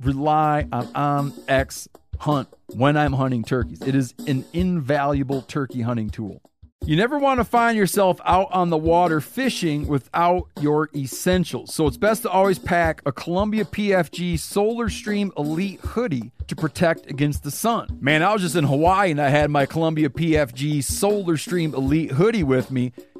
rely on um, OnX Hunt when I'm hunting turkeys. It is an invaluable turkey hunting tool. You never want to find yourself out on the water fishing without your essentials. So it's best to always pack a Columbia PFG Solar Stream Elite hoodie to protect against the sun. Man, I was just in Hawaii and I had my Columbia PFG Solar Stream Elite hoodie with me.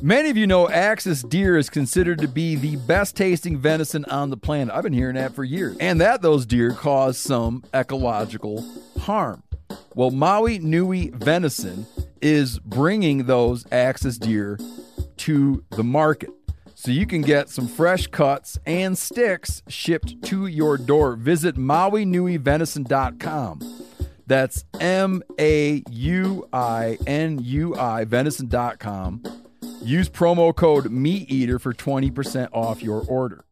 Many of you know Axis deer is considered to be the best tasting venison on the planet. I've been hearing that for years. And that those deer cause some ecological harm. Well, Maui Nui Venison is bringing those Axis deer to the market. So you can get some fresh cuts and sticks shipped to your door. Visit MauiNuiVenison.com. That's M A U I N U I venison.com. Use promo code MeatEater for 20% off your order.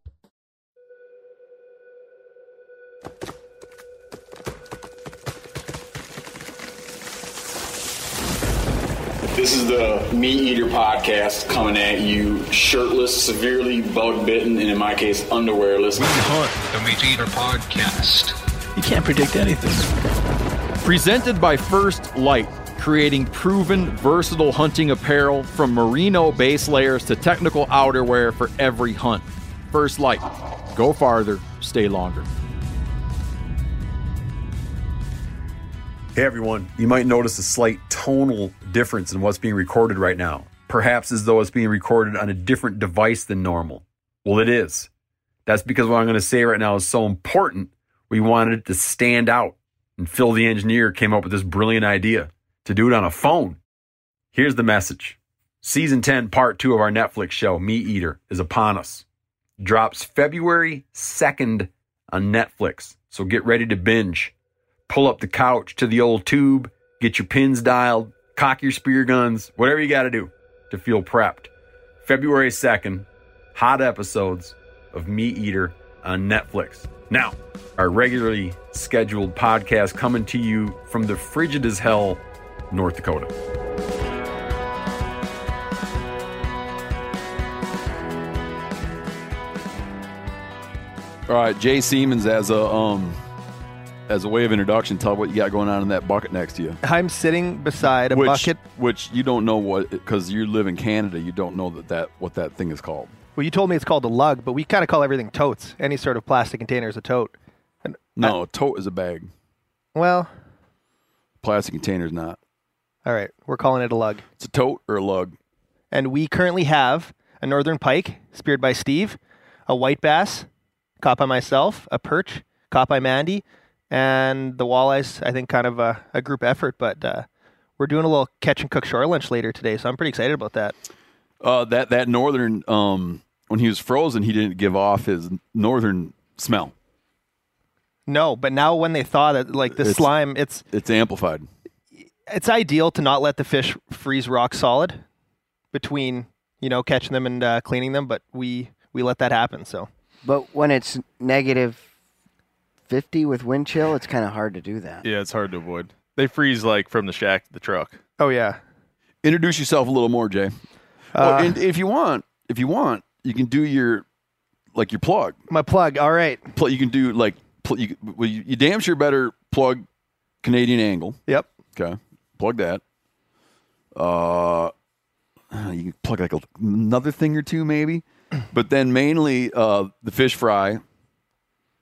This is the Meat Eater podcast coming at you shirtless, severely bug bitten, and in my case, underwearless. We hunt the Meat Eater podcast. You can't predict anything. Presented by First Light, creating proven, versatile hunting apparel from merino base layers to technical outerwear for every hunt. First Light. Go farther, stay longer. Hey everyone, you might notice a slight tonal difference in what's being recorded right now. Perhaps as though it's being recorded on a different device than normal. Well, it is. That's because what I'm going to say right now is so important, we wanted it to stand out. And Phil the engineer came up with this brilliant idea to do it on a phone. Here's the message Season 10, Part 2 of our Netflix show, Meat Eater, is upon us. Drops February 2nd on Netflix. So get ready to binge pull up the couch to the old tube, get your pins dialed, cock your spear guns, whatever you got to do to feel prepped. February 2nd, hot episodes of Meat Eater on Netflix. Now, our regularly scheduled podcast coming to you from the frigid as hell North Dakota. All right, Jay Siemens as a um as a way of introduction, tell what you got going on in that bucket next to you. I'm sitting beside a which, bucket. which you don't know what because you live in Canada. You don't know that, that what that thing is called. Well, you told me it's called a lug, but we kind of call everything totes. Any sort of plastic container is a tote. And No, a tote is a bag. well, Plastic container is not. All right, we're calling it a lug. It's a tote or a lug. And we currently have a northern pike, speared by Steve, a white bass, caught by myself, a perch, caught by Mandy, and the walleyes. I think kind of a, a group effort, but uh, we're doing a little catch and cook shore lunch later today, so I'm pretty excited about that. Uh, that that northern um, when he was frozen, he didn't give off his northern smell. No, but now when they thaw that, like the It's- slime, it's It's amplified. It's ideal to not let the fish freeze rock solid between you know catching them and uh, cleaning them, but we we let that happen. So But when it's negative 50 with wind chill, it's kind of hard to do that. Yeah, it's hard to avoid. They freeze like from the shack to the truck. oh yeah, Introduce yourself a little more, Jay. oh, and if you want, if you want, you can do your like your plug. my plug. All right. Pl- you can do like pl- you, well, you, you damn sure better plug Canadian angle. Yep. Okay, plug that. Uh, you can plug like a, another thing or two maybe, but then mainly uh the fish fry.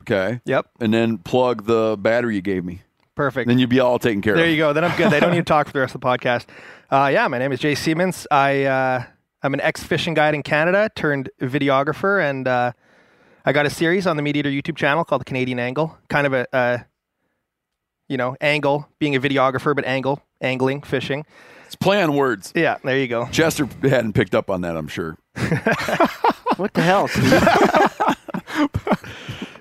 Okay. Yep. And then plug the battery you gave me. Perfect. Then you'd be all taken care There of. There you go. Then I'm good. I don't need to talk for the rest of the podcast. Uh, yeah, my name is Jay Siemens. I uh, I'm an ex fishing guide in Canada turned videographer, and uh, I got a series on the Meat Eater YouTube channel called the Canadian Angle. Kind of a, uh, you know, angle being a videographer, but angle, angling, fishing. It's play on words. Yeah, there you go. Chester hadn't picked up on that, I'm sure. What the hell?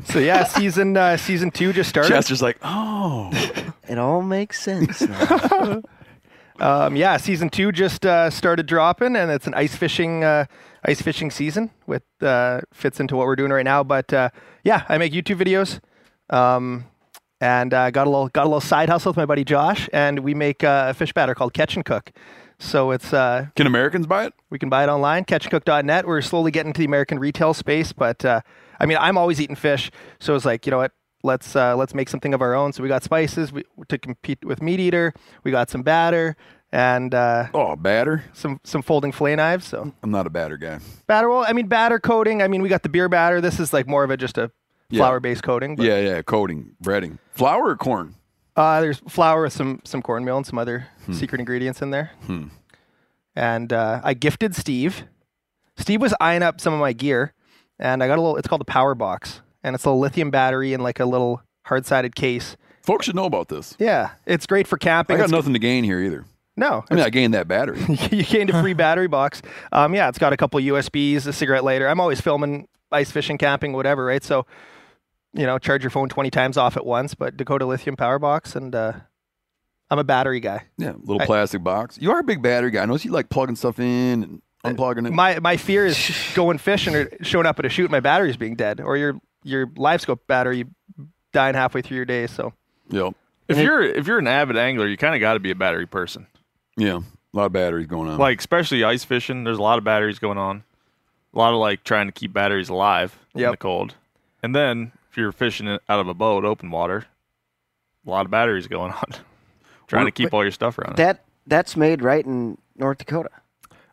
So yeah, season uh, season two just started. Chester's like, oh. it all makes sense now. Um, yeah, season two just uh, started dropping, and it's an ice fishing uh, ice fishing season. With uh, fits into what we're doing right now. But uh, yeah, I make YouTube videos, um, and uh, got a little got a little side hustle with my buddy Josh, and we make uh, a fish batter called Catch and Cook. So it's uh, Can Americans buy it? we can buy it online, catchandcook.net. We're slowly getting to the American retail space, but uh, I mean, I'm always eating fish, so it's like, you know what? Let's uh, let's make something of our own. So we got spices we, to compete with Meat Eater. We got some batter and uh, Oh, batter? some some folding fillet knives. So I'm not a batter guy. batter, well, I mean, batter coating. I mean, we got the beer batter. This is like more of a just a Yeah. flour based coating. But, Yeah, yeah, coating, breading. Flour or corn? Uh, there's flour with some some cornmeal and some other Hmm. secret ingredients in there. And uh, I gifted Steve. Steve was eyeing up some of my gear, and I got a little. It's called the Power Box, and it's a lithium battery in like a little hard sided case. Folks should know about this. Yeah, it's great for camping. I got It's- nothing to gain here either. No, I mean, I gained that battery. you gained a free battery box. Um, yeah, it's got a couple USBs, a cigarette lighter. I'm always filming ice fishing, camping, whatever, right? So, you know, charge your phone 20 times off at once, but Dakota Lithium Power Box, and uh, I'm a battery guy. Yeah, little I- plastic box. You are a big battery guy. I notice you like plugging stuff in and unplugging it. My my fear is going fishing or showing up at a shoot, and my battery's being dead, or your your live scope battery dying halfway through your day. So, Yep. If you're if you're an avid angler, you kind of got to be a battery person. Yeah. A lot of batteries going on. Like especially ice fishing, there's a lot of batteries going on. A lot of like trying to keep batteries alive in the cold. And then if you're fishing out of a boat, open water, a lot of batteries going on. trying to keep all your stuff around. that that's made right in North Dakota.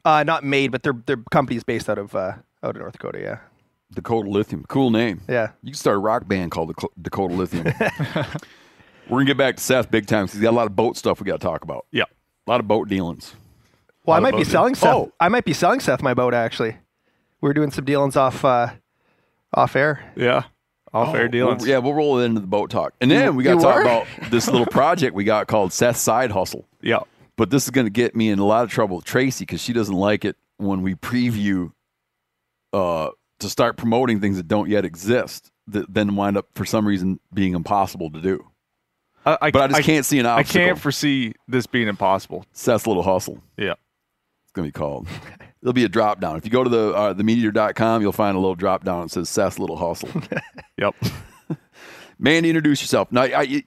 uh, not made, but their their company's based out of uh, out of North Dakota. Yeah, Dakota Lithium. Cool name. yeah. You can start a rock band called Daco- Dakota Lithium. We're going to get back to Seth big time because he's got a lot of boat stuff we got to talk about. Yeah. A lot of boat dealings. Well, I might be selling deals. Seth. Oh. I might be selling Seth my boat actually. We are doing some dealings off uh, off air. Yeah. All fair We'll- yeah, we'll roll it into the boat talk. And then we got to talk were? about this little project we got called Seth's Side Hustle. Yeah. But this is going to get me in a lot of trouble with Tracy because she doesn't like it when we preview uh, to start promoting things that don't yet exist that then wind up for some reason being impossible to do. I, I, But I just can't see an I can't foresee this being impossible. Seth's Little Hustle. Yeah. It's going to be called. There'll be a drop down. If you go to the uh, themeateater.com, you'll find a little drop down that says Seth's Little Hustle. Yep. Mandy, introduce yourself. Now, I, I-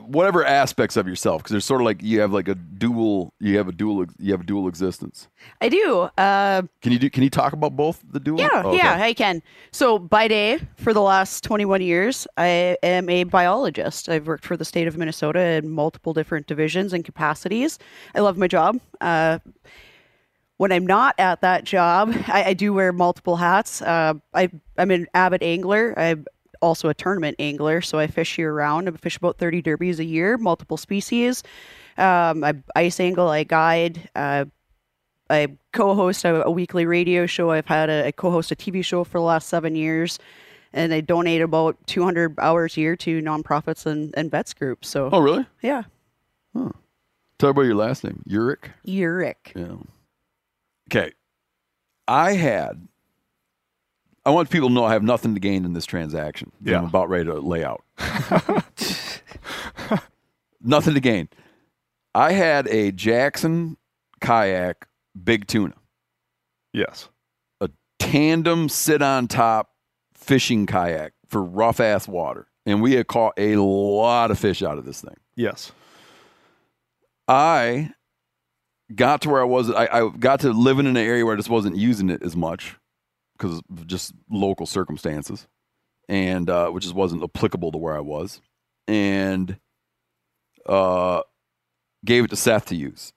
whatever aspects of yourself, because there's sort of like you have like a dual, you have a dual, you have a dual existence. I do. Uh, Can you do? Can you talk about both the dual? yeah, Oh, okay. yeah, I can. So by day, for the last 21 years, I am a biologist. I've worked for the state of Minnesota in multiple different divisions and capacities. I love my job. Uh, when I'm not at that job, I, I do wear multiple hats. Uh, I, I'm an avid angler. I'm also a tournament angler, so I fish year round. I fish about 30 derbies a year, multiple species. Um, I ice angle, I guide. Uh, I co-host a, a weekly radio show. I've had a I co-host a TV show for the last seven years, and I donate about 200 hours a year to nonprofits and, and vets groups. So Oh, really? yeah, Talk about your last name, Uhrich. Uhrich. Yeah. Okay. I had. I want people to know I have nothing to gain in this transaction. that I'm about ready to lay out. nothing to gain. I had a Jackson kayak big tuna, Yes. A tandem sit on top fishing kayak for rough ass water. And we had caught a lot of fish out of this thing. Yes. I got to where I was. I, I got to living in an area where I just wasn't using it as much because of just local circumstances, and uh, which just wasn't applicable to where I was, and uh, gave it to Seth to use,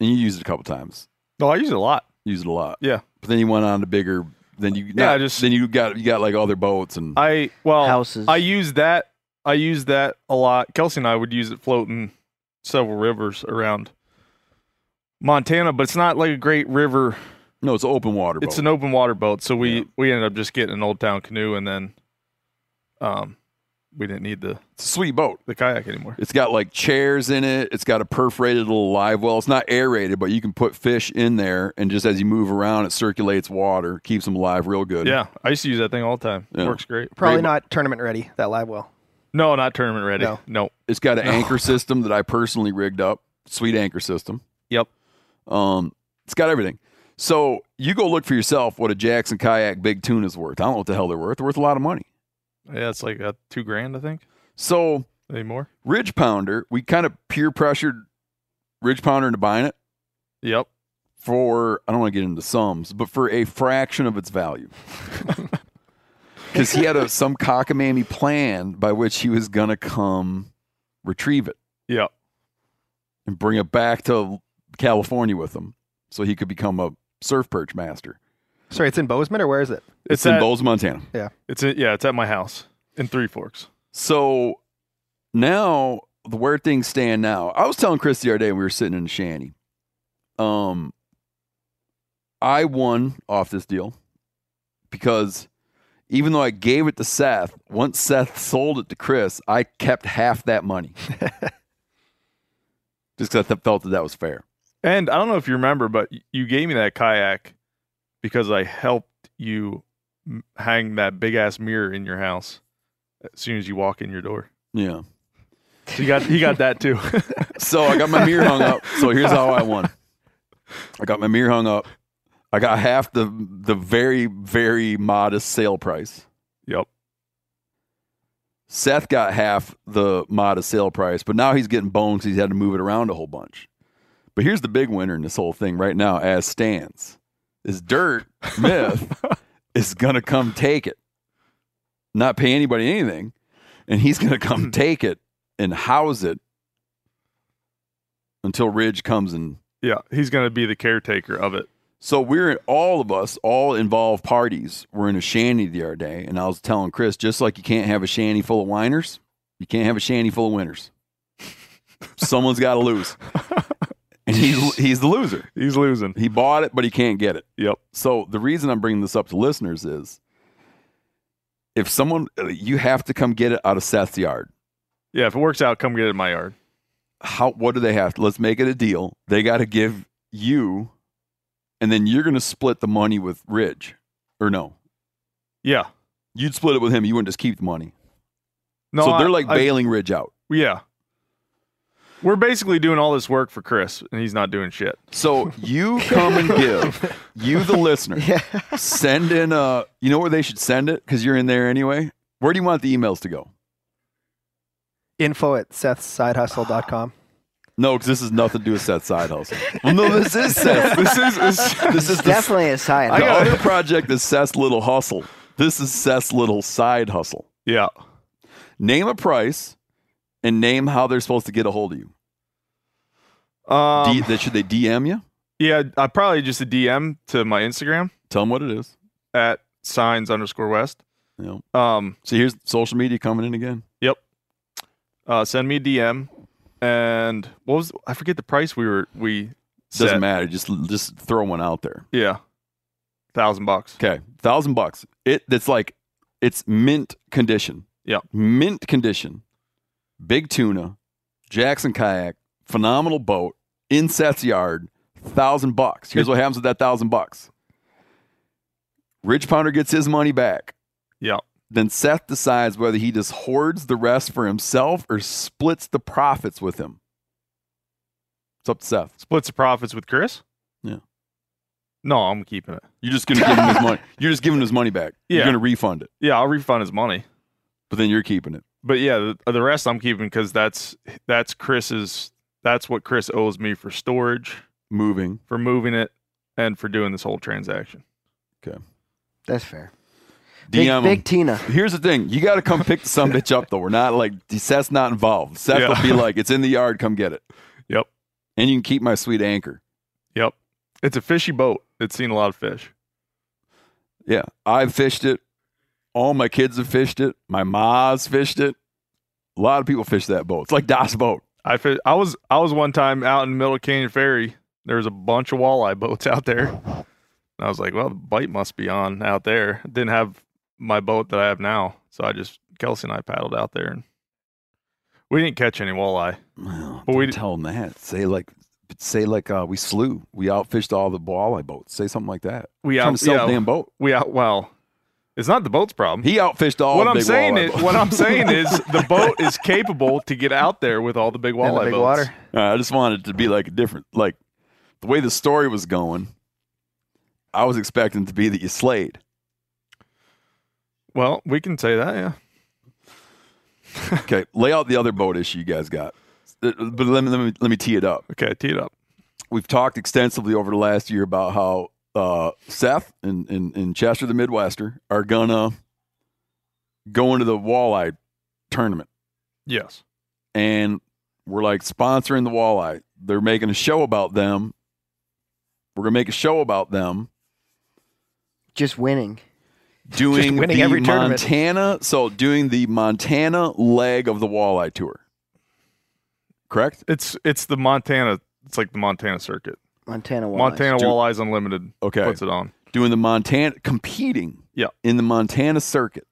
and you used it a couple times. No, I used it a lot. Used it a lot. Yeah. but then you went on to bigger. Then you Yeah, not- I just- then you got you got like other boats and I well Houses. I used that I used that a lot. Kelsey and I would use it floating several rivers around Montana, but it's not like a great river No, it's an open water boat. It's an open water boat, so we Yeah. we ended up just getting an old town canoe, and then um we didn't need the It's a sweet boat. the kayak anymore. It's got like chairs in it. It's got a perforated little live well. It's not aerated, but you can put fish in there, and just as you move around, it circulates water, keeps them alive real good. Yeah, I used to use that thing all the time. Yeah. Works great. Probably Great- not tournament ready. That live well. No, not tournament ready. No. no. It's got an anchor system that I personally rigged up. Sweet anchor system. Yep. Um, it's got everything. So you go look for yourself what a Jackson kayak big tuna is worth. I don't know what the hell they're worth. They're worth a lot of money. Yeah, it's like uh, two grand, I think. So Any more? Ridge Pounder, we kind of peer pressured Ridge Pounder into buying it Yep. for I don't want to get into sums, but for a fraction of its value. Because he had a, some cockamamie plan by which he was gonna come retrieve it Yep. and bring it back to California with him, so he could become a surf perch master. Sorry, it's in Bozeman or where is it? It's, It's in at- Bowles, Montana. It's a, yeah, it's at my house in Three Forks. So now the where things stand now. I was telling Chris the other day when we were sitting in the shanty. Um I won off this deal because even though I gave it to Seth, once Seth sold it to Chris, I kept half that money. Just because I th- felt that that was fair. And I don't know if you remember, but you gave me that kayak because I helped you hang that big ass mirror in your house as soon as you walk in your door. Yeah. So you got he got that too. So I got my mirror hung up. So here's how I won. I got my mirror hung up. I got half the the very very modest sale price. yep. Seth got half the modest sale price, but now he's getting bones. He's had to move it around a whole bunch. But here's the big winner in this whole thing right now, as stands, is Dirt Myth is gonna come take it, not pay anybody anything, and he's gonna come take it and house it until Ridge comes and Yeah, he's gonna be the caretaker of it. so we're all of us, all involved parties, were in a shanty the other day, and I was telling Chris, just like you can't have a shanty full of whiners, you can't have a shanty full of winners. Someone's got to lose, he's he's the loser. He's losing. He bought it, but he can't get it. Yep. So the reason I'm bringing this up to listeners is, if someone you have to come get it out of Seth's yard. Yeah, if it works out, come get it in my yard. How? What do they have? to Let's make it a deal. They got to give you, and then you're going to split the money with Ridge, or no? Yeah. You'd split it with him. You wouldn't just keep the money. No, so they're like I- bailing Ridge out. Yeah. We're basically doing all this work for Chris, and he's not doing shit. So you come and give, you the listener, send in a. You know where they should send it because you're in there anyway. Where do you want the emails to go? Info at sethsidehustle.com. No, because this is nothing to do with Seth's side hustle. Well, no, this is Seth. This is this, this is the, Definitely a side. the other project is Seth's little hustle. This is Seth's little side hustle. Yeah. Name a price and name how they're supposed to get a hold of you. Um, D, that should they DM you? yeah, I probably just a DM to my Instagram Tell them what it is. at signs underscore west. Know. Um, So here's social media coming in again. yep. Uh, send me a DM, and what was I forget the price we were we Doesn't set. matter. Just just throw one out there. Yeah, thousand bucks. Okay, thousand bucks. It that's like it's mint condition. Yeah. mint condition. Big tuna, Jackson kayak, phenomenal boat in Seth's yard. Thousand bucks. Here's what happens with that thousand bucks. Ridge Pounder gets his money back. Yeah, Then Seth decides whether he just hoards the rest for himself or splits the profits with him. It's up to Seth. splits the profits with Chris. Yeah. No, I'm keeping it. You're just gonna give him his money. You're just giving him his money back. Yeah. You're gonna refund it, Yeah, I'll refund his money. but then you're keeping it. But yeah, the, uh, the rest I'm keeping because that's that's Chris's. That's what Chris owes me for storage, Moving. for moving it, and for doing this whole transaction. Okay, that's fair. Big, DM 'em. big Tina. Here's the thing: you got to come pick the some bitch up though. We're not like Seth's not involved. Seth Yeah. will be like, "It's in the yard. Come get it." Yep. And you can keep my sweet anchor. Yep. It's a fishy boat. It's seen a lot of fish. Yeah, I've fished it. All my kids have fished it. My ma's fished it. A lot of people fish that boat. It's like Das boat. I fi- I was I was one time out in the middle of Canyon Ferry. There was a bunch of walleye boats out there. And I was like, well, the bite must be on out there. Didn't have my boat that I have now, so I just Kelsey and I paddled out there, and we didn't catch any walleye. Well, But we- tell them that. Say like, say like uh, we slew, we outfished all the walleye boats. Say something like that. We out, sell yeah, the damn boat. we out. Well, it's not the boat's problem. He outfished all. what the I'm big saying is, boats. what I'm saying is, the boat is capable to get out there with all the big In the walleye big boats. water. Uh, I just wanted it to be like a different, like the way the story was going. I was expecting to be that you slayed. Well, we can say that, yeah. Okay, lay out the other boat issue you guys got. Uh, But let me let me let me tee it up. Okay, tee it up. We've talked extensively over the last year about how uh, Seth and, and, and Chester the Midwester are gonna go into the walleye tournament. Yes. and we're like sponsoring the walleye. They're making a show about them. We're gonna make a show about them Just winning. doing winning the every tournament. Montana. So doing the Montana leg of the walleye tour. Correct. It's it's the Montana. It's like the Montana circuit. Montana walleyes. Montana Do- Walleyes Unlimited Okay. puts it on. Doing the Montana competing. Yeah. In the Montana circuit.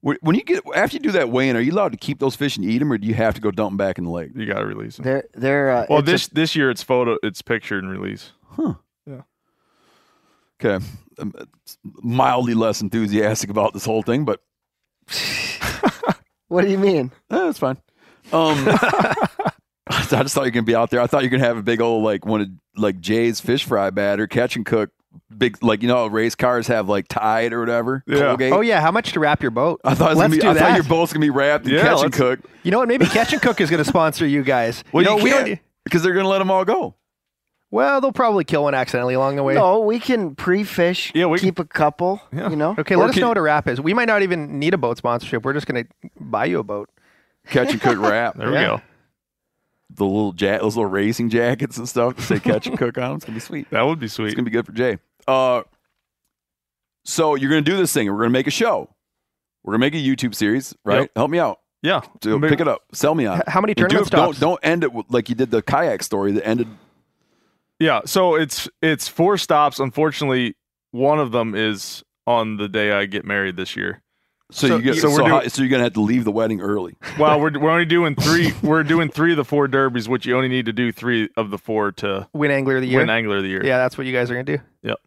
When when you get after you do that weigh-in, are you allowed to keep those fish and eat them, or do you have to go dump them back in the lake? You got to release them. They're they're uh, Well, it's a- this this year it's photo, it's picture and release. Okay, I'm mildly less enthusiastic about this whole thing, but what do you mean? Eh, that's fine. Um, I just thought you were gonna be out there. I thought you were gonna have a big old like one of like Jay's fish fry batter, catch and cook, big like you know how race cars have like Tide or whatever. Yeah. Colgate. Oh yeah, how much to wrap your boat? I thought it was Let's gonna be, do I thought that. your boat's gonna be wrapped in Yeah, catch and let's- cook. You know what? Maybe Catch and Cook is going to sponsor you guys. Well, you know, you we can't don't. because they're gonna let them all go. Well, they'll probably kill one accidentally along the way. No, we can pre-fish. Yeah, we keep a couple. Yeah. You know. Okay, Or let us can- know what a wrap is. We might not even need a boat sponsorship. We're just going to buy you a boat. Catch and cook wrap. There Yeah. we go. The little ja- those little racing jackets and stuff to say catch and cook on them. It's gonna be sweet. That would be sweet. It's gonna be good for Jay. Uh, so you're gonna do this thing, we're gonna make a show. We're gonna make a YouTube series, right? Yep. Help me out. Yeah. Maybe- pick it up. Sell me on it. How many And do tournament it- don't, don't end it with- like you did the kayak story that ended. Yeah. So it's it's four stops. Unfortunately, one of them is on the day I get married this year. So, So- you get so so, we're doing- so you're gonna have to leave the wedding early. Well, we're we're only doing three. We're doing three of the four derbies, which you only need to do three of the four to Win Angler of the Year. win Angler of the Year. Yeah, that's what you guys are going to do. Yep.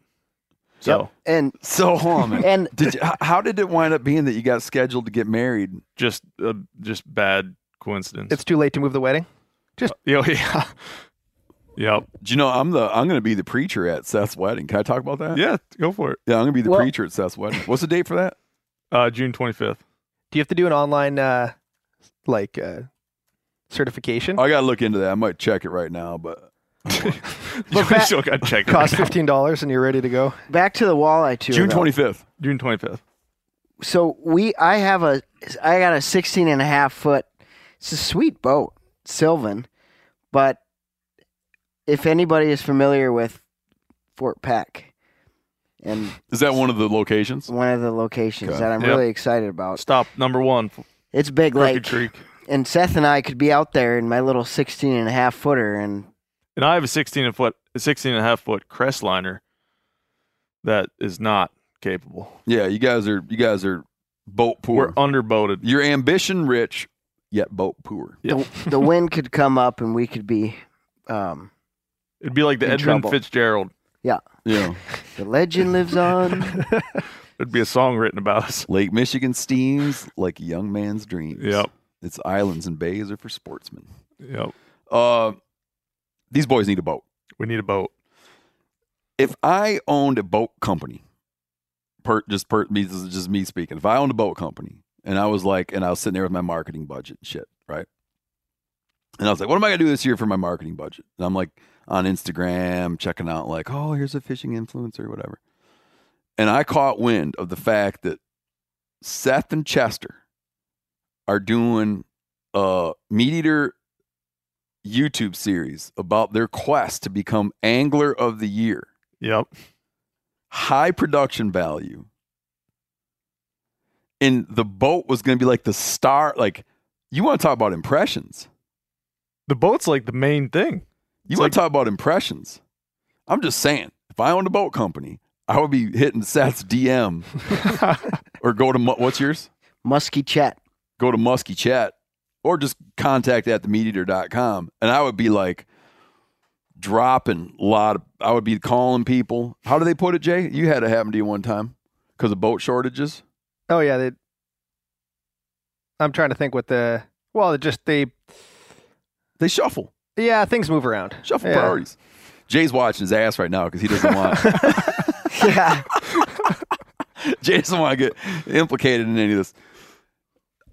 So And So hold on, and Did you, how did it wind up being that you got scheduled to get married? just uh, just bad coincidence. It's too late to move the wedding. Yo, yeah. Yep. Do you know I'm the I'm gonna be the preacher at Seth's wedding? Can I talk about that? Yeah. Go for it. Yeah, I'm gonna be the Well- preacher at Seth's wedding. What's the date for that? Uh, June twenty fifth. Do you have to do an online uh, like uh, certification? I gotta look into that. I might check it right now, but You back- still got to check it. Cost right now. fifteen dollars and you're ready to go. back to the walleye tour. June though. 25th. June twenty fifth. So we, I have a, I got a 16 and a half foot. It's a sweet boat, Sylvan, but if anybody is familiar with Fort Peck and Is that one of the locations? one of the locations Okay. that I'm Yep. really excited about, Stop number one. it's Big Crooked Lake, Creek. and Seth and I could be out there in my little 16 and a half footer, and And I have a 16 and foot, a 16 and a half foot Crestliner that is not capable. Yeah, you guys are you guys are boat poor. We're poor. underboated. You're ambition rich, yet boat poor. Yeah. the, the wind could come up, and we could be. Um, It'd be like the In Edmund trouble. Fitzgerald. Yeah. Yeah. the legend lives on. There'd be a song written about us. Lake Michigan steams like a young man's dreams. Yep. Its islands and bays are for sportsmen. Yep. Uh these boys need a boat. We need a boat. If I owned a boat company, per just per me this is just me speaking. If I owned a boat company and I was like and I was sitting there with my marketing budget and shit, right? And I was like, what am I gonna do this year for my marketing budget? And I'm like on Instagram checking out like, oh, here's a fishing influencer or whatever. And I caught wind of the fact that Seth and Chester are doing a meat eater YouTube series about their quest to become angler of the year. Yep. High production value. And the boat was going to be like the star. Like, you want to talk about impressions. The boat's like the main thing. You It's want like- to talk about impressions. I'm just saying. If I owned a boat company, I would be hitting Seth's DM or go to what's yours? Musky Chat. Go to Muskie Chat or just contact at themeateater.com. And I would be like dropping a lot of, I would be calling people. How do they put it, Jay? You had it happen to you one time because of boat shortages. Oh yeah, they. I'm trying to think what the well, just they They shuffle, yeah things move around. shuffle Yeah. priorities. Jay's watching his ass right now because he doesn't want. Yeah. Jay doesn't want to get implicated in any of this.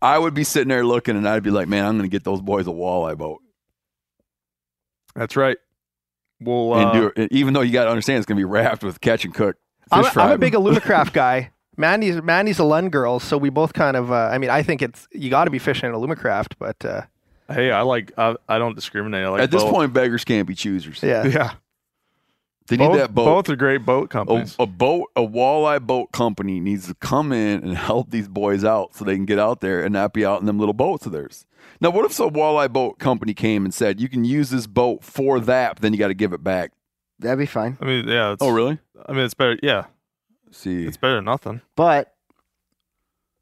I would be sitting there looking, and I'd be like, "Man, I'm going to get those boys a walleye boat." That's right. Well, and uh, do it, even though you got to understand it's going to be wrapped with catch and cook. I'm, fish a- I'm a fry. big Alumacraft guy. Mandy's Mandy's a Lund girl, so we both kind of. Uh, I mean, I think it's you got to be fishing at Alumacraft, but uh, hey, I like. I, I don't discriminate. I like At this both. point, beggars can't be choosers. yeah, yeah, They need both, that boat. Both are great boat a, companies. a boat, a walleye boat company needs to come in and help these boys out so they can get out there and not be out in them little boats of theirs. Now, what if some walleye boat company came and said, you can use this boat for that, but then you got to give it back? That'd be fine. I mean, yeah. It's, Oh, really? I mean, it's better. Yeah, See, it's better than nothing. But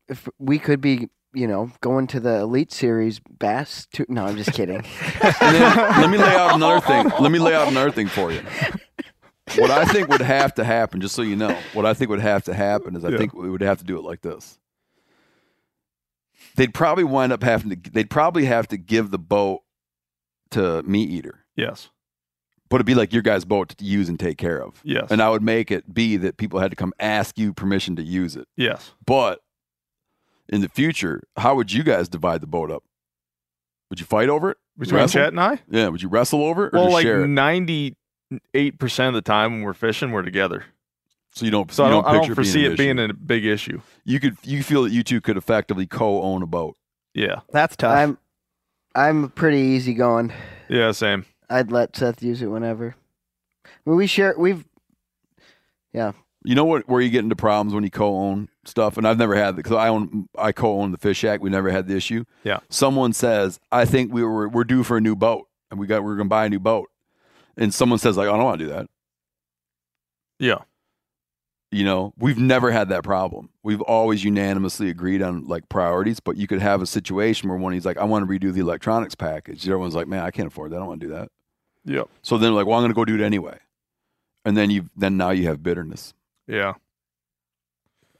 if we could be, you know, going to the Elite Series bass. To, no, I'm just kidding. Then let me lay out another thing. Let me lay out another thing for you. What I think would have to happen, just so you know, what I think would have to happen is I Yeah. think we would have to do it like this. They'd probably wind up having to. They'd probably have to give the boat to meat eater, Yes. but it'd be like your guy's boat to use and take care of. Yes. And I would make it be that people had to come ask you permission to use it. yes. But in the future, how would you guys divide the boat up? Would you fight over it? Between Wrestle? Chet and I. Yeah. Would you wrestle over it or Well, just like share ninety-eight percent of the time when we're fishing, we're together. So you don't. So you I don't, don't, I don't foresee being it being a big issue. You could. You feel that you two could effectively co-own a boat. Yeah, that's tough. I'm, I'm pretty easygoing. Yeah. Same. I'd let Seth use it whenever. I mean, we share. We've Yeah. You know what? Where you get into problems when you co-own stuff, and I've never had because I own. I co-own the Fish Shack. We never had the issue. Yeah. Someone says, "I think we were we're due for a new boat, and we got we're going to buy a new boat," and someone says, "Like, I don't want to do that." Yeah. You know, we've never had that problem. We've always unanimously agreed on like priorities, but you could have a situation where one he's like, I want to redo the electronics package. Everyone's like, man, I can't afford that. I don't want to do that. Yep. So then like, well, I'm going to go do it anyway. And then you then now you have bitterness. Yeah.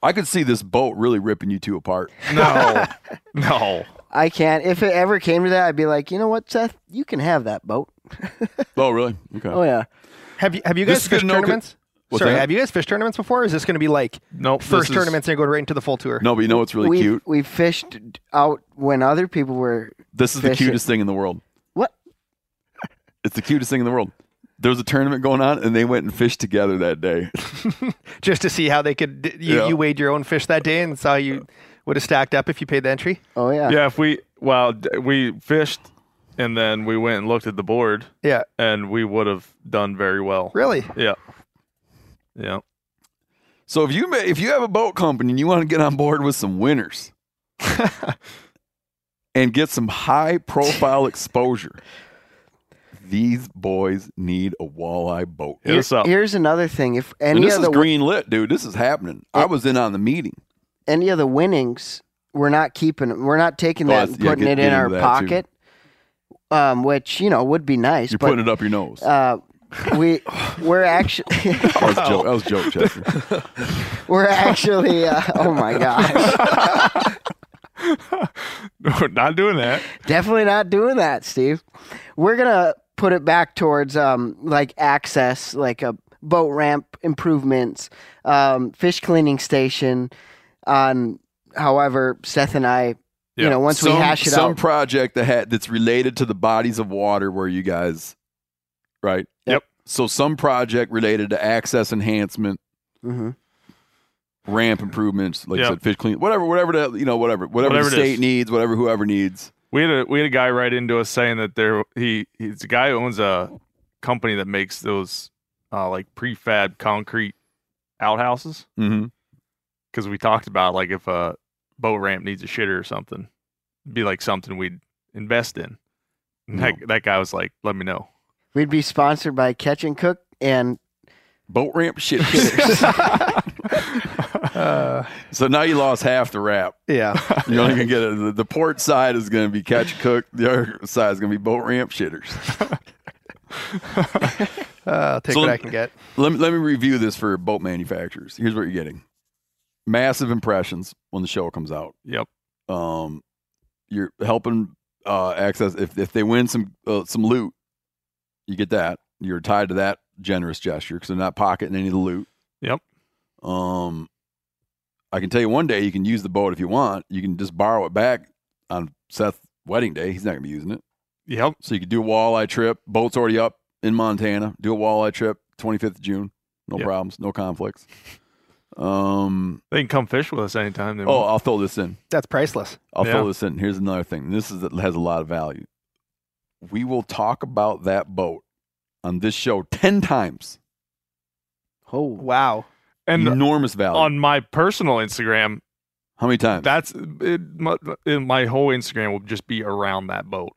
I could see this boat really ripping you two apart. No. no. I can't. If it ever came to that, I'd be like, you know what, Seth, you can have that boat. Oh, really? Okay. Oh yeah. have you have you guys is good fished to tournaments? What's Sorry, that? have you guys fished tournaments before? Or is this going to be like Nope. first is- tournaments and you're right into the full tour? No, but you know what's really we cute? we fished out when other people were. This is the cutest thing in the world. What? It's the cutest thing in the world. There was a tournament going on, and they went and fished together that day. Just to see how they could. You, Yeah. you weighed your own fish that day and saw you would have stacked up if you paid the entry. Oh yeah. Yeah. If we well, we fished, and then we went and looked at the board, Yeah, and we would have done very well. really. Yeah. Yeah. So if you ma- if you have a boat company and you want to get on board with some winners and get some high profile exposure, these boys need a walleye boat. Hit us up. Here's another thing. If And this of is the green lit, dude. This is happening. I was in on the meeting. any of the winnings, we're not keeping. We're not taking Oh, that that's- and yeah, putting get- it in our into too. pocket. Um, which you know would be nice, You're but putting it up your nose. uh, we we're actually that was a joke. That was joke, Chester. we're actually. Uh, oh my gosh. We're not doing that. Definitely not doing that, Steve. We're gonna put it back towards um like access, like a boat ramp improvements, um, fish cleaning station. On however, Seth and I, you know, once we hash it some out, some project that had, that's related to the bodies of water where you guys, right? Yep. So some project related to access enhancement, hmm ramp improvements, like Yep. I said, fish clean, whatever, whatever that you know, whatever, whatever, Whatever the state is. needs, whatever whoever needs. We had a we had a guy write into us saying that there he he's a guy who owns a company that makes those uh, like prefab concrete outhouses Mm-hmm. because we talked about like if a boat ramp needs a shitter or something, it'd be like something we'd invest in. And that that guy was like, "Let me know." we'd be sponsored by Catch and Cook and Boat ramp shit hitters. Uh, so now you lost half the wrap. yeah. You're only gonna get a, the, the port side is gonna be catch cook. The other side is gonna be boat ramp shitters. Uh, I'll take So what let- I can get. let me let me review this for boat manufacturers. Here's what you're getting: massive impressions when the show comes out. Yep. Um, you're helping uh, access if if they win some uh, some loot, you get that. You're tied to that generous gesture because they're not pocketing any of the loot. Yep. Um, I can tell you one day you can use the boat if you want. You can just borrow it back on Seth's wedding day. He's not gonna be using it. Yep. So you could do a walleye trip. Boat's already up in Montana. Do a walleye trip, 25th of June. No Yep. problems, no conflicts. Um. They can come fish with us anytime they Oh, want. I'll throw this in. That's priceless. I'll Yeah. throw this in. Here's another thing. This is has a lot of value. We will talk about that boat on this show ten times. Oh, Wow. And Enormous value. on my personal Instagram, How many times? that's it, my, it, my whole Instagram will just be around that boat.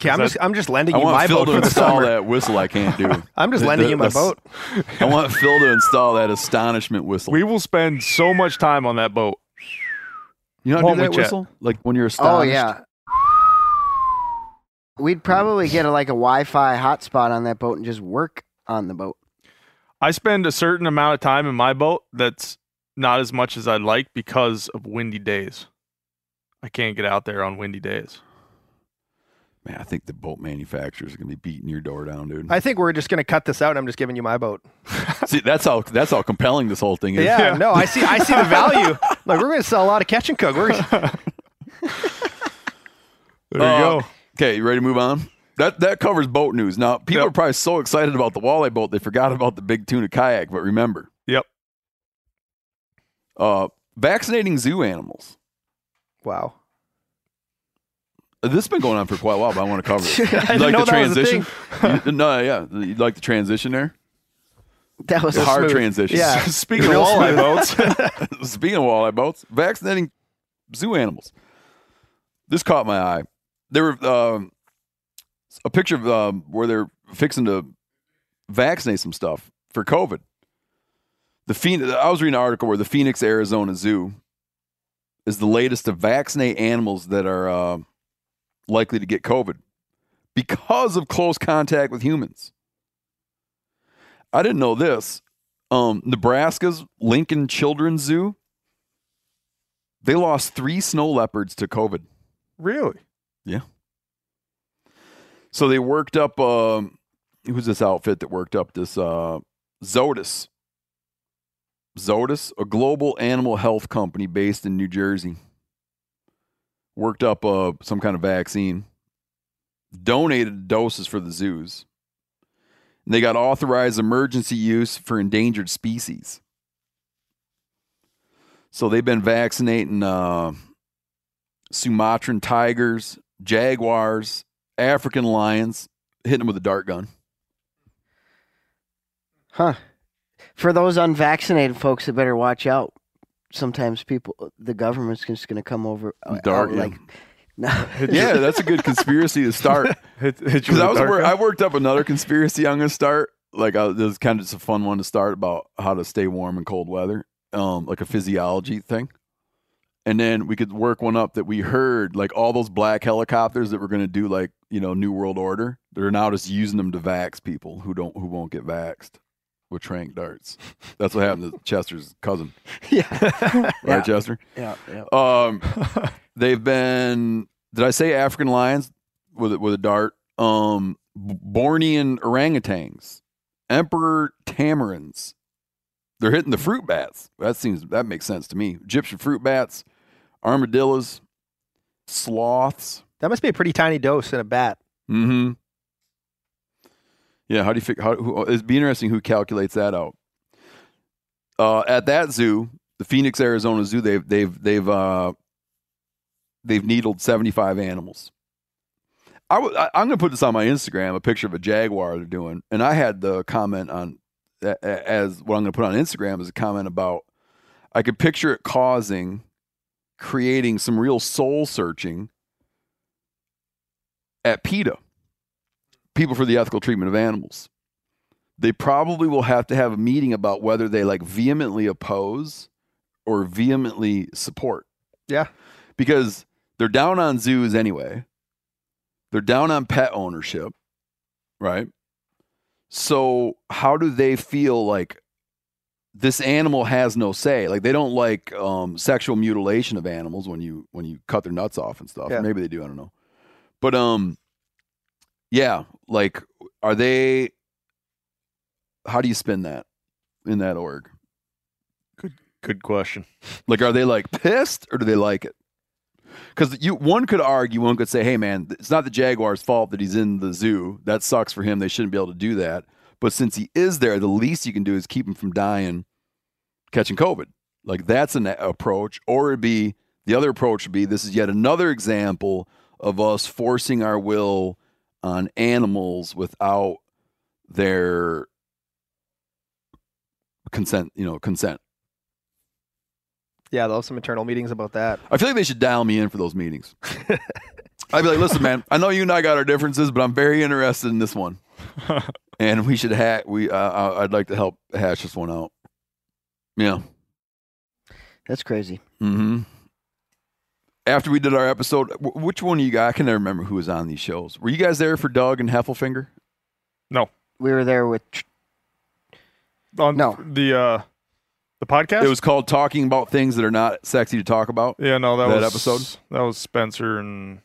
Okay, I'm Is just I'm just lending I you my Phil boat to for the install summer. that whistle. I can't do. I'm just The- lending the- you my the- boat. I want Phil to install that astonishment whistle. We will spend so much time on that boat. you know how to do we, that Chet? whistle? Like when you're astonished. oh yeah. We'd probably get a, like a Wi-Fi hotspot on that boat and just work on the boat. I spend a certain amount of time in my boat that's not as much as I'd like because of windy days. I can't get out there on windy days. Man, I think the boat manufacturers are gonna be beating your door down, dude. I think we're just gonna cut this out. I'm just giving you my boat. See, that's how that's how compelling this whole thing is. Yeah, Yeah. no, I see. I see the value. Like we're gonna sell a lot of catch and cook. We're There Uh, you go. Okay, you ready to move on? That that covers boat news. Now, people Yep. are probably so excited about the walleye boat they forgot about the big tuna kayak. But remember, Yep. uh, vaccinating zoo animals. wow. This has been going on for quite a while, but I want to cover it. You I like the a transition? You- no, yeah, you like the transition there. That was The hard smooth. transition. Yeah. Speaking of walleye boats, Speaking of walleye boats, vaccinating zoo animals. This caught my eye. There were um, a picture of um, where they're fixing to vaccinate some stuff for COVID. The Phoenix, I was reading an article where the Phoenix, Arizona Zoo is the latest to vaccinate animals that are uh, likely to get COVID because of close contact with humans. I didn't know this. Um, Nebraska's Lincoln Children's Zoo, they lost three snow leopards to COVID. really? So they worked up. Um, who's this outfit that worked up this uh, Zoetis? Zoetis, a global animal health company based in New Jersey, worked up uh, some kind of vaccine, donated doses for the zoos. And they got authorized emergency use for endangered species. So they've been vaccinating uh, Sumatran tigers, jaguars, African lions, hitting them with a dart gun. Huh. For those unvaccinated folks that better watch out. Sometimes people, the government's just going to come over. uh, Dart, out yeah. like, no. Yeah, that's a good conspiracy to start. Hit, hit you Because with I a was wor- I worked up another conspiracy I'm going to start. Like I, this is kind of just a fun one to start about how to stay warm in cold weather, um, like a physiology thing. And then we could work one up that we heard, like all those black helicopters that were going to do, like you know, New World Order. They're now just using them to vax people who don't who won't get vaxxed with trank darts. That's what happened to Chester's cousin, yeah. right, Yeah. Chester? yeah. Yeah. Um, they've been. Did I say African lions with a, with a dart? Um, Bornean orangutans, emperor tamarins. They're hitting the fruit bats. That seems that makes sense to me. Egyptian fruit bats, armadillos, sloths. That must be a pretty tiny dose in a bat. Mm-hmm. Yeah, how do you figure? How who, it'd be interesting who calculates that out. Uh, at that zoo, the Phoenix, Arizona Zoo, they've they've they've uh, they've needled seventy five animals. I w- I, I'm going to put this on my Instagram, a picture of a jaguar they're doing, and I had the comment on as what I'm going to put on Instagram is a comment about I could picture it causing, creating some real soul searching at PETA, People for the Ethical Treatment of Animals. they probably will have to have a meeting about whether they like vehemently oppose or vehemently support. Yeah. Because they're down on zoos anyway. They're down on pet ownership, right? So how do they feel like this animal has no say? Like they don't like um, sexual mutilation of animals when you when you cut their nuts off and stuff. Yeah. Maybe they do. I don't know. But um, yeah. Like, are they? How do you spin that in that org? Good good question. Like, are they like pissed or do they like it? Because you, one could argue, one could say, "Hey, man, it's not the Jaguar's fault that he's in the zoo. That sucks for him. They shouldn't be able to do that. But since he is there, the least you can do is keep him from dying, catching COVID. Like that's an approach. Or it'd be the other approach would be this is yet another example of us forcing our will on animals without their consent. You know, consent. Yeah, they'll have some internal meetings about that. I feel like they should dial me in for those meetings. I'd be like, listen, man, I know you and I got our differences, but I'm very interested in this one, and we should ha- we uh, I- I'd like to help hash this one out. Yeah. That's crazy. Mm-hmm. After we did our episode, wh- which one of you guys? I can never remember who was on these shows. Were you guys there for Doug and Heffelfinger? No. We were there with On No. the uh the podcast? It was called "Talking About Things That Are Not Sexy to Talk About." Yeah, no, that, that was episode? That was Spencer and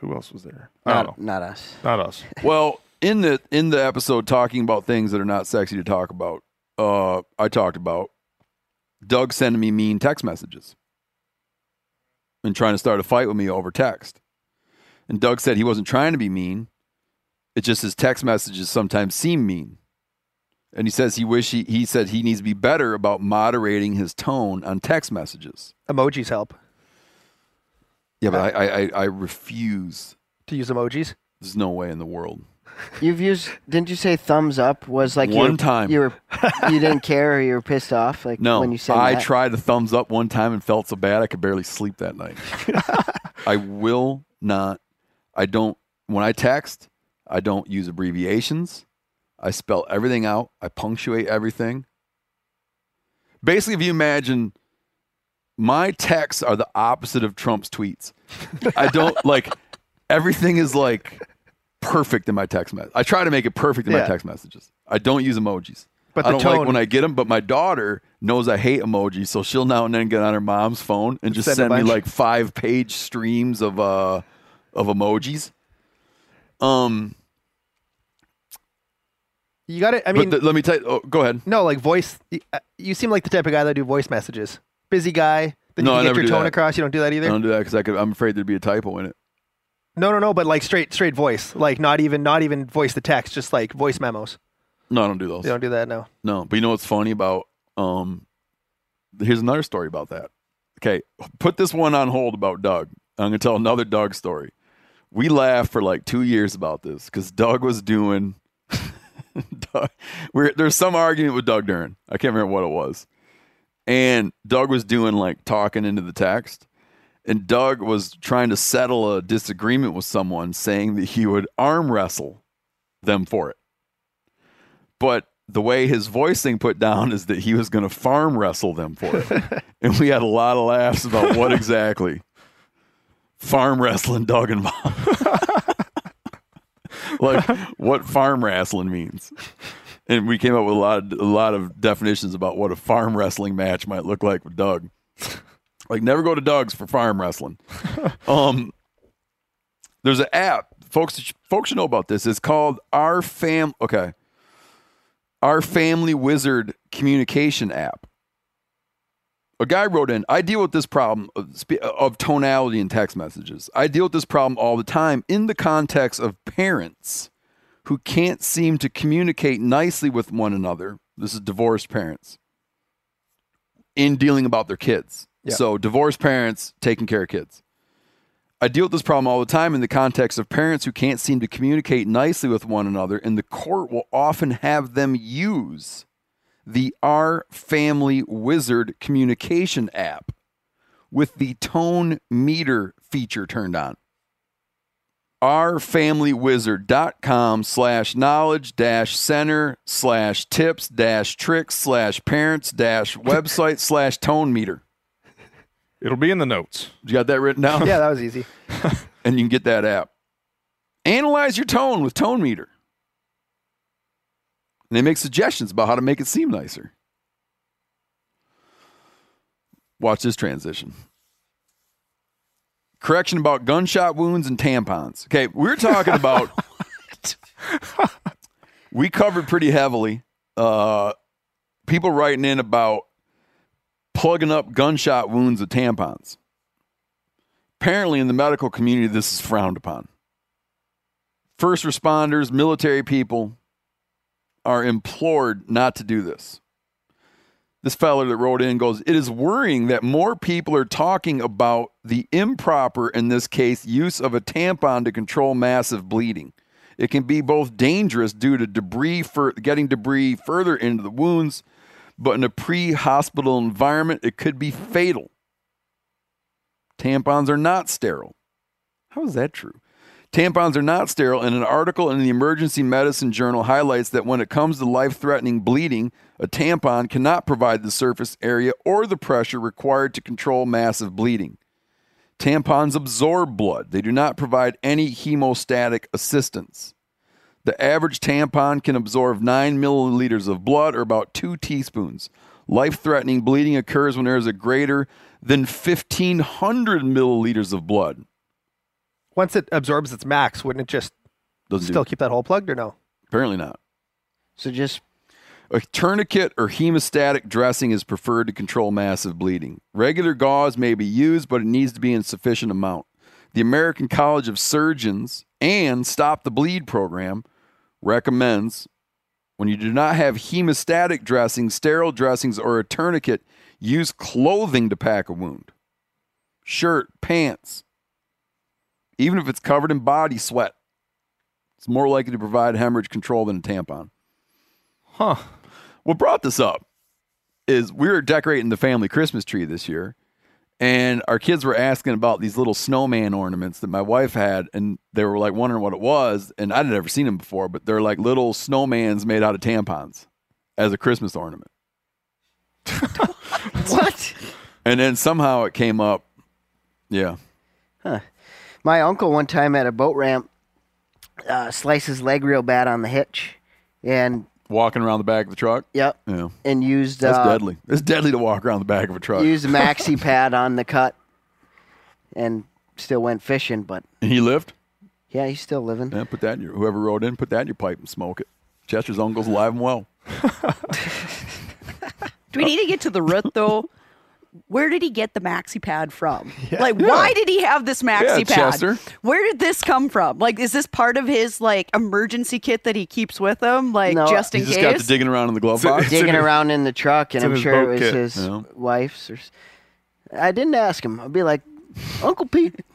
who else was there? I don't not, know. not us. Not us. Well, in the in the episode talking about things that are not sexy to talk about, uh, I talked about Doug sending me mean text messages and trying to start a fight with me over text. And Doug said he wasn't trying to be mean. It's just his text messages sometimes seem mean. And he says he wish he he said he needs to be better about moderating his tone on text messages. Emojis help Yeah, but I I, I, I refuse. to use emojis. There's no way in the world. You've used. Didn't you say thumbs up was like you One were- time. you were you didn't care or you were pissed off like No, when you said I that? tried a thumbs up one time and felt so bad I could barely sleep that night. I will not. I don't. When I text, I don't use abbreviations. I spell everything out. I punctuate everything. Basically, if you imagine my texts are the opposite of Trump's tweets. I don't like everything is like perfect in my text message. I try to make it perfect in my text messages. I don't use emojis. But I don't like when I get them. But my daughter knows I hate emojis, so she'll now and then get on her mom's phone and just Send send, me like five page streams of uh of emojis. Um, You got it. I mean, th- let me tell you. Oh, go ahead. no, like voice. uh, You seem like the type of guy that do voice messages. Busy guy. Then No, I you can never get your do tone that. across. You don't do that either. I don't do that because I could. I'm afraid there'd be a typo in it. No, no, no. But like straight, straight voice. Like not even, not even voice the text. Just like voice memos. No, I don't do those. You don't do that. No. No, but you know what's funny about um here's another story about that. Okay, put this one on hold about Doug. I'm gonna tell another Doug story. We laughed for like two years about this because Doug was doing Doug, we're, there's some argument with Doug Duren. I can't remember what it was. And Doug was doing like talking into the text. And Doug was trying to settle a disagreement with someone saying that he would arm wrestle them for it. But the way his voice thing put down is that he was going to farm wrestle them for it. and we had a lot of laughs about what exactly farm wrestling Doug involved. like what farm wrestling means. And we came up with a lot of a lot of definitions about what a farm wrestling match might look like with Doug. Like never go to Doug's for farm wrestling. um there's an app. Folks folks should know about this. It's called Our Fam okay. Our Family Wizard communication app. A guy wrote in, I deal with this problem of, of tonality in text messages. I deal with this problem all the time in the context of parents who can't seem to communicate nicely with one another. This is divorced parents in dealing about their kids. So, divorced parents taking care of kids. I deal with this problem all the time in the context of parents who can't seem to communicate nicely with one another, and the court will often have them use the Our Family Wizard communication app with the tone meter feature turned on. ourfamilywizard.com slash knowledge dash center slash tips dash tricks slash parents dash website slash tone meter. It'll be in the notes. You got that written down? Yeah, that was easy. and you can get that app. Analyze your tone with Tone Meter. And they make suggestions about how to make it seem nicer. Watch this transition. Correction about gunshot wounds and tampons. Okay, we're talking about. we covered pretty heavily. Uh, people writing in about plugging up gunshot wounds with tampons. Apparently, in the medical community, this is frowned upon. First responders, military people are implored not to do this. This fellow that wrote in goes, It is worrying that more people are talking about the improper, in this case, use of a tampon to control massive bleeding. It can be both dangerous due to debris for getting debris further into the wounds, but in a pre-hospital environment, it could be fatal. Tampons are not sterile. How is that true? Tampons are not sterile, and an article in the Emergency Medicine Journal highlights that when it comes to life threatening bleeding, a tampon cannot provide the surface area or the pressure required to control massive bleeding. Tampons absorb blood, they do not provide any hemostatic assistance. The average tampon can absorb 9 milliliters of blood, or about 2 teaspoons. Life threatening bleeding occurs when there is a greater than 1,500 milliliters of blood. Once it absorbs its max, wouldn't it just Doesn't still do, keep that hole plugged or no? apparently not. So just A tourniquet or hemostatic dressing is preferred to control massive bleeding. Regular gauze may be used, but it needs to be in sufficient amount. The American College of Surgeons and Stop the Bleed program recommends when you do not have hemostatic dressings, sterile dressings, or a tourniquet, use clothing to pack a wound. Shirt, pants, even if it's covered in body sweat. It's more likely to provide hemorrhage control than a tampon. Huh. What brought this up is we were decorating the family Christmas tree this year, and our kids were asking about these little snowman ornaments that my wife had, and they were like wondering what it was. And I'd never seen them before, but they're like little snowmans made out of tampons as a Christmas ornament. what? And then somehow it came up. Yeah. Huh. My uncle one time at a boat ramp uh, sliced his leg real bad on the hitch, and Walking around the back of the truck. yep, Yeah. and used That's uh, deadly. It's deadly to walk around the back of a truck. used a maxi pad on the cut, and still went fishing. But and he lived? yeah, he's still living. Yeah, put that in your, whoever wrote in, put that in your pipe and smoke it. Chester's uncle's alive and well. Do we need to get to the root though? Where did he get the maxi pad from? Like, why did he have this maxi Yeah, pad? Chester. Where did this come from? Like, is this part of his like emergency kit that he keeps with him, like No. just in He just case? got to digging around in the glove box. Digging in his- around in the truck, and I'm sure it was kit. his Yeah. wife's. Or, s- I didn't ask him. I'd be like, Uncle Pete.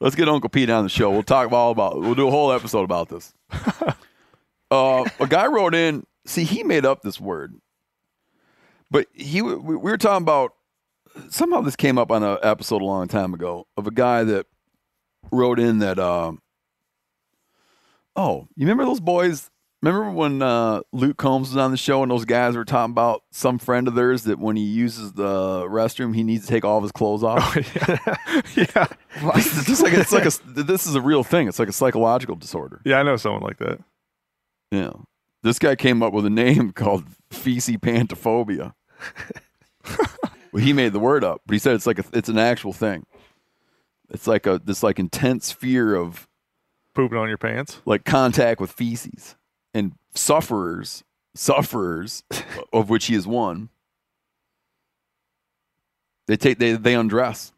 Let's get Uncle Pete on the show. We'll talk all about. We'll do a whole episode about this. uh, a guy wrote in. See, he made up this word, but he we, we were talking about. Somehow this came up on an episode a long time ago of a guy that wrote in that. Um, oh, you remember those boys? Remember when uh, Luke Combs was on the show and those guys were talking about some friend of theirs that when he uses the restroom he needs to take all of his clothes off. yeah. It's just like it's like a this is a real thing. It's like a psychological disorder. Yeah, I know someone like that. Yeah. This guy came up with a name called feces pantophobia. well, he made the word up, but he said it's like a, it's an actual thing. It's like a this like intense fear of Pooping on your pants. like contact with feces and sufferers sufferers of which he is one. They take they they undress.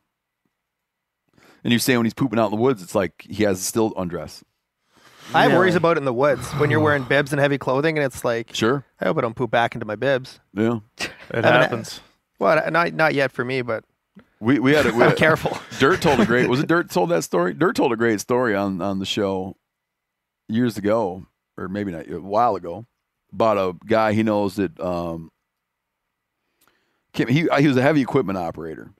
And you say when he's pooping out in the woods, it's like he has still undress. I have Yeah. worries about it in the woods when you're wearing bibs and heavy clothing, and it's like, Sure. I hope I don't poop back into my bibs. Yeah. It mean, happens. Well, not not yet for me, but We we had a we I'm had, careful. Dirt told a great was it Dirt told that story? Dirt told a great story on on the show years ago, or maybe not a while ago, about a guy he knows that um came- he he was a heavy equipment operator.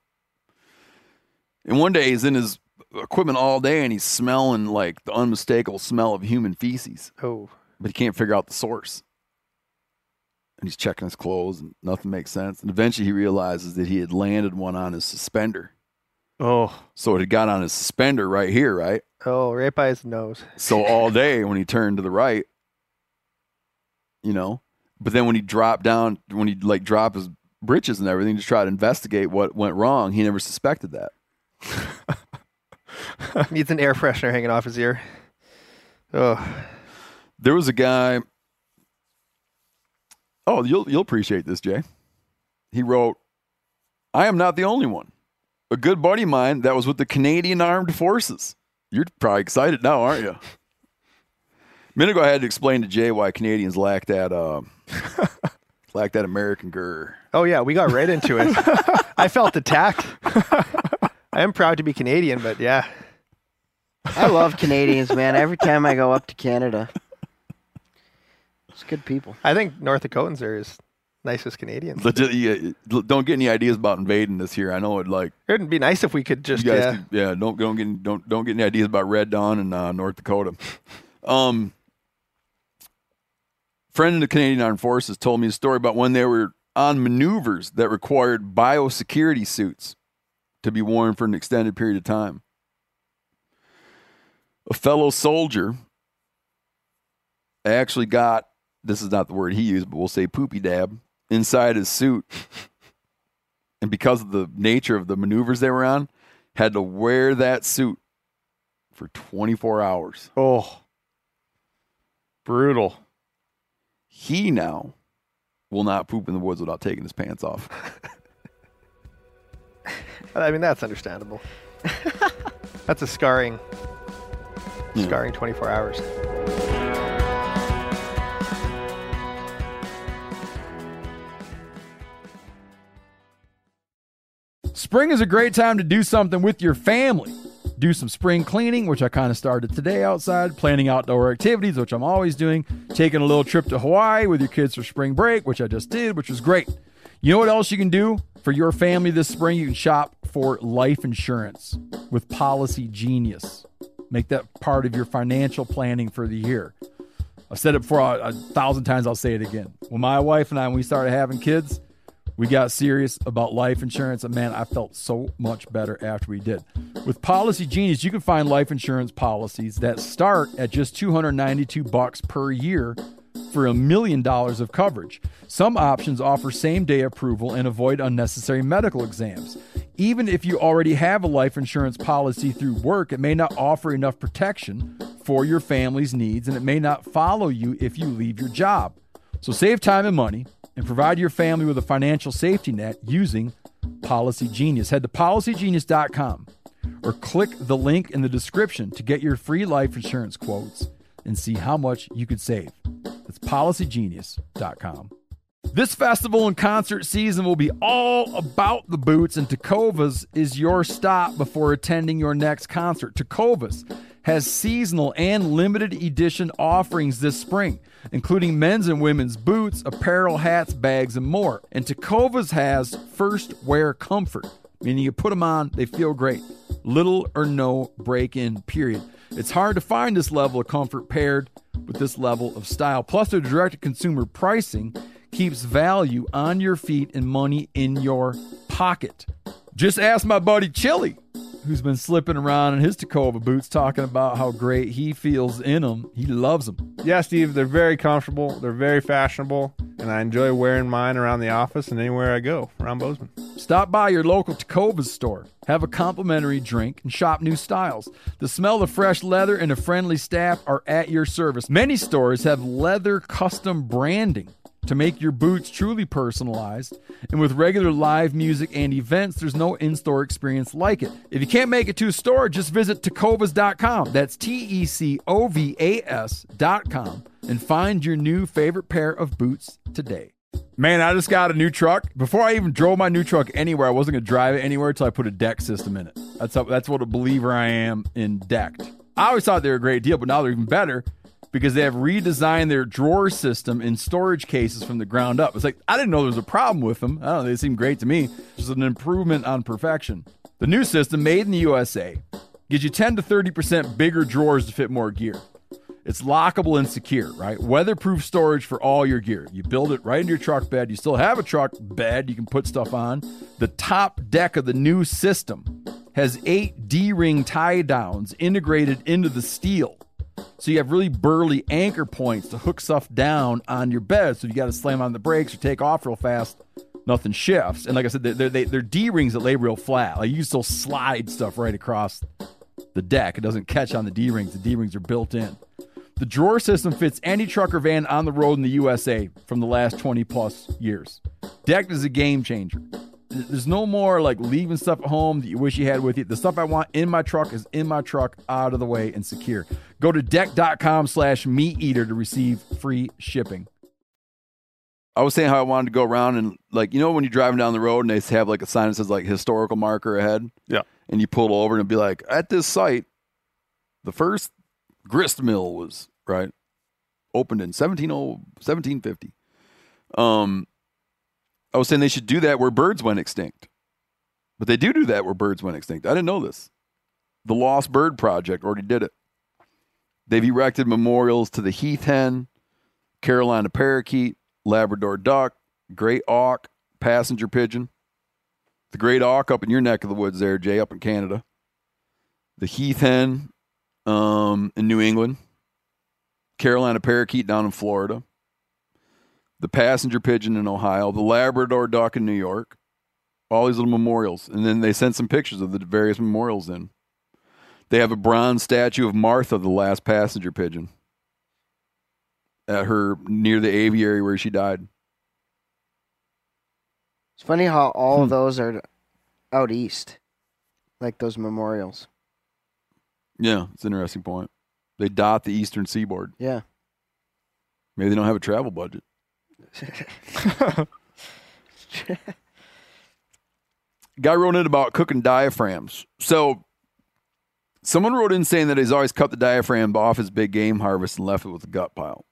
And one day he's in his equipment all day and he's smelling like the unmistakable smell of human feces, Oh, but he can't figure out the source. And he's checking his clothes and nothing makes sense. And eventually he realizes that he had landed one on his suspender. Oh, So it had got on his suspender right here, right? oh, right by his nose. So all day when he turned to the right, you know, but then when he dropped down, when he like dropped his britches and everything to try to investigate what went wrong, he never suspected that. Needs an air freshener hanging off his ear. Oh, There was a guy. Oh, you'll you'll appreciate this, Jay. He wrote, "I am not the only one. A good buddy of mine that was with the Canadian Armed Forces. You're probably excited now, aren't you?" A minute ago, I had to explain to Jay why Canadians lack that uh, lack that American grr. oh yeah, we got right into it. I felt attacked. I am proud to be Canadian, but yeah, I love Canadians, man. Every time I go up to Canada, it's good people. I think North Dakotans are as nice as Canadians. Legit, yeah, don't get any ideas about invading this here. I know it like It would be nice if we could just guys, yeah. could- yeah, don't don't get don't don't get any ideas about Red Dawn and uh, North Dakota. Um, friend in the Canadian Armed Forces told me a story about when they were on maneuvers that required biosecurity suits to be worn for an extended period of time. A fellow soldier actually got this is not the word he used, but we'll say poopy dab inside his suit. And because of the nature of the maneuvers they were on, had to wear that suit for 24 hours. oh, brutal. He now will not poop in the woods without taking his pants off. I mean, that's understandable. that's a scarring, Yeah. scarring 24 hours. Spring is a great time to do something with your family. Do some spring cleaning, which I kind of started today outside, planning outdoor activities, which I'm always doing, taking a little trip to Hawaii with your kids for spring break, which I just did, which was great. You know what else you can do for your family this spring? You can shop for life insurance with Policy Genius. Make that part of your financial planning for the year. I've said it before a, a thousand times, I'll say it again. When my wife and I, when we started having kids, we got serious about life insurance, and man, I felt so much better after we did. With Policy Genius, you can find life insurance policies that start at just 292 bucks per year for a million dollars of coverage. Some options offer same-day approval and avoid unnecessary medical exams. Even if you already have a life insurance policy through work, it may not offer enough protection for your family's needs and it may not follow you if you leave your job. So save time and money and provide your family with a financial safety net using Policy Genius. Head to policygenius.com or click the link in the description to get your free life insurance quotes and see how much you could save. That's policygenius.com. This festival and concert season will be all about the boots, and Tecovas is your stop before attending your next concert. Tecovas has seasonal and limited edition offerings this spring, including men's and women's boots, apparel, hats, bags, and more. And Tecovas has first wear comfort, meaning you put them on, they feel great. Little or no break in, period. It's hard to find this level of comfort paired with this level of style. Plus, their direct to consumer pricing keeps value on your feet and money in your pocket. Just ask my buddy Chili, who's been slipping around in his Tecova boots, talking about how great he feels in them. He loves them. Yeah, Steve, they're very comfortable. They're very fashionable, and I enjoy wearing mine around the office and anywhere I go around Bozeman. Stop by your local Tecovas store, have a complimentary drink, and shop new styles. The smell of fresh leather and a friendly staff are at your service. Many stores have leather custom branding to make your boots truly personalized. And with regular live music and events, there's no in store experience like it. If you can't make it to a store, just visit tecovas.com. That's T E C O V A S.com and find your new favorite pair of boots today. Man, I just got a new truck. Before I even drove my new truck anywhere, I wasn't going to drive it anywhere until I put a deck system in it. That's how, that's what a believer I am in decked. I always thought they were a great deal, but now they're even better because they have redesigned their drawer system and storage cases from the ground up. It's like I didn't know there was a problem with them. I don't know, they seem great to me. Just an improvement on perfection. The new system, made in the USA, Gives you 10 to 30% bigger drawers to fit more gear. It's lockable and secure, right? Weatherproof storage for all your gear. You build it right into your truck bed. You still have a truck bed you can put stuff on. The top deck of the new system has eight D ring tie downs integrated into the steel. So you have really burly anchor points to hook stuff down on your bed. So if you got to slam on the brakes or take off real fast, nothing shifts. And like I said, they're, they're, they're D rings that lay real flat. Like you can still slide stuff right across the deck. It doesn't catch on the D rings. The D rings are built in. The drawer system fits any truck or van on the road in the USA from the last 20 plus years. Decked is a game changer. There's no more like leaving stuff at home that you wish you had with you. The stuff I want in my truck is in my truck, out of the way and secure. Go to decked.com slash meat eater to receive free shipping. I was saying how I wanted to go around and like you know when you're driving down the road and they have like a sign that says like historical marker ahead. Yeah. And you pull over and it'd be like, at this site, the first grist mill was right opened in 17, 1750. Um, I was saying they should do that where birds went extinct, but they do do that where birds went extinct. I didn't know this. The Lost Bird Project already did it. They've erected memorials to the heath hen, Carolina parakeet, Labrador duck, great auk, passenger pigeon, the great auk up in your neck of the woods there, Jay, up in Canada, the heath hen um, in New England, Carolina parakeet down in Florida, the passenger pigeon in Ohio, the Labrador duck in New York, all these little memorials. And then they sent some pictures of the various memorials in. They have a bronze statue of Martha, the last passenger pigeon, at her near the aviary where she died. It's funny how all Hmm. of those are out east, like those memorials. Yeah, it's an interesting point. They dot the eastern seaboard. Yeah. Maybe they don't have a travel budget. Guy wrote in about cooking diaphragms. So someone wrote in saying that he's always cut the diaphragm off his big game harvest and left it with a gut pile.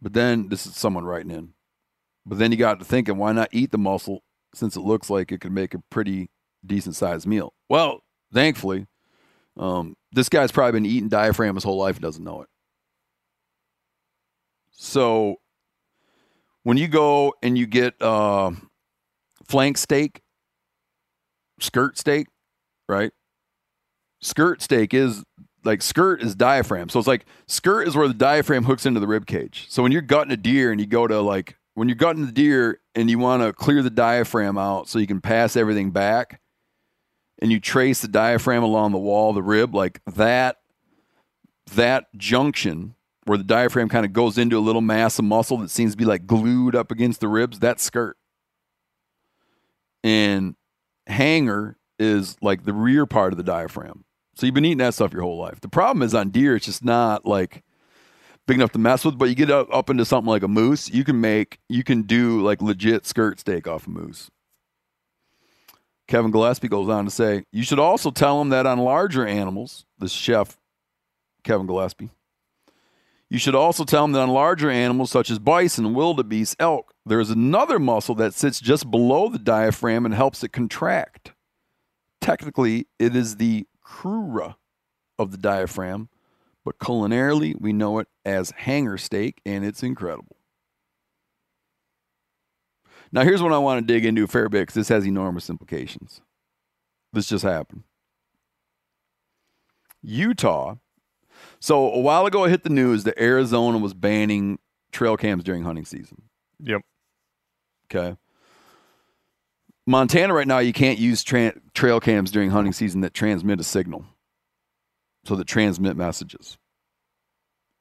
But then this is someone writing in. But then you got to thinking, why not eat the muscle since it looks like it could make a pretty decent sized meal? Well, thankfully, um, this guy's probably been eating diaphragm his whole life and doesn't know it. So when you go and you get uh, flank steak, skirt steak, right? Skirt steak is like skirt is diaphragm. So it's like skirt is where the diaphragm hooks into the rib cage. So when you're gutting a deer and you go to like when you're gutting the deer and you want to clear the diaphragm out so you can pass everything back and you trace the diaphragm along the wall of the rib like that that junction where the diaphragm kind of goes into a little mass of muscle that seems to be like glued up against the ribs, that's skirt. And hanger is like the rear part of the diaphragm. So you've been eating that stuff your whole life. The problem is on deer, it's just not like big enough to mess with. But you get up, up into something like a moose, you can make, you can do like legit skirt steak off a moose. Kevin Gillespie goes on to say, you should also tell them that on larger animals, this chef, Kevin Gillespie, you should also tell them that on larger animals such as bison, wildebeest, elk, there is another muscle that sits just below the diaphragm and helps it contract. Technically, it is the crura of the diaphragm, but culinarily, we know it as hanger steak, and it's incredible. Now, here's what I want to dig into a fair bit because this has enormous implications. This just happened. Utah. So a while ago, I hit the news that Arizona was banning trail cams during hunting season. Yep. Okay. Montana right now, you can't use tra- trail cams during hunting season that transmit a signal, so that transmit messages.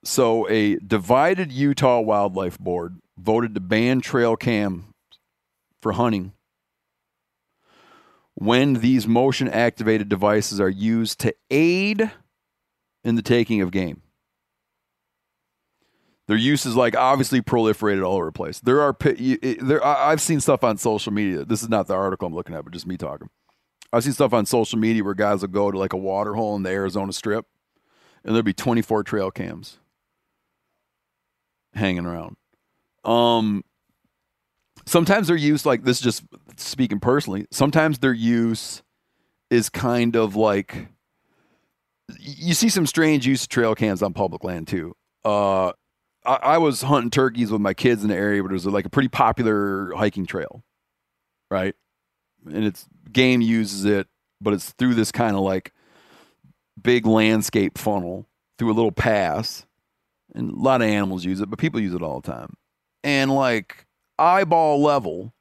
So a divided Utah Wildlife Board voted to ban trail cam for hunting when these motion activated devices are used to aid in the taking of game. Their use is like obviously proliferated all over the place. There are there. I've seen stuff on social media. This is not the article I'm looking at, but just me talking. I've seen stuff on social media where guys will go to like a water hole in the Arizona Strip, and there'll be 24 trail cams hanging around. Um, sometimes their use, like this, is just speaking personally. Sometimes their use is kind of like you see some strange use of trail cams on public land too. Uh, I, I was hunting turkeys with my kids in the area, but it was like a pretty popular hiking trail, right? And it's game uses it, but it's through this kind of like big landscape funnel through a little pass, and a lot of animals use it, but people use it all the time. And like eyeball level,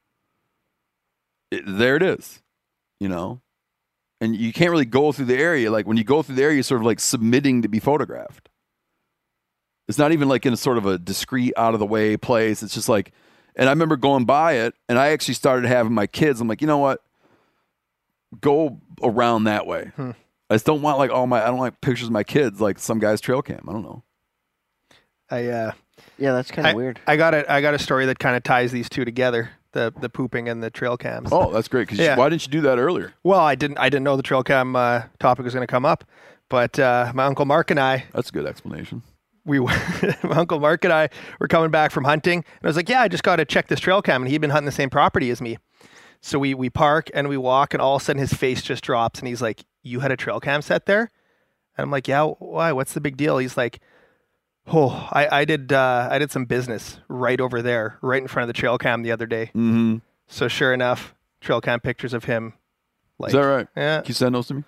it, there it is, you know. And you can't really go through the area. Like when you go through the area, you're sort of like submitting to be photographed. It's not even like in a sort of a discreet, out of the way place. It's just like, and I remember going by it, and I actually started having my kids. I'm like, you know what? Go around that way. Hmm. I just don't want like all my. I don't like pictures of my kids like some guy's trail cam. I don't know. I uh, Yeah, that's kind of weird. I got a I got a story that kind of ties these two together: the the pooping and the trail cams. Oh, that's great. Cause you- Yeah. why didn't you do that earlier? Well, I didn't I didn't know the trail cam uh, topic was going to come up, but uh, my uncle Mark and I That's a good explanation. we my uncle Mark and I were coming back from hunting, and I was like, "Yeah, I just got to check this trail cam." And he'd been hunting the same property as me, so we we park and we walk, and all of a sudden his face just drops, and he's like, "You had a trail cam set there?" And I'm like, "Yeah, why? What's the big deal?" He's like, "Oh, I I did uh, I did some business right over there, right in front of the trail cam the other day." Mm-hmm. So sure enough, trail cam pictures of him. Like, Is that right? Yeah. Can you send those to me?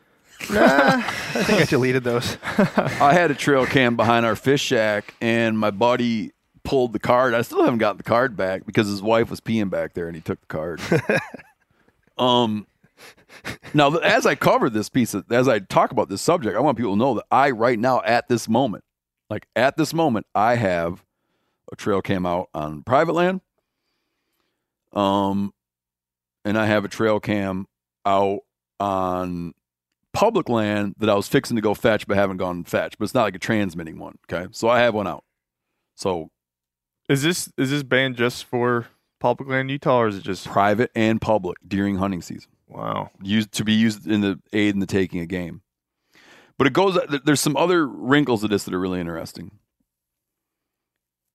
Nah, I think I deleted those. I had a trail cam behind our fish shack, and my buddy pulled the card. I still haven't gotten the card back because his wife was peeing back there, and he took the card. um, now as I cover this piece, of, as I talk about this subject, I want people to know that I right now at this moment, like at this moment, I have a trail cam out on private land. Um, and I have a trail cam out on public land that I was fixing to go fetch, but haven't gone and fetch. But it's not like a transmitting one. Okay, so I have one out. So Is this is this banned just for public land Utah, or is it just private and public during hunting season, wow? used to be used in the aid in the taking of game. But it goes. There's some other wrinkles to this that are really interesting.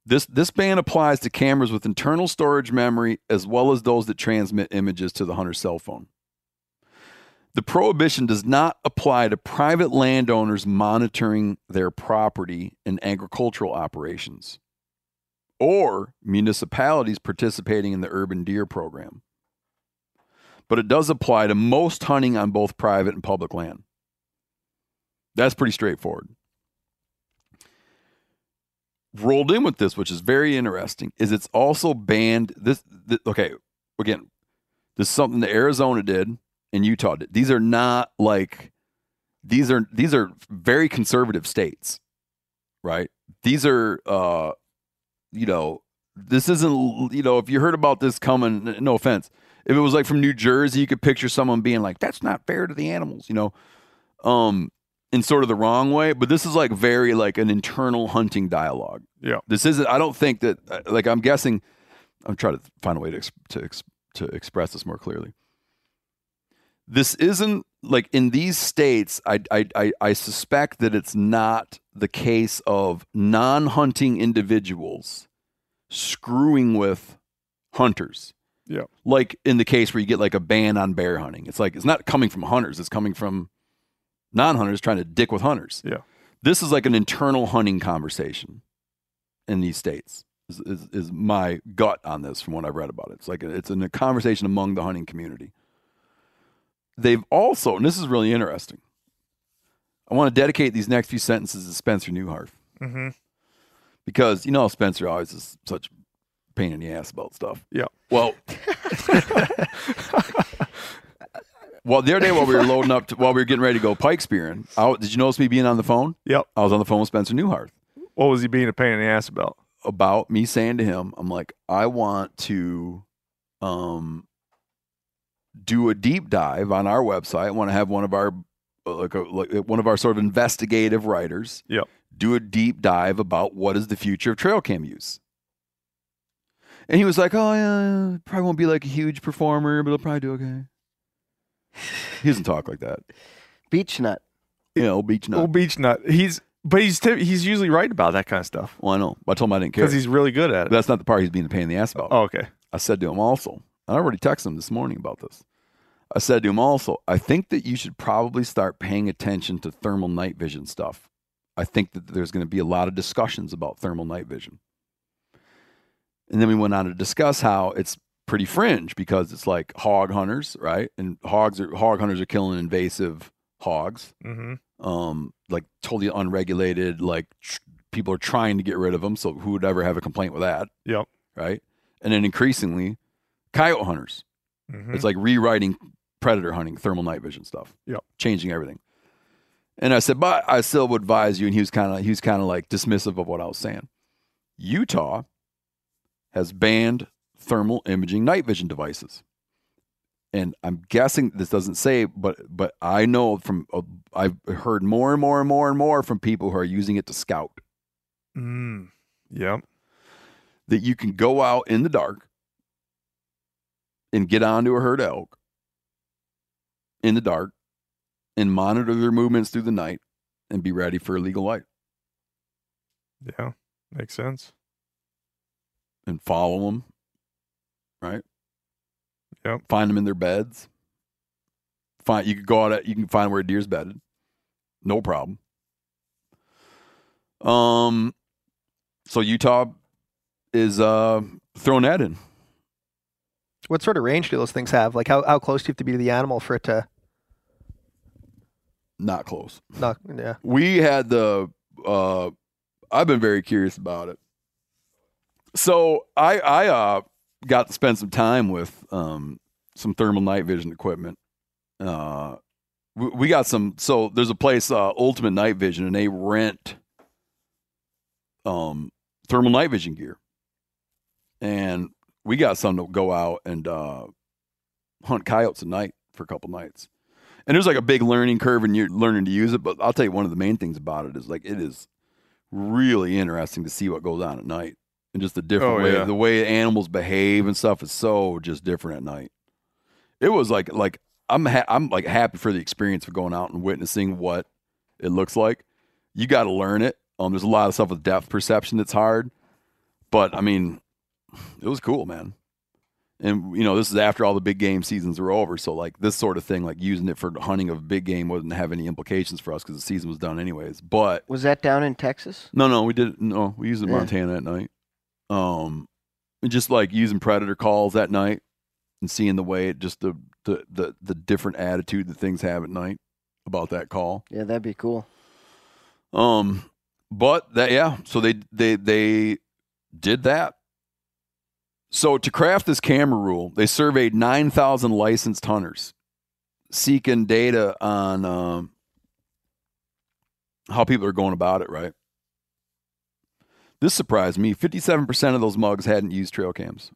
This this ban applies to cameras with internal storage memory as well as those that transmit images to the hunter's cell phone. The prohibition does not apply to private landowners monitoring their property and agricultural operations or municipalities participating in the urban deer program. But it does apply to most hunting on both private and public land. That's pretty straightforward. Rolled in with this, which is very interesting, is it's also banned. This, th- okay, again, this is something that Arizona did and Utah did. These are not like these are these are very conservative states, right? These are uh you know, this isn't you know, if you heard about this coming, no offense. If it was like from New Jersey, you could picture someone being like, That's not fair to the animals, you know. Um in sort of the wrong way, but this is like very like an internal hunting dialogue. Yeah. This isn't I don't think that uh, like I'm guessing I'm trying to find a way to ex- to ex- to express this more clearly this isn't like in these states I, I i i suspect that it's not the case of non-hunting individuals screwing with hunters Yeah. like in the case where you get like a ban on bear hunting it's like it's not coming from hunters it's coming from non-hunters trying to dick with hunters Yeah. this is like an internal hunting conversation in these states is, is, is my gut on this from what i've read about it it's like a, it's a conversation among the hunting community they've also, and this is really interesting. I want to dedicate these next few sentences to Spencer Neuharth Mm-hmm. because you know Spencer always is such pain in the ass about stuff. Yeah. Well, well, the other day while we were loading up, to, while we were getting ready to go pike spearing, I, did you notice me being on the phone? Yep. I was on the phone with Spencer Neuharth What was he being a pain in the ass about? about me saying to him, I'm like, I want to um do a deep dive on our website. I want to have one of our uh, like, a, like one of our sort of investigative writers Yep. do a deep dive about what is the future of trail cam use. And he was like, "Oh yeah, probably won't be like a huge performer, but it'll probably do okay." He doesn't talk like that. Beach nut. You know, beach nut. Old beach nut. He's but he's t- he's usually right about that kind of stuff Well, I know. I told him I didn't care. because he's really good at But it. that's not the part he's being a pain in the ass about. Oh, okay. I said to him also, and I already texted him this morning about this. I said to him also, I think that you should probably start paying attention to thermal night vision stuff. I think that there's going to be a lot of discussions about thermal night vision. And then we went on to discuss how it's pretty fringe because it's like hog hunters, right? And hogs are hog hunters are killing invasive hogs, Mm-hmm. um, like totally unregulated. Like tr- people are trying to get rid of them. So who would ever have a complaint with that, Yep. right? And then increasingly, coyote hunters. Mm-hmm. It's like rewriting predator hunting, thermal night vision stuff. Yep. Changing everything. And I said, but I still would advise you. And he was kind of he was kind of like dismissive of what I was saying. Utah has banned thermal imaging night vision devices. And I'm guessing this doesn't say, but but I know from uh, I've heard more and more and more and more from people who are using it to scout Mm. Yep. that you can go out in the dark and get onto a herd of elk in the dark and monitor their movements through the night and be ready for illegal light Yeah. Makes sense. and follow them, right? Yep. Find them in their beds. Find you can go out at you can find where a deer's bedded, no problem. Um, so Utah is uh throwing that in. What sort of range do those things have? Like how, how close do you have to be to the animal for it to Not close. not yeah. we had the uh i've been very curious about it so i i uh got to spend some time with um some thermal night vision equipment. Uh we, we got some so there's a place uh ultimate night vision and they rent um thermal night vision gear. And we got some to go out and uh hunt coyotes at night for a couple nights. And there's like a big learning curve and you're learning to use it but i'll tell you one of the main things about it is like it is really interesting to see what goes on at night and just the different Oh, way yeah. the way animals behave and stuff is so just different at night it was like like i'm ha- i'm like happy for the experience of going out and witnessing what it looks like you got to learn it um there's a lot of stuff with depth perception that's hard but i mean it was cool man and you know this is after all the big game seasons were over so like this sort of thing like using it for hunting of big game wouldn't have any implications for us because the season was done anyways but Was that down in Texas? no no we did no we used it in Yeah. montana at night um and just like using predator calls at night and seeing the way it just the the the, the different attitude that things have at night about that call Yeah, that'd be cool. um, but that yeah, so they they they did that. So to craft this camera rule, they surveyed nine thousand licensed hunters, seeking data on um, how people are going about it. Right. This surprised me. Fifty-seven percent of those mugs hadn't used trail cams.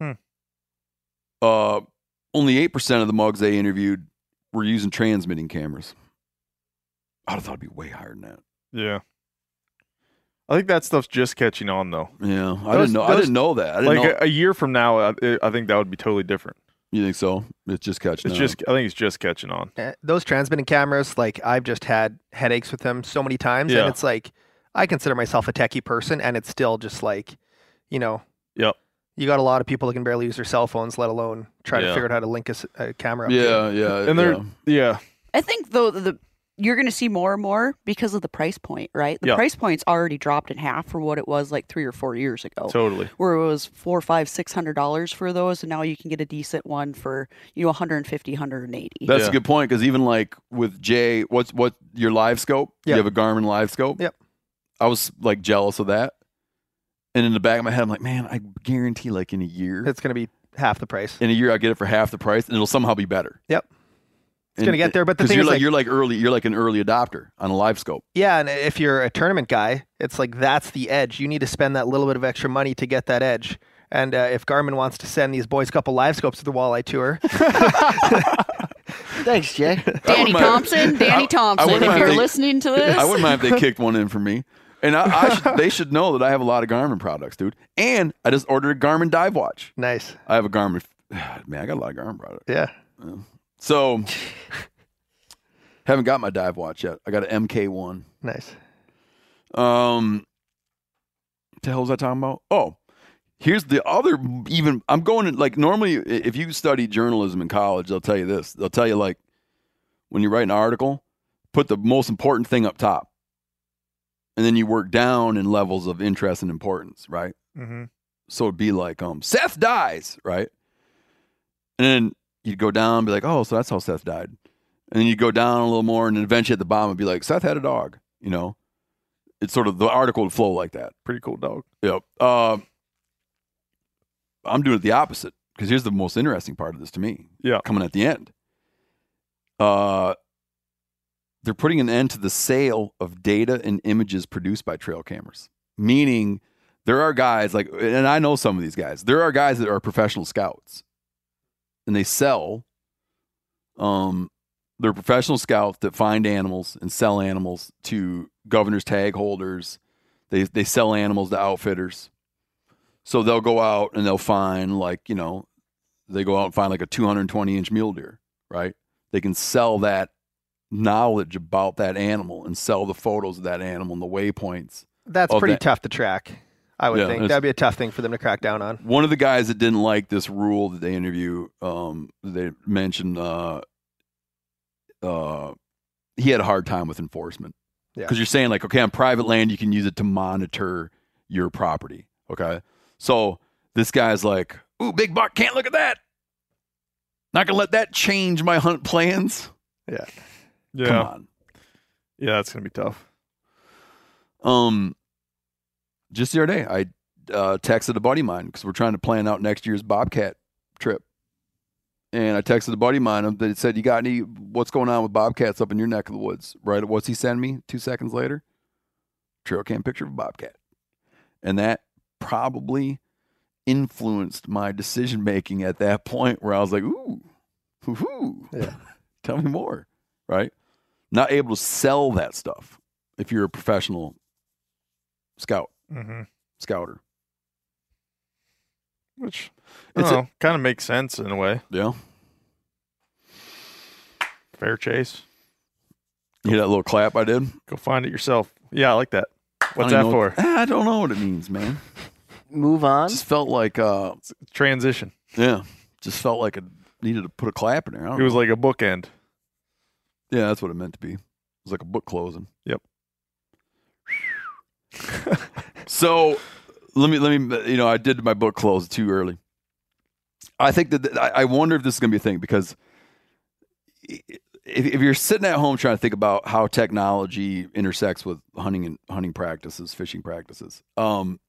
Hmm. Uh, only eight percent of the mugs they interviewed were using transmitting cameras. I'd have thought it'd be way higher than that. Yeah. I think that stuff's just catching on though. Yeah, I Those- didn't know. I didn't know that. Didn't Like know. a, a year from now, I, I think that would be totally different. you think so? It's just catching. It's on. just, I think it's just catching on. Uh, those transmitting cameras, like I've just had headaches with them so many times, Yeah. and it's like I consider myself a techie person, and it's still just like, you know, Yep. you got a lot of people that can barely use their cell phones, let alone try to figure out how to link a camera. Up to it. Yeah, yeah, And they're, yeah. yeah. I think though the you're going to see more and more because of the price point, right? The Yeah. price point's already dropped in half from what it was like three or four years ago, Totally. where it was four, five, six hundred dollars for those, and now you can get a decent one for you know 150, 180. That's Yeah. a good point because even like with Jay, what's what your live scope? Yeah. You have a Garmin live scope. Yep. I was like jealous of that, and in the back of my head, I'm like, man, I guarantee like in a year, It's going to be half the price. in a year I get it for half the price, and it'll somehow be better. Yep. It's gonna get there, but the thing you're is, like, like- you're like early, you're like an early adopter on a live scope. Yeah, and if you're a tournament guy, it's like that's the edge. You need to spend that little bit of extra money to get that edge. And uh, if Garmin wants to send these boys a couple live scopes to the Walleye Tour, Thanks, Jay. Danny mind- Thompson, Danny Thompson, wouldn't if mind you're if they- listening to this, I wouldn't mind if they kicked one in for me. And I, I should, they should know that I have a lot of Garmin products, dude. And I just ordered a Garmin dive watch. nice. I have a Garmin. Man, I got a lot of Garmin products. Yeah. So, haven't got my dive watch yet. I got an MK1. Nice. Um, what the hell was I talking about? Oh, Here's the other even I'm going to like normally if you study journalism in college, they'll tell you this. They'll tell you like when you write an article, put the most important thing up top. And then you work down in levels of interest and importance, right? Mm-hmm. So it'd be like, um, Seth dies, right? And then you'd go down and be like, oh, so that's how Seth died. And then you'd go down a little more, and then eventually at the bottom it'd be like, Seth had a dog, you know? It's sort of the article would flow like that. Pretty cool dog. Yep. Uh, I'm doing it the opposite because here's the most interesting part of this to me. Yeah. Coming at the end. Uh, they're putting an end to the sale of data and images produced by trail cameras, meaning there are guys like, and I know some of these guys, there are guys that are professional scouts and they sell, um, they're professional scouts that find animals and sell animals to governor's tag holders. They they sell animals to outfitters. So they'll go out and they'll find like, you know, they go out and find like a 220 inch mule deer, right? They can sell that knowledge about that animal and sell the photos of that animal and the waypoints. That's pretty that. tough to track. I would Yeah, think that'd be a tough thing for them to crack down on. One of the guys that didn't like this rule that they interview, um, they mentioned, uh, uh, he had a hard time with enforcement Yeah. because you're saying like, okay, on private land, you can use it to monitor your property. Okay, so this guy's like, ooh, big buck, can't look at that. Not gonna let that change my hunt plans. Yeah. Yeah. Come on. Yeah, that's gonna be tough. Um, just the other day, I uh, texted a buddy of mine because we're trying to plan out next year's Bobcat trip. And I texted a buddy of mine that said, "You got any? What's going on with bobcats up in your neck of the woods?" Right? What's he send me? Two seconds later, trail cam picture of a bobcat, and that probably influenced my decision making at that point, where I was like, "Ooh, hoo hoo, Yeah. tell me more." Right? Not able to sell that stuff if you're a professional scout, Mm-hmm. scouter. Which It's it's kind of makes sense in a way. Yeah. Fair chase. You hear that little clap I did? Go find it yourself. Yeah, I like that. What's that don't for? even I don't know what it means, man. Move on. Just felt like, uh, Transition. yeah, just felt like I needed to put a clap in there. I don't It was like a bookend. Yeah, that's what it meant to be. It was like a book closing. Yep. So let me let me you know I did my book close too early. I think that I I wonder if this is going to be a thing because if, if you're sitting at home trying to think about how technology intersects with hunting and hunting practices, fishing practices, um,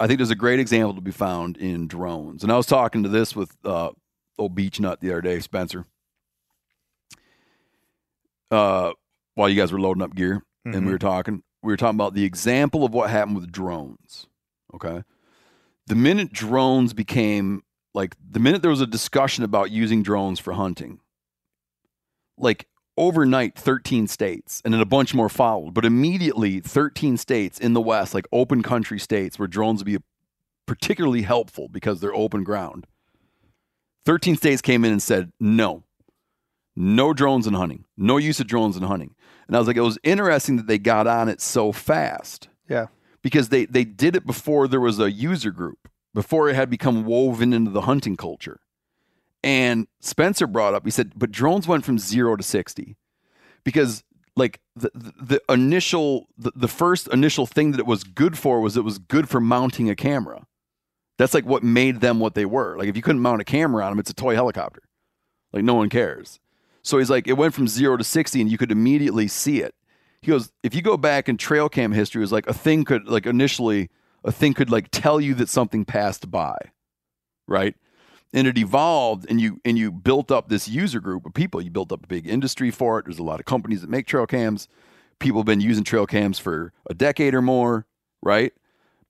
I think there's a great example to be found in drones. And I was talking to this with uh, old Beach Nut the other day, Spencer. Uh, while you guys were loading up gear, and Mhm. we were talking, we were talking about the example of what happened with drones. Okay. The minute drones became like the minute there was a discussion about using drones for hunting, like overnight 13 states and then a bunch more followed, but immediately 13 states in the West, like open country states where drones would be particularly helpful because they're open ground. 13 states came in and said, no, no drones in hunting, no use of drones in hunting. And I was like, it was interesting that they got on it so fast Yeah. because they they did it before there was a user group, before it had become woven into the hunting culture. And Spencer brought up, he said, but drones went from zero to sixty because like the the, the initial the, the first initial thing that it was good for was it was good for mounting a camera. That's like what made them what they were. Like if you couldn't mount a camera on them, it's a toy helicopter. Like no one cares. So he's like, it went from zero to 60 and you could immediately see it. He goes, if you go back in trail cam history, it was like a thing could, like initially, a thing could like tell you that something passed by, right? And it evolved and you, and you built up this user group of people. You built up a big industry for it. There's a lot of companies that make trail cams. People have been using trail cams for a decade or more, right?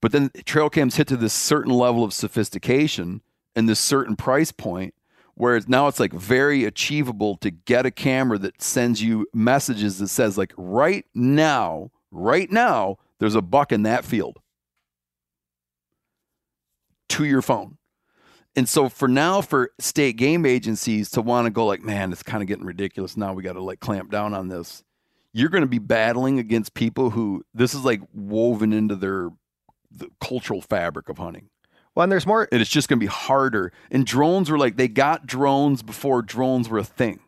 But then trail cams hit to this certain level of sophistication and this certain price point where it's, now it's like very achievable to get a camera that sends you messages that says like right now, right now, there's a buck in that field to your phone. And so for now, for state game agencies to want to go like, man, it's kind of getting ridiculous. Now we got to like clamp down on this. You're going to be battling against people who this is like woven into their the cultural fabric of hunting. Well, and there's more. and it's just going to be harder. And drones were like they got drones before drones were a thing.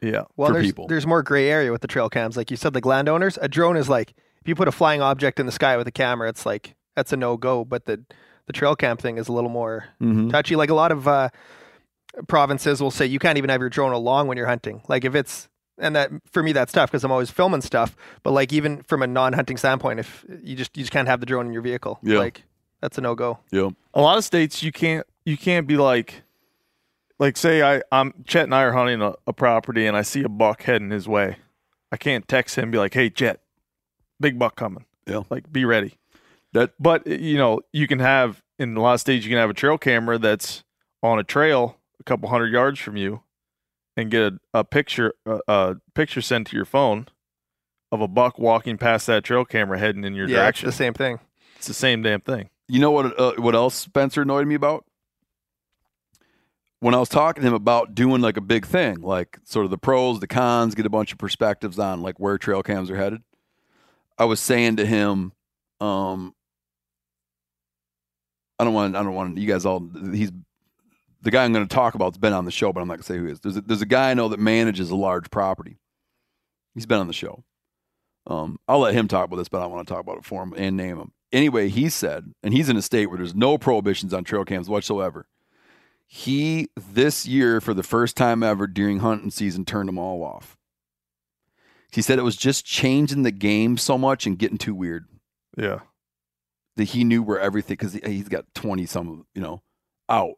Yeah. Well, there's, people. there's more gray area with the trail cams. Like you said, like landowners, a drone is like if you put a flying object in the sky with a camera, it's like that's a no go. But the the trail cam thing is a little more Mhm. touchy. Like a lot of uh, provinces will say you can't even have your drone along when you're hunting. Like if it's and that for me that's tough because I'm always filming stuff. But like even from a non-hunting standpoint, if you just you just can't have the drone in your vehicle, Yeah. like that's a no go. Yeah. a lot of states you can't you can't be like like say I I'm Chet and I are hunting a, a property and I see a buck heading his way. I can't text him and be like, "Hey, Chet, big buck coming." Yeah. Like be ready. That But you know, you can have in a lot of states you can have a trail camera that's on a trail a couple hundred yards from you and get a, a picture a, a picture sent to your phone of a buck walking past that trail camera heading in your yeah, direction. it's the same thing. It's the same damn thing. You know what? Uh, what else Spencer annoyed me about? When I was talking to him about doing like a big thing, like sort of the pros, the cons, get a bunch of perspectives on like where trail cams are headed. I was saying to him, um, I don't want, I don't want you guys all. He's the guy I'm going to talk about's been on the show, but I'm not going to say who he is. There's a, there's a guy I know that manages a large property. He's been on the show. Um, I'll let him talk about this, but I want to talk about it for him and name him. Anyway, he said, and he's in a state where there's no prohibitions on trail cams whatsoever. He this year, for the first time ever during hunting season, turned them all off. He said it was just changing the game so much and getting too weird Yeah. that he knew where everything because he's got twenty some you know out,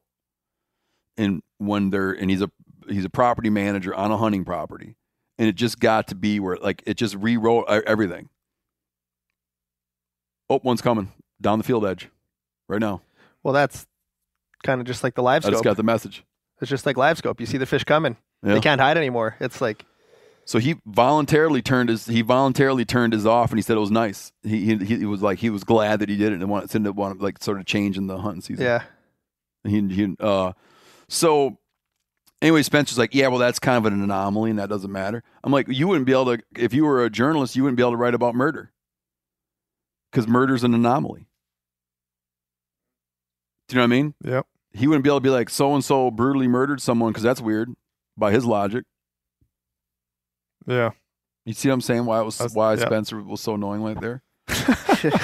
and when they're and he's a he's a property manager on a hunting property, and it just got to be where like it just rewrote everything. Oh, one's coming down the field edge, right now. Well, that's kind of just like the live scope. I just got the message. It's just like live scope. You see the fish coming. Yeah. They can't hide anymore. It's like So he voluntarily turned his he voluntarily turned his off, and he said it was nice. He he, he was like he was glad that he did it and wanted to want like sort of change in the hunting season. yeah. He, he uh, so anyway, Spencer's like, yeah, well, that's kind of an anomaly, and that doesn't matter. I'm like, you wouldn't be able to if you were a journalist, you wouldn't be able to write about murder because murder's an anomaly. Do you know what I mean? Yep. He wouldn't be able to be like, so and so brutally murdered someone because that's weird by his logic. Yeah. You see what I'm saying? Why it was That's- why yeah. Spencer was so annoying right there.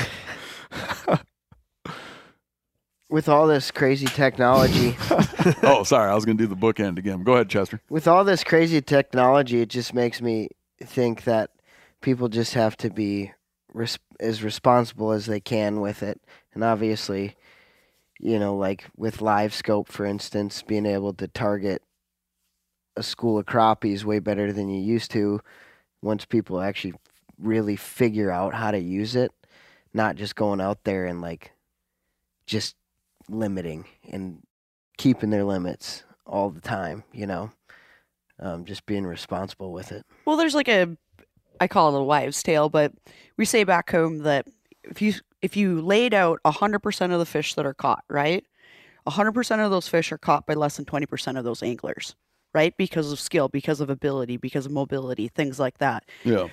With all this crazy technology, oh, sorry, I was going to do the bookend again. Go ahead, Chester. with all this crazy technology, it just makes me think that people just have to be res- as responsible as they can with it. And obviously, you know, like with live scope, for instance, being able to target a school of crappies way better than you used to once people actually really figure out how to use it, not just going out there and like just limiting and keeping their limits all the time, you know um, just being responsible with it. Well, there's like a, I call it a wives' tale, but we say back home that if you if you laid out hundred percent of the fish that are caught, right, hundred percent of those fish are caught by less than twenty percent of those anglers, right, because of skill, because of ability, because of mobility, things like that. Yeah.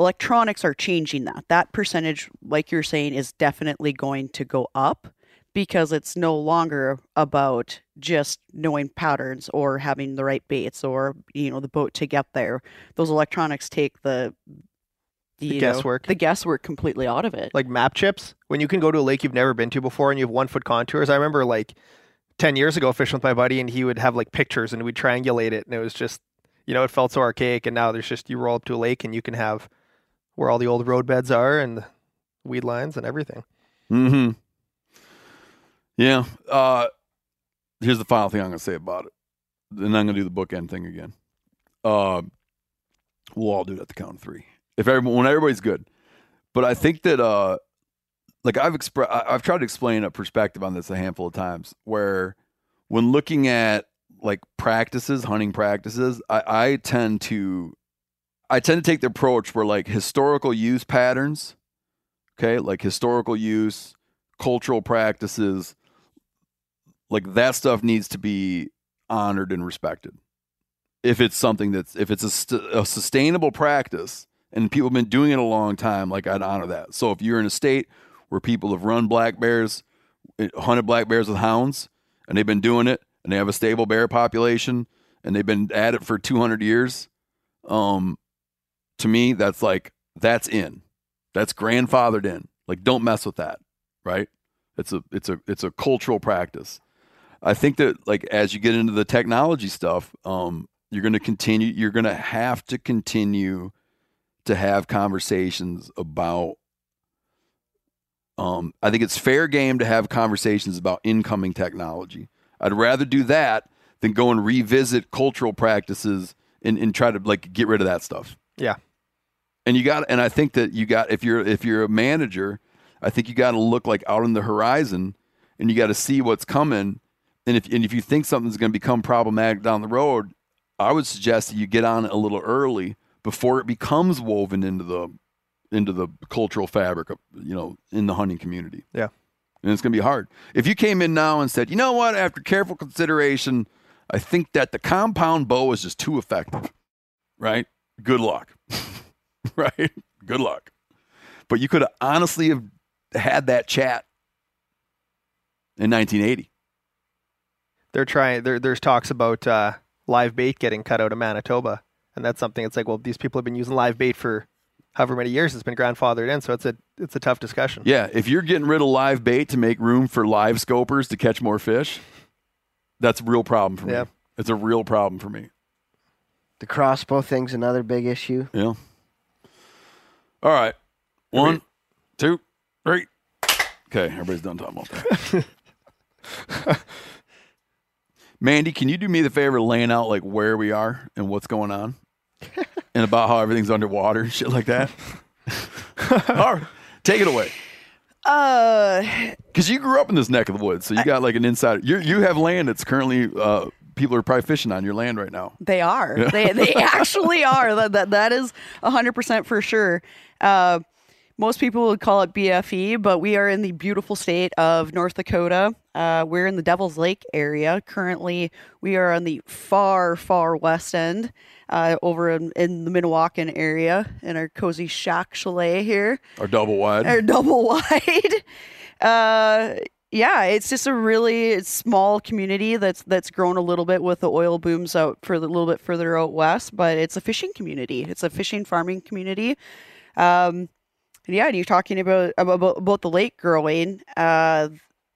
Electronics are changing that. That percentage, like you're saying, is definitely going to go up because it's no longer about just knowing patterns or having the right baits or you know the boat to get there those electronics take the The you know, guesswork. the guesswork completely out of it like map chips when you can go to a lake you've never been to before and you have one foot contours i remember like 10 years ago fishing with my buddy and he would have like pictures and we'd triangulate it and it was just you know it felt so archaic and now there's just you roll up to a lake and you can have where all the old road beds are and weed lines and everything Mm-hmm. Yeah. Uh, here's the final thing I'm going to say about it. Then I'm going to do the bookend thing again. Uh, we'll all do it at the count of three. If everyone, when everybody's good. But I think that, uh, like I've expressed, I've tried to explain a perspective on this a handful of times where when looking at like practices, hunting practices, I, I tend to, I tend to take the approach where like historical use patterns, okay, like historical use, cultural practices, like that stuff needs to be honored and respected. If it's something that's if it's a, st- a sustainable practice and people have been doing it a long time, like I'd honor that. So if you're in a state where people have run black bears hunted black bears with hounds, and they've been doing it, and they have a stable bear population, and they've been at it for 200 years. Um, to me, that's like that's in, that's grandfathered in. Like, don't mess with that, right? It's a it's a it's a cultural practice. I think that like as you get into the technology stuff, um, you're going to continue. You're going to have to continue to have conversations about. Um, I think it's fair game to have conversations about incoming technology. I'd rather do that than go and revisit cultural practices and, and try to like get rid of that stuff. Yeah. And you got, and I think that you got if you're if you're a manager, I think you got to look like out on the horizon, and you got to see what's coming. And if and if you think something's going to become problematic down the road, I would suggest that you get on it a little early before it becomes woven into the into the cultural fabric of you know in the hunting community. Yeah. And it's going to be hard. If you came in now and said, you know what, after careful consideration, I think that the compound bow is just too effective, right? Good luck. right? Good luck. But you could have honestly have had that chat in 1980. They're trying. There, there's talks about uh, live bait getting cut out of Manitoba, and that's something. It's like, well, these people have been using live bait for however many years. It's been grandfathered in, so it's a it's a tough discussion. Yeah, if you're getting rid of live bait to make room for live scopers to catch more fish, that's a real problem for me. Yeah. It's a real problem for me. The crossbow thing's another big issue. Yeah. All right. One, two, three. Okay, everybody's done talking about that. Mandy, can you do me the favor of laying out like where we are and what's going on? and about how everything's underwater and shit like that? All right. Take it away. Uh, Because you grew up in this neck of the woods, so you got like an insider. You you have land that's currently uh, people are probably fishing on your land right now. They are. They they actually are. That that that is hundred percent for sure. Uh, most people would call it BFE, but we are in the beautiful state of North Dakota. Uh, we're in the Devil's Lake area. Currently, we are on the far, far west end, uh, over in, in the Minnewaukan area, in our cozy shack chalet here Our double wide. Our double wide. Uh, yeah, it's just a really small community that's that's grown a little bit with the oil booms out for a little bit further out west, but it's a fishing community. It's a fishing farming community. Um, and yeah, and you're talking about about, about the lake growing. Uh,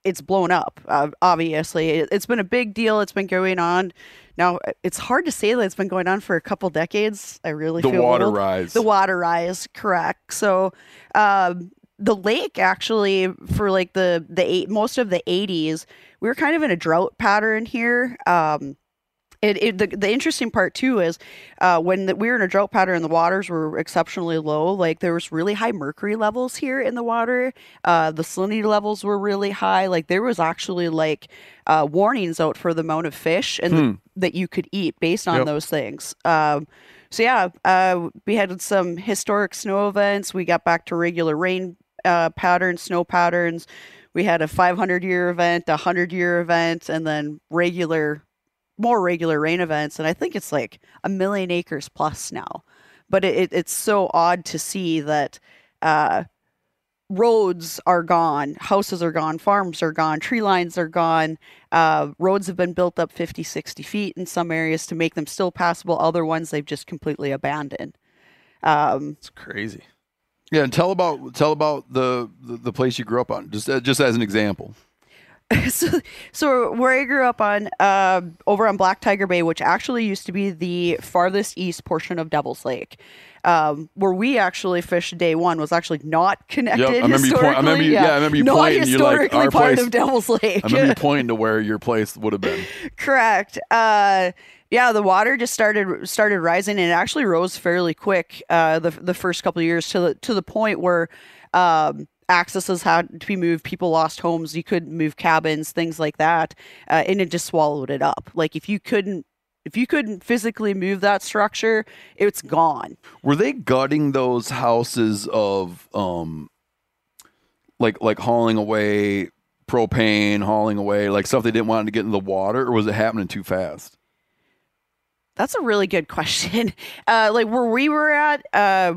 it's blown up. Uh, obviously, it, it's been a big deal. It's been going on. Now, it's hard to say that it's been going on for a couple decades. I really The feel water old. rise. The water rise, correct. So, um, the lake actually for like the the eight most of the 80s, we were kind of in a drought pattern here. Um, it, it the, the interesting part too is uh, when the, we were in a drought pattern, and the waters were exceptionally low. Like there was really high mercury levels here in the water. Uh, the salinity levels were really high. Like there was actually like uh, warnings out for the amount of fish and the, that you could eat based on Yep. those things. Um, so yeah, uh, we had some historic snow events. We got back to regular rain uh, patterns, snow patterns. We had a 500 year event, a 100 year event, and then regular, more regular rain events. And I think it's like a million acres plus now. But it, it, it's so odd to see that uh, roads are gone, houses are gone, farms are gone, tree lines are gone. Uh, roads have been built up 50, 60 feet in some areas to make them still passable. Other ones they've just completely abandoned. Um, It's crazy. Yeah, and tell about tell about the, the, the place you grew up on, just uh, just as an example. so, so where I grew up on, uh, over on Black Tiger Bay, which actually used to be the farthest east portion of Devil's Lake, um, where we actually fished day one was actually not connected. Yep, I remember you point- I remember you- yeah, I remember you not pointing, you're like, our part place- of Devil's Lake. I remember you pointing to where your place would have been. Correct. Uh, yeah, the water just started started rising, and it actually rose fairly quick. Uh, the the first couple of years to the to the point where um, accesses had to be moved. People lost homes. You couldn't move cabins, things like that, uh, and it just swallowed it up. Like if you couldn't. If you couldn't physically move that structure, it's gone. Were they gutting those houses of um like like hauling away propane, hauling away like stuff they didn't want to get in the water, or was it happening too fast? That's a really good question. Uh, like where we were at, uh,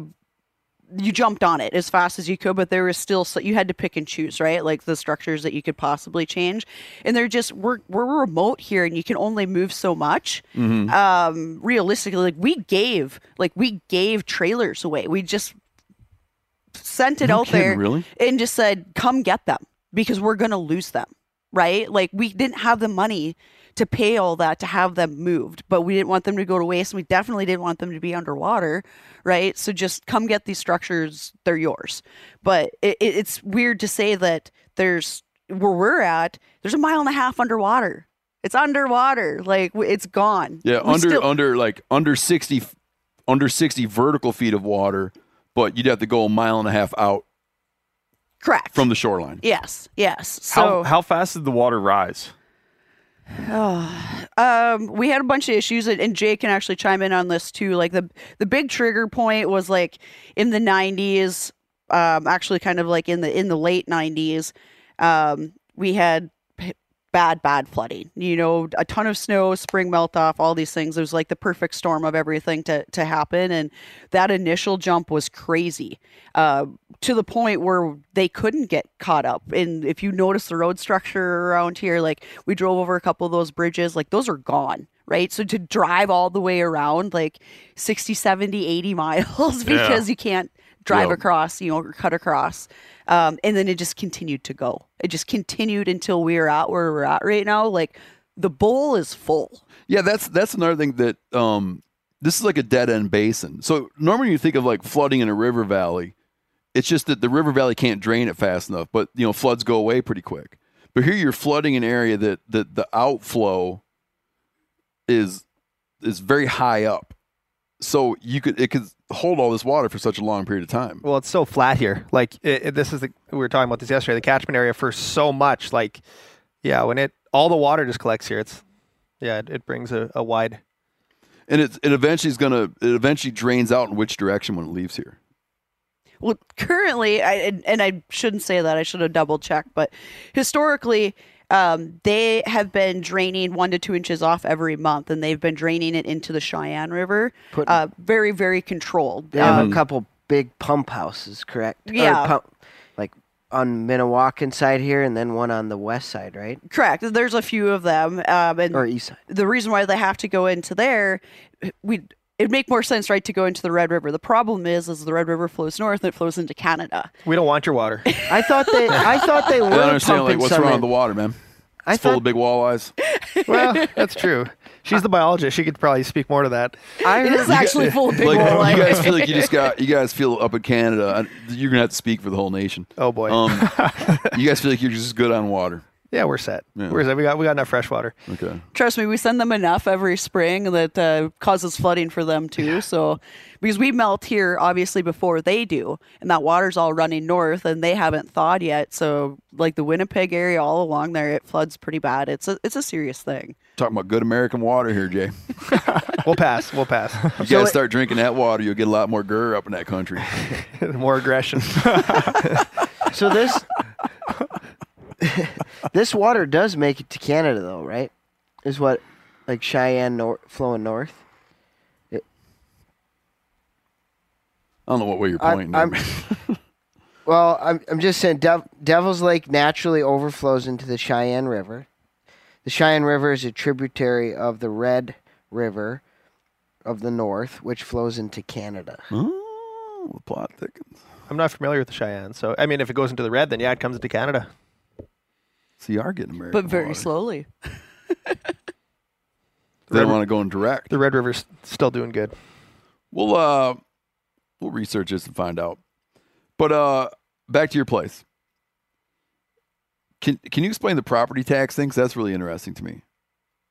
you jumped on it as fast as you could, but there was still so you had to pick and choose, right? Like the structures that you could possibly change, and they're just we're we're remote here, and you can only move so much. Mm-hmm. Um, realistically, like we gave like we gave trailers away. We just sent it No out kidding, there really? and just said, "Come get them," because we're gonna lose them, right? Like we didn't have the money to pay all that to have them moved, but we didn't want them to go to waste, and we definitely didn't want them to be underwater, right? So just come get these structures; they're yours. But it, it, it's weird to say that there's where we're at. There's a mile and a half underwater. It's underwater, like it's gone. Yeah, We under still- under like under sixty, under sixty vertical feet of water, but you'd have to go a mile and a half out correct from the shoreline. Yes, yes. how So how fast did the water rise? Um, we had a bunch of issues, and, Jay can actually chime in on this too. Like the the big trigger point was like in the '90s, um, actually kind of like in the in the late '90s. Um, we had bad bad flooding. You know, a ton of snow, spring melt off, all these things. It was like the perfect storm of everything to to happen, and that initial jump was crazy. Uh, to the point where they couldn't get caught up. And if you notice the road structure around here, like we drove over a couple of those bridges, like those are gone, right? So to drive all the way around like 60, 70, 80 miles because you can't drive Yeah. across, you know, or cut across. Um, and then it just continued to go. It just continued until we are at where we're at right now. Like the bowl is full. Yeah, that's that's another thing that um this is like a dead end basin. So normally you think of like flooding in a river valley. It's just that the river valley can't drain it fast enough, but you know, floods go away pretty quick. But here you're flooding an area that that the outflow is is very high up. So you could it could hold all this water for such a long period of time. Well, it's so flat here. Like it, it- this is the we were talking about this yesterday. The catchment area for so much. Like, yeah, when it all the water just collects here, it's yeah, it, it brings a, a wide. And it it eventually is gonna it eventually drains out in which direction when it leaves here. Well, currently, I, and, and I shouldn't say that. I should have double checked. But historically, um, they have been draining one to two inches off every month, and they've been draining it into the Cheyenne River. Put- uh, very, very controlled. They have Um, a couple big pump houses, correct? Yeah. pump, like on Minnewaukan side here, and then one on the west side, right? correct. There's a few of them, um, and Or east side. the reason why they have to go into there, we it'd make more sense, right, to go into the Red River. The problem is, is the Red River flows north and it flows into Canada. We don't want your water. I thought they. I thought they I were don't understand pumping like what's wrong with the water, man. I It's full thought of big walleyes. well, that's true. She's the biologist. She could probably speak more to that. I It heard, is actually full of big like walleye. you guys feel like you just got you guys feel up in Canada. You're gonna have to speak for the whole nation. Oh boy. Um, you guys feel like you're just good on water. Yeah, we're set. Yeah. We're set. We got we got enough fresh water. Okay. Trust me, we send them enough every spring that uh, causes flooding for them too. So, because we melt here obviously before they do, and that water's all running north, and they haven't thawed yet. So, like the Winnipeg area, all along there, it floods pretty bad. It's a it's a serious thing. Talking about good American water here, Jay. We'll pass. We'll pass. You So guys it- start drinking that water, you'll get a lot more grr up in that country. more aggression. so this. this water does make it to Canada, though, right? Is what, like Cheyenne nor- flowing north. I don't know what way you're I- pointing. I'm- Well, I'm I'm just saying, Dev- Devil's Lake naturally overflows into the Cheyenne River. The Cheyenne River is a tributary of the Red River of the North, which flows into Canada. oh, the plot thickens. I'm not familiar with the Cheyenne, so I mean, if it goes into the red, then yeah, it comes into Canada. So you are getting American But very water. slowly. They don't want to go in direct. The Red River's still doing good. We'll uh we'll research this and find out. But uh back to your place. Can can you explain the property tax thing? 'Cause that's really interesting to me.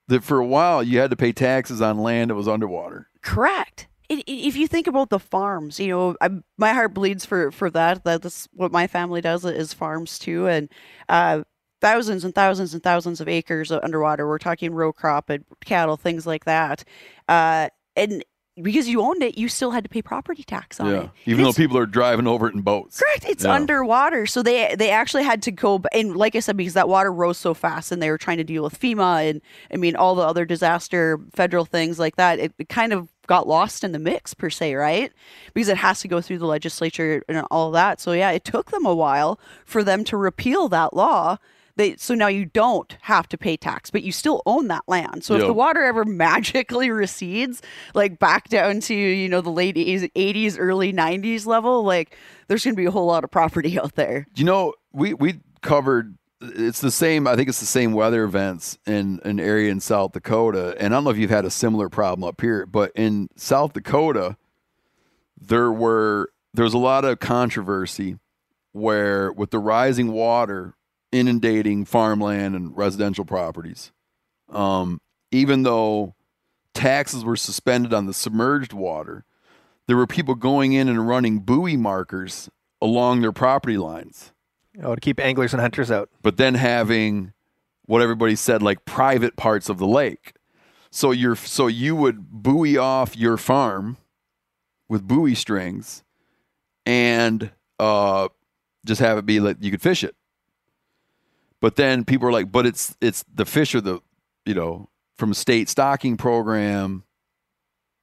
That for a while you had to pay taxes on land that was underwater. Correct. I- i- If you think about the farms, you know, I, my heart bleeds for for that. That- That's what my family does is farms too, and uh, thousands and thousands and thousands of acres of underwater. We're talking row crop and cattle, things like that. Uh, and because you owned it, you still had to pay property tax on Yeah. it. Even though people are driving over it in boats. Correct. It's Yeah. underwater, so they they actually had to go. And like I said, because that water rose so fast, and they were trying to deal with FEMA and I mean all the other disaster federal things like that. It, it kind of got lost in the mix per se, right? Because it has to go through the legislature and all that. So yeah, it took them a while for them to repeal that law. They, so now you don't have to pay tax, but you still own that land. So if the water ever magically recedes, like back down to you know the late 80s, early 90s level, like there's going to be a whole lot of property out there. You know, we we covered. It's the same. I think it's the same weather events in an area in South Dakota, and I don't know if you've had a similar problem up here, but in South Dakota, there were there was a lot of controversy where with the rising water inundating farmland and residential properties, um, even though taxes were suspended on the submerged water, there were people going in and running buoy markers along their property lines, Oh, to keep anglers and hunters out. but then having what everybody said like private parts of the lake. So you're so you would buoy off your farm with buoy strings and uh just have it be like you could fish it. But then people are like, but it's it's the fish are the you know from state stocking program,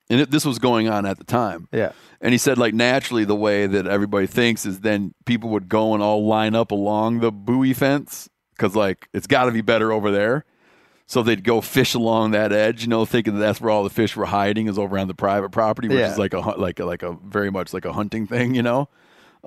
and it, this was going on at the time. Yeah. And he said, like, naturally, the way that everybody thinks is then people would go and all line up along the buoy fence because, like, it's got to be better over there. So they'd go fish along that edge, you know, thinking that that's where all the fish were hiding is over on the private property, which Yeah. is like a like a, like a very much like a hunting thing, you know.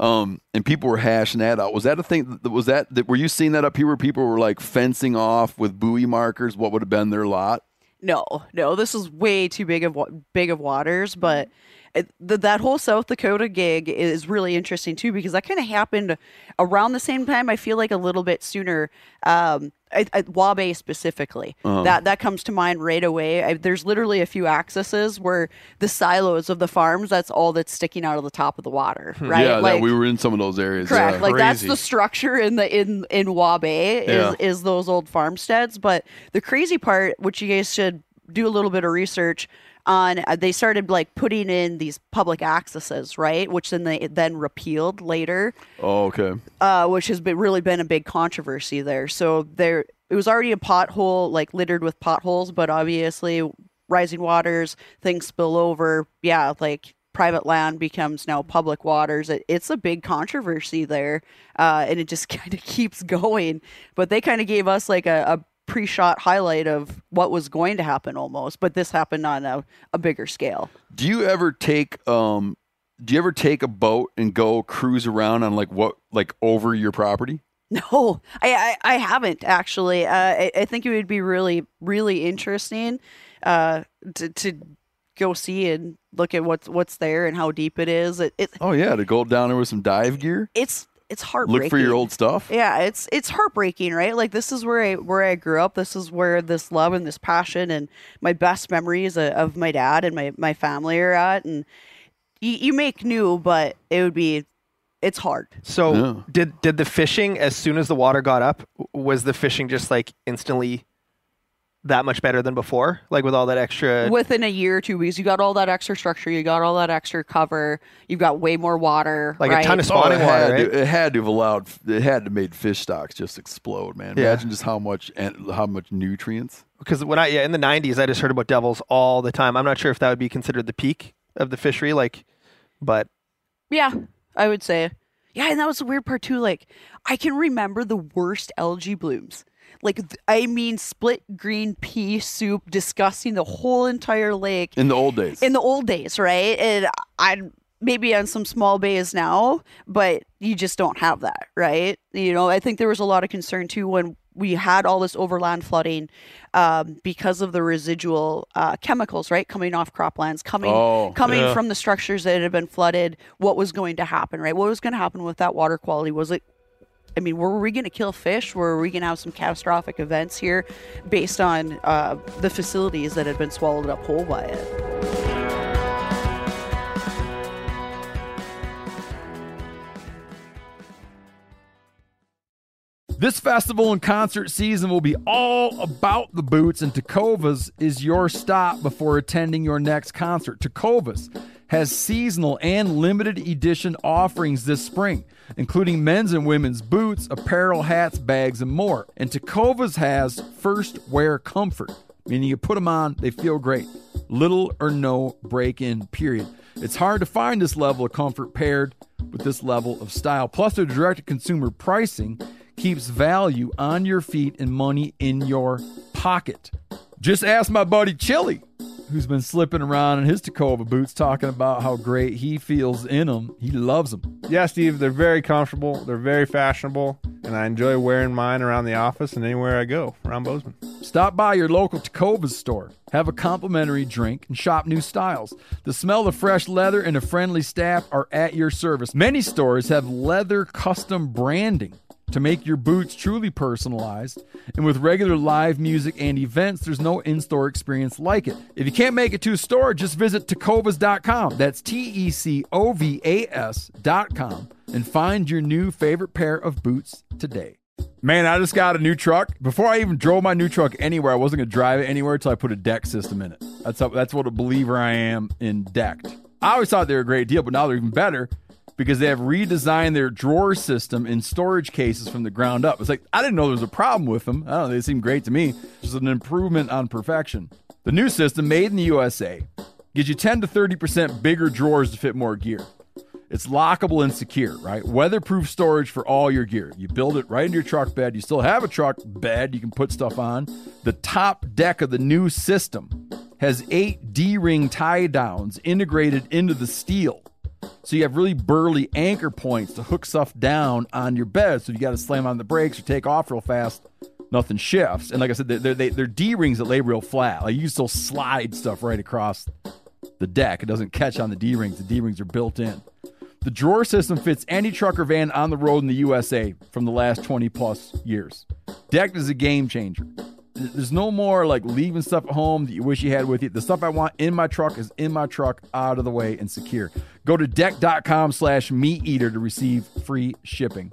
Um, and people were hashing that out. Was that a thing? Was that, that were you seeing that up here where people were like fencing off with buoy markers what would have been their lot? No, no, this is way too big of big of waters, but it, th- that whole South Dakota gig is really interesting too because that kind of happened around the same time. I feel like a little bit sooner. Um, at, at Waubay specifically, that that comes to mind right away. I, there's literally a few accesses where the silos of the farms. That's all that's sticking out of the top of the water, right? Yeah, that we were in some of those areas. Correct. yeah. Like that's the structure in the in in Waubay is Yeah. is those old farmsteads. But the crazy part, which you guys should do a little bit of research on, uh, they started like putting in these public accesses, right? Which then they then repealed later Oh, okay. uh, which has been really been a big controversy there. So there, it was already a pothole, like littered with potholes, but obviously rising waters, things spill over. Yeah, like private land becomes now public waters. It, it's a big controversy there, uh, and it just kind of keeps going. But they kind of gave us like a, a pre-shot highlight of what was going to happen almost, but this happened on a, a bigger scale. Do you ever take um do you ever take a boat and go cruise around on like what like over your property? No, I, I, I haven't actually. Uh, I, I think it would be really, really interesting uh, to, to go see and look at what's what's there and how deep it is. It, it Oh yeah, to go down there with some dive gear, it's it's heartbreaking. look for your old stuff. Yeah, it's it's heartbreaking, right? Like this is where I where I grew up. This is where this love and this passion and my best memories of, of my dad and my my family are at. And you, you make new, but it would be it's hard. So Yeah. did did the fishing as soon as the water got up was the fishing just like instantly that much better than before? Like with all that extra within a year or two weeks. You got all that extra structure, you got all that extra cover, you've got way more water. Like a right? ton of Oh, spawning it water, had, right? to, it had to have allowed it had to made fish stocks just explode, man. Yeah. Imagine just how much and how much nutrients. because when I yeah in the 90s I just heard about devils all the time. I'm not sure if that would be considered the peak of the fishery like but Yeah, I would say. Yeah, and that was the weird part too. Like, I can remember the worst algae blooms. Like, I mean, split green pea soup, disgusting the whole entire lake In the old days. in the old days, right? And I maybe on some small bays now, but you just don't have that, right? You know, I think there was a lot of concern too when we had all this overland flooding um, because of the residual uh, chemicals, right, coming off croplands, coming Oh, coming yeah. from the structures that had been flooded. What was going to happen, right? What was going to happen with that water quality? Was it I mean, were we going to kill fish? Were we going to have some catastrophic events here based on uh, the facilities that had been swallowed up whole by it? This festival and concert season will be all about the boots, and Tecovas is your stop before attending your next concert. Tecovas has seasonal and limited edition offerings this spring, including men's and women's boots, apparel, hats, bags, and more. And Tecovas has first wear comfort, meaning you put them on, they feel great. Little or no break in, period. It's hard to find this level of comfort paired with this level of style. Plus, their direct to consumer pricing keeps value on your feet and money in your pocket. Just ask my buddy Chili, who's been slipping around in his Tecova boots, talking about how great he feels in them. He loves them. Yeah, Steve, they're very comfortable. They're very fashionable, and I enjoy wearing mine around the office and anywhere I go around Bozeman. Stop by your local Tecovas store, have a complimentary drink, and shop new styles. The smell of fresh leather and a friendly staff are at your service. Many stores have leather custom branding to make your boots truly personalized. And with regular live music and events, there's no in store experience like it. If you can't make it to a store, just visit tecovas.com. That's T E C O V A S.com and find your new favorite pair of boots today. Man, I just got a new truck. Before I even drove my new truck anywhere, I wasn't going to drive it anywhere until I put a deck system in it. That's how, that's what a believer I am in decked. I always thought they were a great deal, but now they're even better because they have redesigned their drawer system and storage cases from the ground up. It's like I didn't know there was a problem with them. I don't know, they seem great to me. Just an improvement on perfection. The new system, made in the USA, gives you 10 to 30% bigger drawers to fit more gear. It's lockable and secure, right? Weatherproof storage for all your gear. You build it right into your truck bed. You still have a truck bed you can put stuff on. The top deck of the new system has eight D ring tie downs integrated into the steel. So you have really burly anchor points to hook stuff down on your bed. So you got to slam on the brakes or take off real fast. Nothing shifts. And like I said, they're, they're, they're D rings that lay real flat. Like you still slide stuff right across the deck. It doesn't catch on the D rings. The D rings are built in. The drawer system fits any truck or van on the road in the USA from the last 20 plus years. Decked is a game changer. There's no more like leaving stuff at home that you wish you had with you. The stuff I want in my truck is in my truck, out of the way and secure. Go to decked.com slash meat eater to receive free shipping.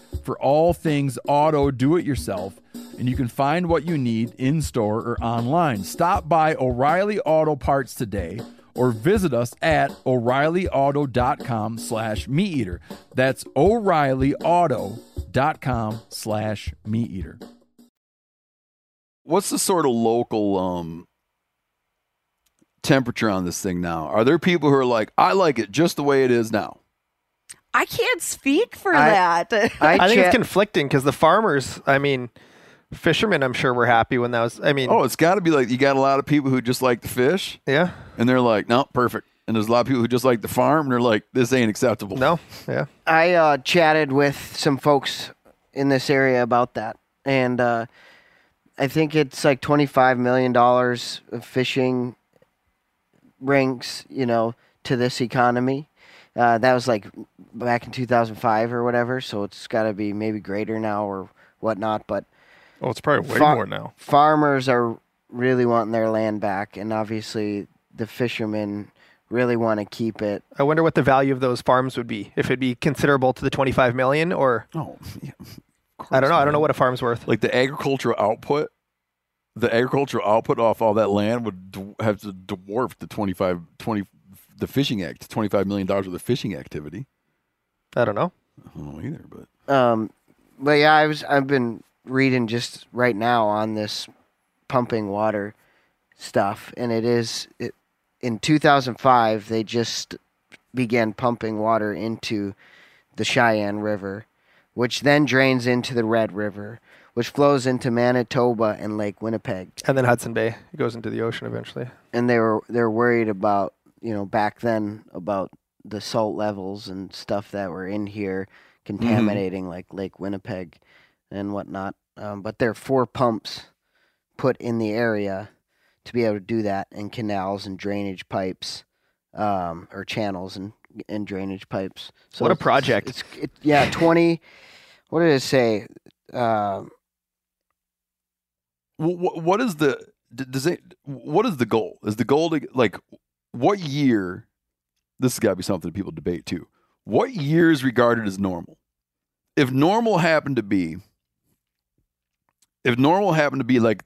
for all things auto do it yourself and you can find what you need in store or online. Stop by O'Reilly Auto Parts today or visit us at o'reillyauto.com slash meat eater. That's o'reillyauto.com slash meat eater. What's the sort of local um, temperature on this thing now? Are there people who are like, I like it just the way it is now? I can't speak for I- that. I, I think it's conflicting because the farmers, I mean, fishermen, I'm sure were happy when that was. I mean, Oh, it's got to be like you got a lot of people who just like the fish, yeah, and they're like, no, perfect. And there's a lot of people who just like the farm, and they're like, this ain't acceptable. no, yeah. I uh, chatted with some folks in this area about that, and uh, I think it's like twenty-five million dollars of fishing ranks, you know, to this economy. Uh, that was like back in two thousand five or whatever, so it's got to be maybe greater now or whatnot. But Oh, it's probably way Far- more now. farmers are really wanting their land back, and obviously the fishermen really want to keep it. I wonder what the value of those farms would be. If it'd be considerable to the 25 million, or Oh, yeah, I don't know. I don't know what a farm's worth. like the agricultural output. The agricultural output off all that land would d- have to dwarf the 25, 20, the fishing act, twenty five million dollars of the fishing activity. I don't know. I don't know either, but Um, but yeah, I was I've been reading just right now on this pumping water stuff, and it is it, in 2005 they just began pumping water into the Cheyenne River, which then drains into the Red River, which flows into Manitoba and Lake Winnipeg. And then Hudson Bay it goes into the ocean eventually. And they were they're worried about you know back then about the salt levels and stuff that were in here contaminating like Lake Winnipeg and whatnot. Um, but there are four pumps put in the area to be able to do that, and canals and drainage pipes, um, or channels and and drainage pipes. So What a project. It's, it, yeah, twenty. What did it say? Uh, What, what is the does it? What is the goal? Is the goal to like what year? This has got to be something people debate too. What year is regarded as normal? If normal happened to be, if normal happened to be like,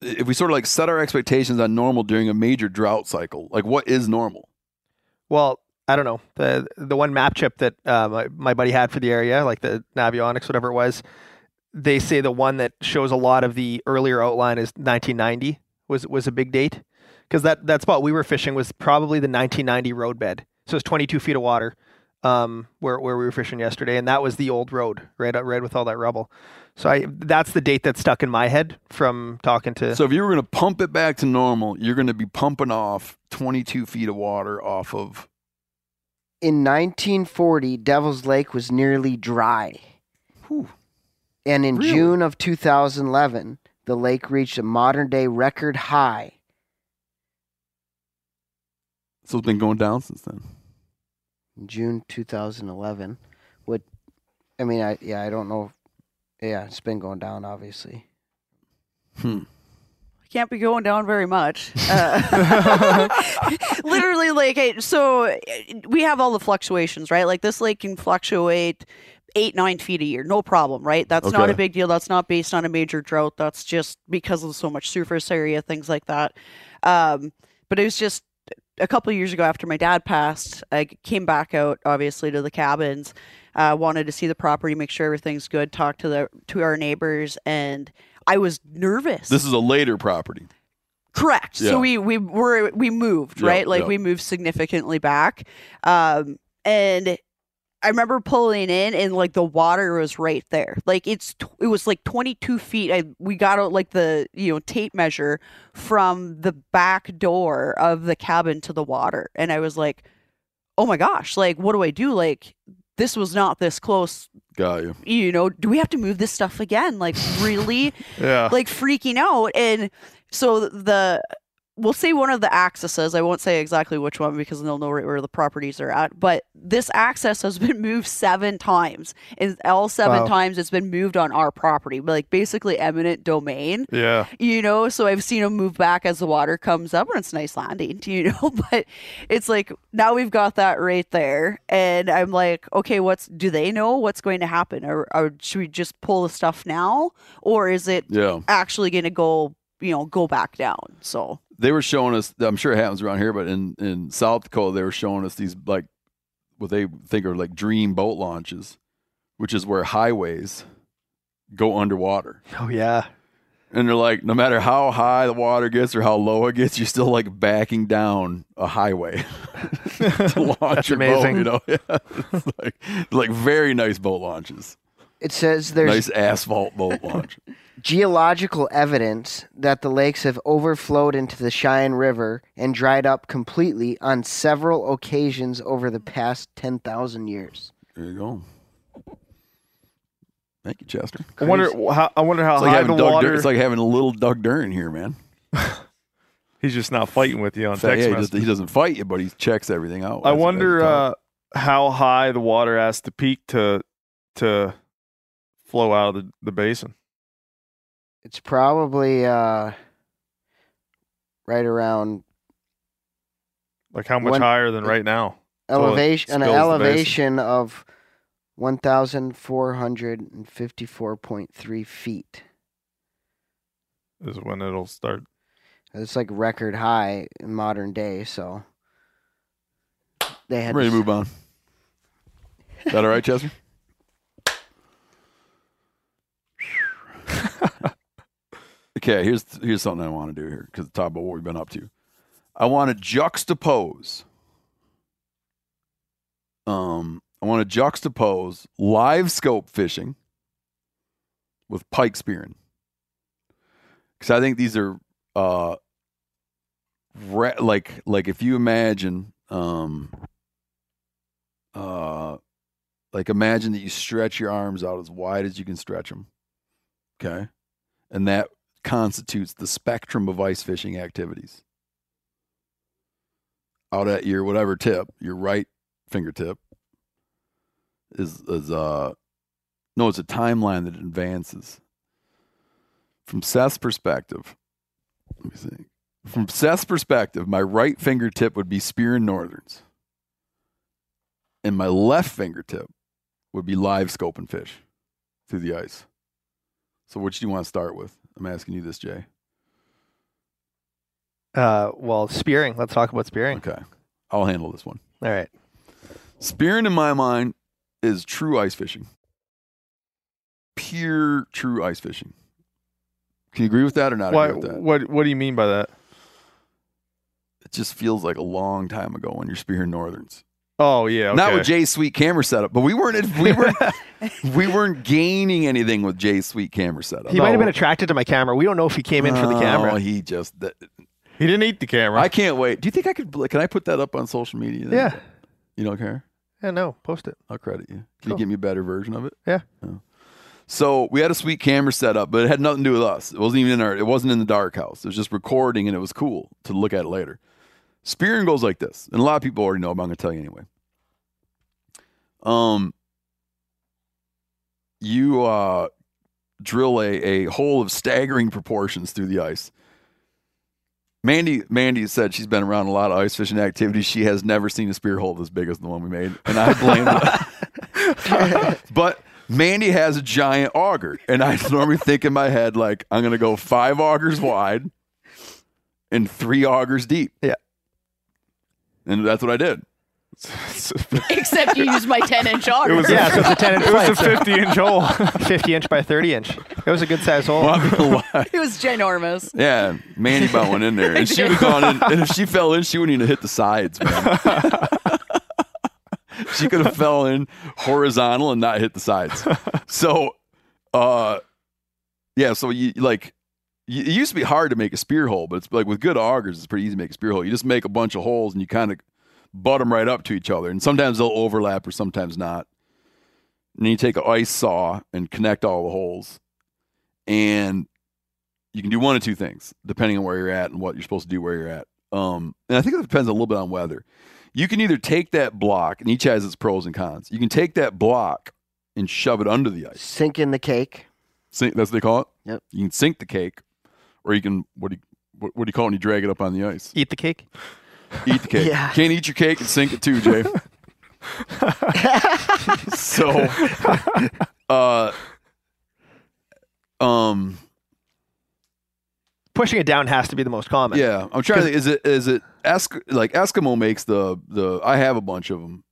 if we sort of like set our expectations on normal during a major drought cycle, like what is normal? Well, I don't know the the one map chip that uh, my, my buddy had for the area, like the Navionics, whatever it was. They say the one that shows a lot of the earlier outline is 1990 was was a big date because that that spot we were fishing was probably the 1990 roadbed. So it's 22 feet of water um, where where we were fishing yesterday, and that was the old road, right out right with all that rubble. So I that's the date that stuck in my head from talking to. So if you were going to pump it back to normal, you're going to be pumping off 22 feet of water off of. in 1940, Devil's Lake was nearly dry. And in Really? June of 2011, the lake reached a modern day record high. So it's been going down since then. June 2011, what? I mean, I yeah, I don't know. Yeah, it's been going down, obviously. Hmm. can't be going down very much. Uh, literally, like, so we have all the fluctuations, right? Like, this lake can fluctuate eight, nine feet a year, no problem, right? That's not a big deal. That's not based on a major drought. That's just because of so much surface area, things like that. Um, but it was just a couple of years ago after my dad passed, I came back out, obviously, to the cabins. Uh, wanted to see the property, make sure everything's good, talk to the to our neighbors, and I was nervous. This is a later property. Correct. Yeah. So we we were we moved Yeah, right, like yeah. we moved significantly back, um, and I remember pulling in and like the water was right there. Like it's it was like twenty two feet. I we got out like the you know tape measure from the back door of the cabin to the water, and I was like, oh my gosh, like what do I do? Like this was not this close. Got you. You know, do we have to move this stuff again? Like really? Yeah. like freaking out and so the we'll say one of the accesses i won't say exactly which one because they'll know right where the properties are at but this access has been moved seven times and all seven Wow. times it's been moved on our property like basically eminent domain yeah. you know so i've seen them move back as the water comes up and it's nice landing you know but it's like now we've got that right there and i'm like okay what's do they know what's going to happen or, or should we just pull the stuff now or is it Yeah. actually going to go you know go back down so They were showing us, I'm sure it happens around here, but in, in South Dakota, they were showing us these like what they think are like dream boat launches, which is where highways go underwater. oh yeah, And they're like, no matter how high the water gets or how low it gets, you're still like backing down a highway to launch That's your amazing. boat. You know, yeah. it's like, like very nice boat launches, It says there's nice asphalt boat launch. geological evidence that the lakes have overflowed into the Sheyenne River and dried up completely on several occasions over the past 10,000 years. There you go. Thank you, Chester. I wonder how. I wonder how It's like, high the having Doug water. Dur- it's like having a little Doug Duren here, man. he's just not fighting with you on In fact, text yeah, he, just, he doesn't fight you, but he checks everything out. I as- as wonder you uh, how high the water has to peak to to flow out of the, the basin. It's probably uh, right around Like how much When- higher than right now? Elevation an spills the basin. elevation of 1,454.3 feet. Is when it'll start. It's like record high in modern day, so they had I'm ready to s- move on. Is that all right, Chester? okay, here's here's something I want to do here because talk about what we've been up to. I want to juxtapose um I want to juxtapose live scope fishing with pike spearing. Because I think these are uh, re- like like if you imagine um, uh, like imagine that you stretch your arms out as wide as you can stretch them. Okay. And that constitutes the spectrum of ice fishing activities. Out at your whatever tip, your right fingertip is is uh no, it's a timeline that advances. From Seth's perspective, let me see. From Seth's perspective, my right fingertip would be spearing northerns. And my left fingertip would be live scoping fish through the ice. So which do you want to start with? I'm asking you this, Jay. Uh, well, spearing. Let's talk about spearing. Okay. I'll handle this one. All right. Spearing in my mind is true ice fishing. Pure true ice fishing. Can you agree with that or not Why, agree with that? what What do you mean by that? It just feels like a long time ago when you're spearing northerns. Oh yeah, okay. Not with Jay's sweet camera setup, but we weren't we weren't we weren't gaining anything with Jay's sweet camera setup. He might have been attracted to my camera. We don't know if he came in for the Oh, camera. he just that, He didn't eat the camera. I can't wait. Do you think I could? Can I put that up on social media? then? Yeah. You don't care? Yeah, no, post it. I'll credit you. Can Cool. you give me a better version of it? Yeah. So we had a sweet camera set up, but it had nothing to do with us. It wasn't even in our. It wasn't in the dark house. It was just recording, and it was cool to look at it later. Spearing goes like this, and a lot of people already know, but I'm going to tell you anyway. Um, you uh, drill a a hole of staggering proportions through the ice. Mandy Mandy said she's been around a lot of ice fishing activities. She has never seen a spear hole as big as the one we made, and I blame her. but Mandy has a giant auger, and I normally think in my head like I'm gonna go five augers wide and three augers deep. Yeah. and that's what I did. Except you used my 10 inch auger. It was Yeah, so it's a 10 inch it was a pipe, so 50 inch hole. 50 inch by 30 inch. It was a good size hole. Well, I'm gonna lie. it was ginormous. Yeah, Mandy about went in there, and she would have gone in. And if she fell in, she wouldn't even hit the sides, man. she could have fell in horizontal and not hit the sides. So, uh, yeah. So you like, it used to be hard to make a spear hole, but it's like with good augers, it's pretty easy to make a spear hole. You just make a bunch of holes and you kind of butt them right up to each other, and sometimes they'll overlap or sometimes not. And then you take an ice saw and connect all the holes, and you can do one of two things depending on where you're at and what you're supposed to do where you're at. Um, and I think it depends a little bit on weather. You can either take that block, and each has its pros and cons. You can take that block and shove it under the ice. Sink in the cake. Sink, that's what they call it. Yep. You can sink the cake, or you can what do you what, what do you call it when you drag it up on the ice? Eat the cake. Eat the cake. Yeah. Can't eat your cake and sink it too, Jay. so, uh, um, Pushing it down has to be the most common. Yeah, I'm trying to. Is it is it Esk, like Eskimo makes the the? I have a bunch of them.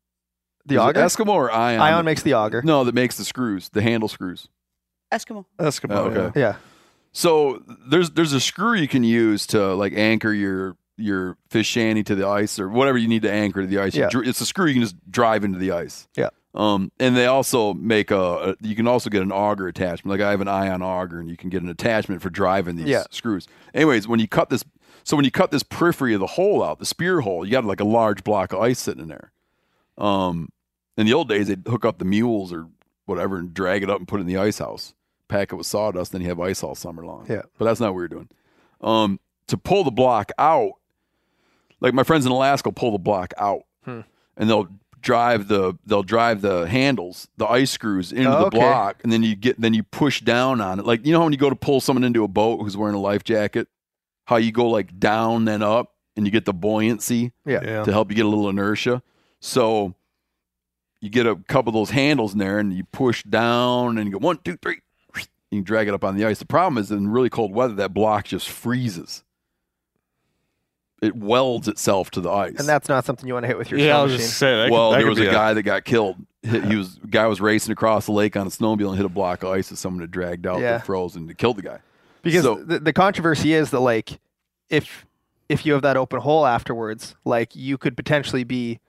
The Is auger? Eskimo or Ion? Ion makes the auger. no, that makes the screws, the handle screws. Eskimo. Eskimo. Oh, okay. Yeah. So there's there's a screw you can use to like anchor your your fish shanty to the ice or whatever you need to anchor to the ice. Yeah. dr- It's a screw you can just drive into the ice. Yeah. Um, and they also make a, you can also get an auger attachment. Like I have an ion auger, and you can get an attachment for driving these Yeah. screws. Anyways, when you cut this, so when you cut this periphery of the hole out, the spear hole, you got like a large block of ice sitting in there. Um, in the old days, they'd hook up the mules or whatever and drag it up and put it in the ice house, pack it with sawdust, then you have ice all summer long. Yeah. but that's not what we're doing. Um, to pull the block out, like my friends in Alaska will pull the block out, Hmm. and they'll drive the they'll drive the handles, the ice screws into Oh, the okay. block, and then you get then you push down on it. Like you know when you go to pull someone into a boat who's wearing a life jacket, how you go like down then up, and you get the buoyancy Yeah. Yeah. to help you get a little inertia. So you get a couple of those handles in there and you push down and you go one, two, three. You can drag it up on the ice. The problem is in really cold weather, that block just freezes. It welds itself to the ice. And that's not something you want to hit with your Yeah, I snow was machine. just saying. That well, could, that there could was be a guy that got killed. Hit- He was guy was racing across the lake on a snowmobile and hit a block of ice that someone had dragged out Yeah. that froze and killed the guy. because so- the, the controversy is that like if if you have that open hole afterwards, like you could potentially be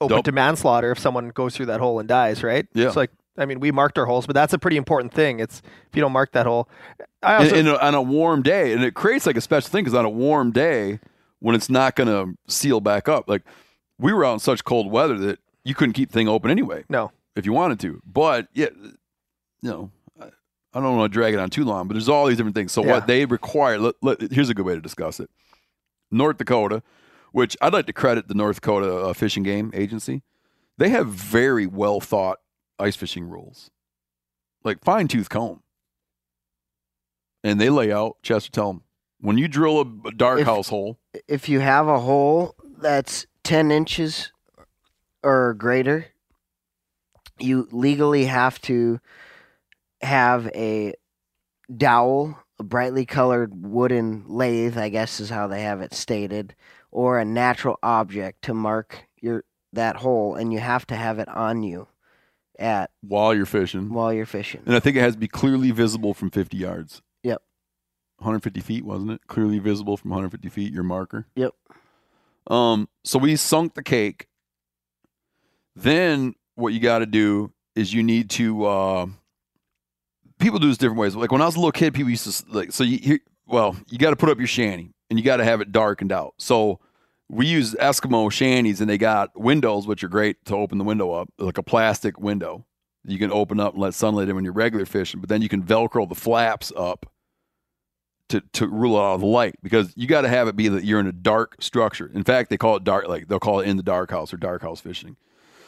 open Nope. to manslaughter if someone goes through that hole and dies, right? Yeah. It's like I mean, we marked our holes, but that's a pretty important thing. It's if you don't mark that hole, And- also and on a warm day, and it creates like a special thing because on a warm day, when it's not going to seal back up, like we were out in such cold weather that you couldn't keep the thing open anyway. No. if you wanted to. But yeah, you know, I, I don't want to drag it on too long, but there's all these different things. So Yeah. what they require, let, let- here's a good way to discuss it. North Dakota, which I'd like to credit the North Dakota uh, Fish and Game Agency, they have very well thought ice fishing rules, like fine tooth comb. And they lay out, Chester, tell them, when you drill a, dark If- house hole, if you have a hole that's 10 inches or greater, you legally have to have a dowel, a brightly colored wooden lathe, I guess is how they have it stated, or a natural object to mark your that hole and you have to have it on you at while you're fishing, while you're fishing. and I think it has to be clearly visible from 50 yards. Yep. 150 feet, wasn't it? Clearly visible from 150 feet, your marker. Yep. Um, so we sunk the cake. Then what you got to do is you need to. Uh, people do this different ways. Like when I was a little kid, people used to like. So you, you well, you got to put up your shanty and you got to have it darkened out. So we use Eskimo shanties and they got windows, which are great to open the window up, like a plastic window. You can open up and let sunlight in when you're regular fishing, but then you can Velcro the flaps up to to rule out the light because you got to have it be that you're in a dark structure. In fact, they call it dark, like they'll call it in the dark house or dark house fishing.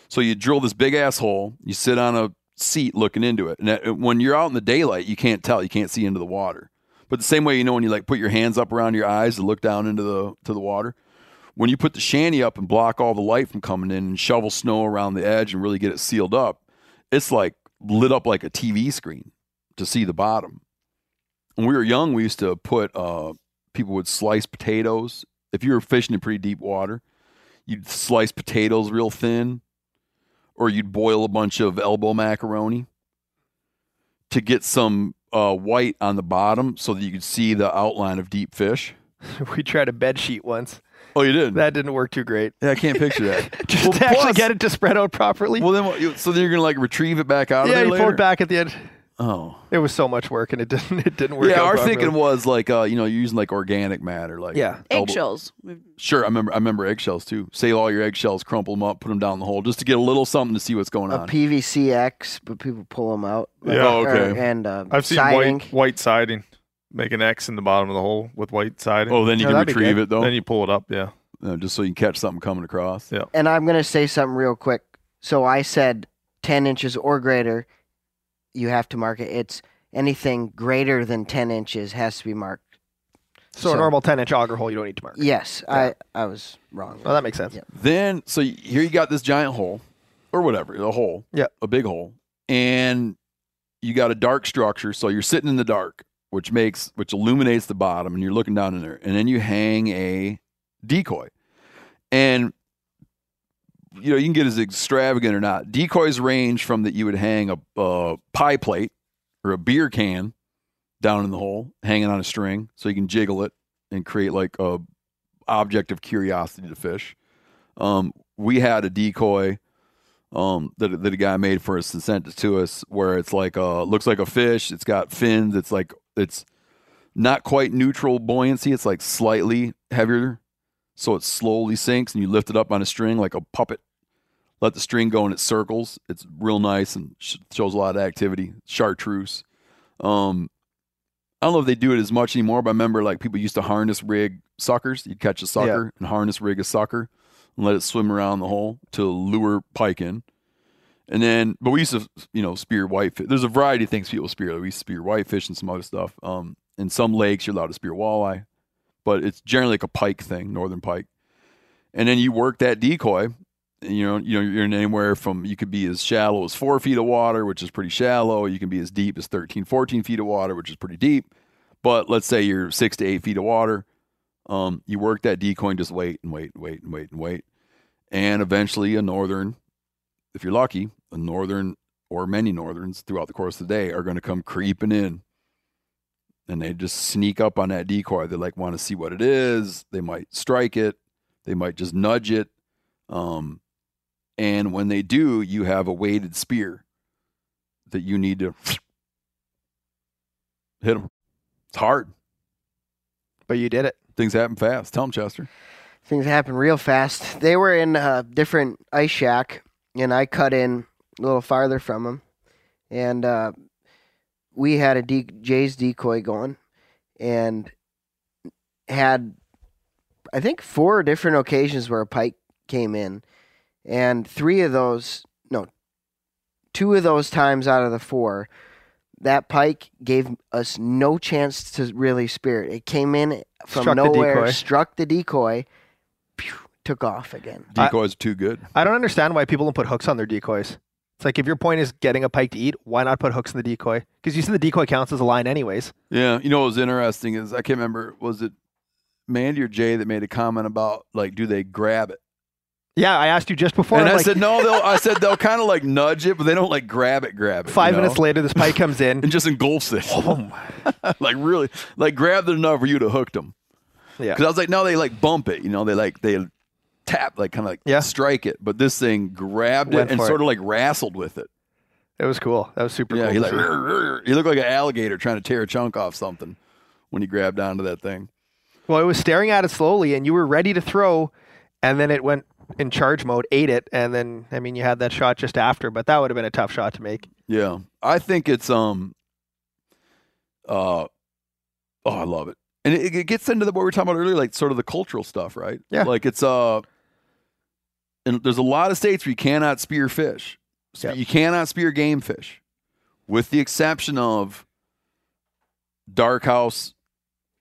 So you drill this big ass hole, you sit on a seat looking into it, and that, when you're out in the daylight, you can't tell, you can't see into the water. But the same way, you know, when you like put your hands up around your eyes to look down into the to the water, when you put the shanty up and block all the light from coming in and shovel snow around the edge and really get it sealed up, it's like lit up like a TV screen to see the bottom. When we were young, we used to put uh, people would slice potatoes. If you were fishing in pretty deep water, you'd slice potatoes real thin, or you'd boil a bunch of elbow macaroni to get some uh, white on the bottom so that you could see the outline of deep fish. we tried a bed sheet once. Oh, you did? That didn't work too great. Yeah, I can't picture that. Just Well, to actually plus- get it to spread out properly. Well, then what, so then you're gonna like retrieve it back out of yeah, there you later. pulled back at the end. Oh, It was so much work, and it didn't. It didn't work. yeah. out Our properly. thinking was like, uh, you know, you're using like organic matter, like Yeah. elbow- Eggshells. We've- Sure, I remember. I remember eggshells too. Save all your eggshells, crumple them up, put them down the hole, just to get a little something to see what's going A on. PVC-X, but people pull them out. Yeah. Oh, okay. Or- and uh, I've seen siding. white white siding. Make an X in the bottom of the hole with white siding. oh, then you Yeah, can that'd be retrieve good. it though, Then you pull it up. Yeah. Uh, just so you can catch something coming across. Yeah. And I'm going to say something real quick. So I said 10 inches or greater, you have to mark it. It's anything greater than 10 inches has to be marked. So, a normal ten inch auger hole, you don't need to mark. Yes, I, I was wrong. Oh, that makes sense. Yeah. Then, so y- here you got this giant hole, or whatever, a hole, Yeah. a big hole, and you got a dark structure. So you're sitting in the dark, which makes which illuminates the bottom, and you're looking down in there, and then you hang a decoy, and you know you can get as extravagant or not. Decoys range from that you would hang a, a pie plate or a beer can down in the hole, hanging on a string, so you can jiggle it and create like a object of curiosity to fish. Um, we had a decoy um, that that a guy made for us and sent it to us, where it's like uh looks like a fish. It's got fins. It's like it's not quite neutral buoyancy. It's like slightly heavier, so it slowly sinks, and you lift it up on a string like a puppet. Let the string go and it circles. It's real nice and sh- shows a lot of activity. Chartreuse. Um, I don't know if they do it as much anymore, but I remember like people used to harness rig suckers. You'd catch a sucker and harness rig a sucker and let it swim around the hole to lure pike in. And then, but we used to, you know, spear whitefish. There's a variety of things people spear. We spear whitefish and some other stuff. Um, in some lakes, you're allowed to spear walleye, but it's generally like a pike thing, northern pike. And then you work that decoy. And, you know, you know, you're in anywhere from you could be as shallow as four feet of water, which is pretty shallow. You can be as deep as 13, 14 feet of water, which is pretty deep. But let's say you're six to eight feet of water. Um, you work that decoy and just wait and wait and wait and wait and wait. And eventually, a northern, if you're lucky, a northern or many northerns throughout the course of the day are going to come creeping in. And they just sneak up on that decoy. They like want to see what it is. They might strike it. They might just nudge it. Um, And when they do, you have a weighted spear that you need to hit them. It's hard. But you did it. Things happen fast. Tell them, Chester. Things happen real fast. They were in a different ice shack, and I cut in a little farther from them, and uh, we had a de- Jay's decoy going, and had I think four different occasions where a pike came in, and three of those, no, two of those times out of the four, that pike gave us no chance to really spear it. It came in from Struck nowhere, decoy. struck the decoy, took off again. Decoys are too good. I don't understand why people don't put hooks on their decoys. It's like if your point is getting a pike to eat, why not put hooks in the decoy? Because you see the decoy counts as a line anyways. Yeah, you know what was interesting is I can't remember was it Mandy or Jay that made a comment about like do they grab it? Yeah, I asked you just before. and I'm I like, said no. They'll I said they'll kind of like nudge it, but they don't like grab it, grab it. you five know? minutes later, this pike comes in. and just engulfs it. Oh like really, like grabbed it enough for you to hook them. Yeah. Because I was like, no, they like bump it. You know, they like they tap, like kind of like Yeah. strike it. But this thing grabbed Went it and sort it. of like wrestled with it. It was cool. That was super Yeah, cool. he like see. "Rrr, rrr." he looked like an alligator trying to tear a chunk off something when he grabbed onto that thing. Well, it was staring at it slowly, and you were ready to throw, and then it went in charge mode, ate it, and then I mean, you had that shot just after, but that would have been a tough shot to make. Yeah, I think it's um, uh, oh, I love it, and it, it gets into the what we were talking about earlier, like sort of the cultural stuff, right? Yeah. like it's uh, and there's a lot of states where you cannot spear fish. Yeah. You cannot spear game fish, with the exception of dark house,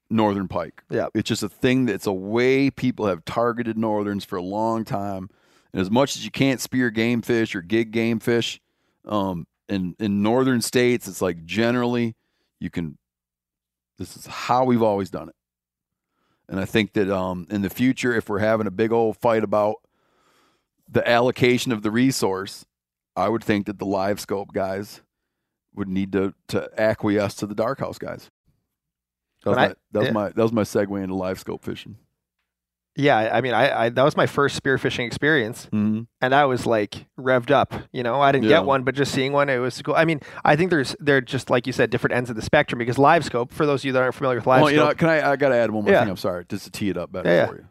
northern pike. Yeah. it's just a thing that's a way people have targeted northerns for a long time. And as much as you can't spear game fish or gig game fish, um, in in northern states, it's like generally you can. This is how we've always done it, and I think that um, in the future, if we're having a big old fight about the allocation of the resource, I would think that the live scope guys would need to to acquiesce to the dark house guys. That was, But I- my, that was yeah. my that was my segue into live scope fishing. Yeah, I mean, I, I that was my first spearfishing experience, Mm-hmm. and I was like revved up. You know, I didn't Yeah. get one, but just seeing one, it was cool. I mean, I think there's they're just like you said, different ends of the spectrum because live scope. For those of you that aren't familiar with live Well, you know, scope, can I? I got to add one more Yeah. thing. I'm sorry, just to tee it up better yeah. for you.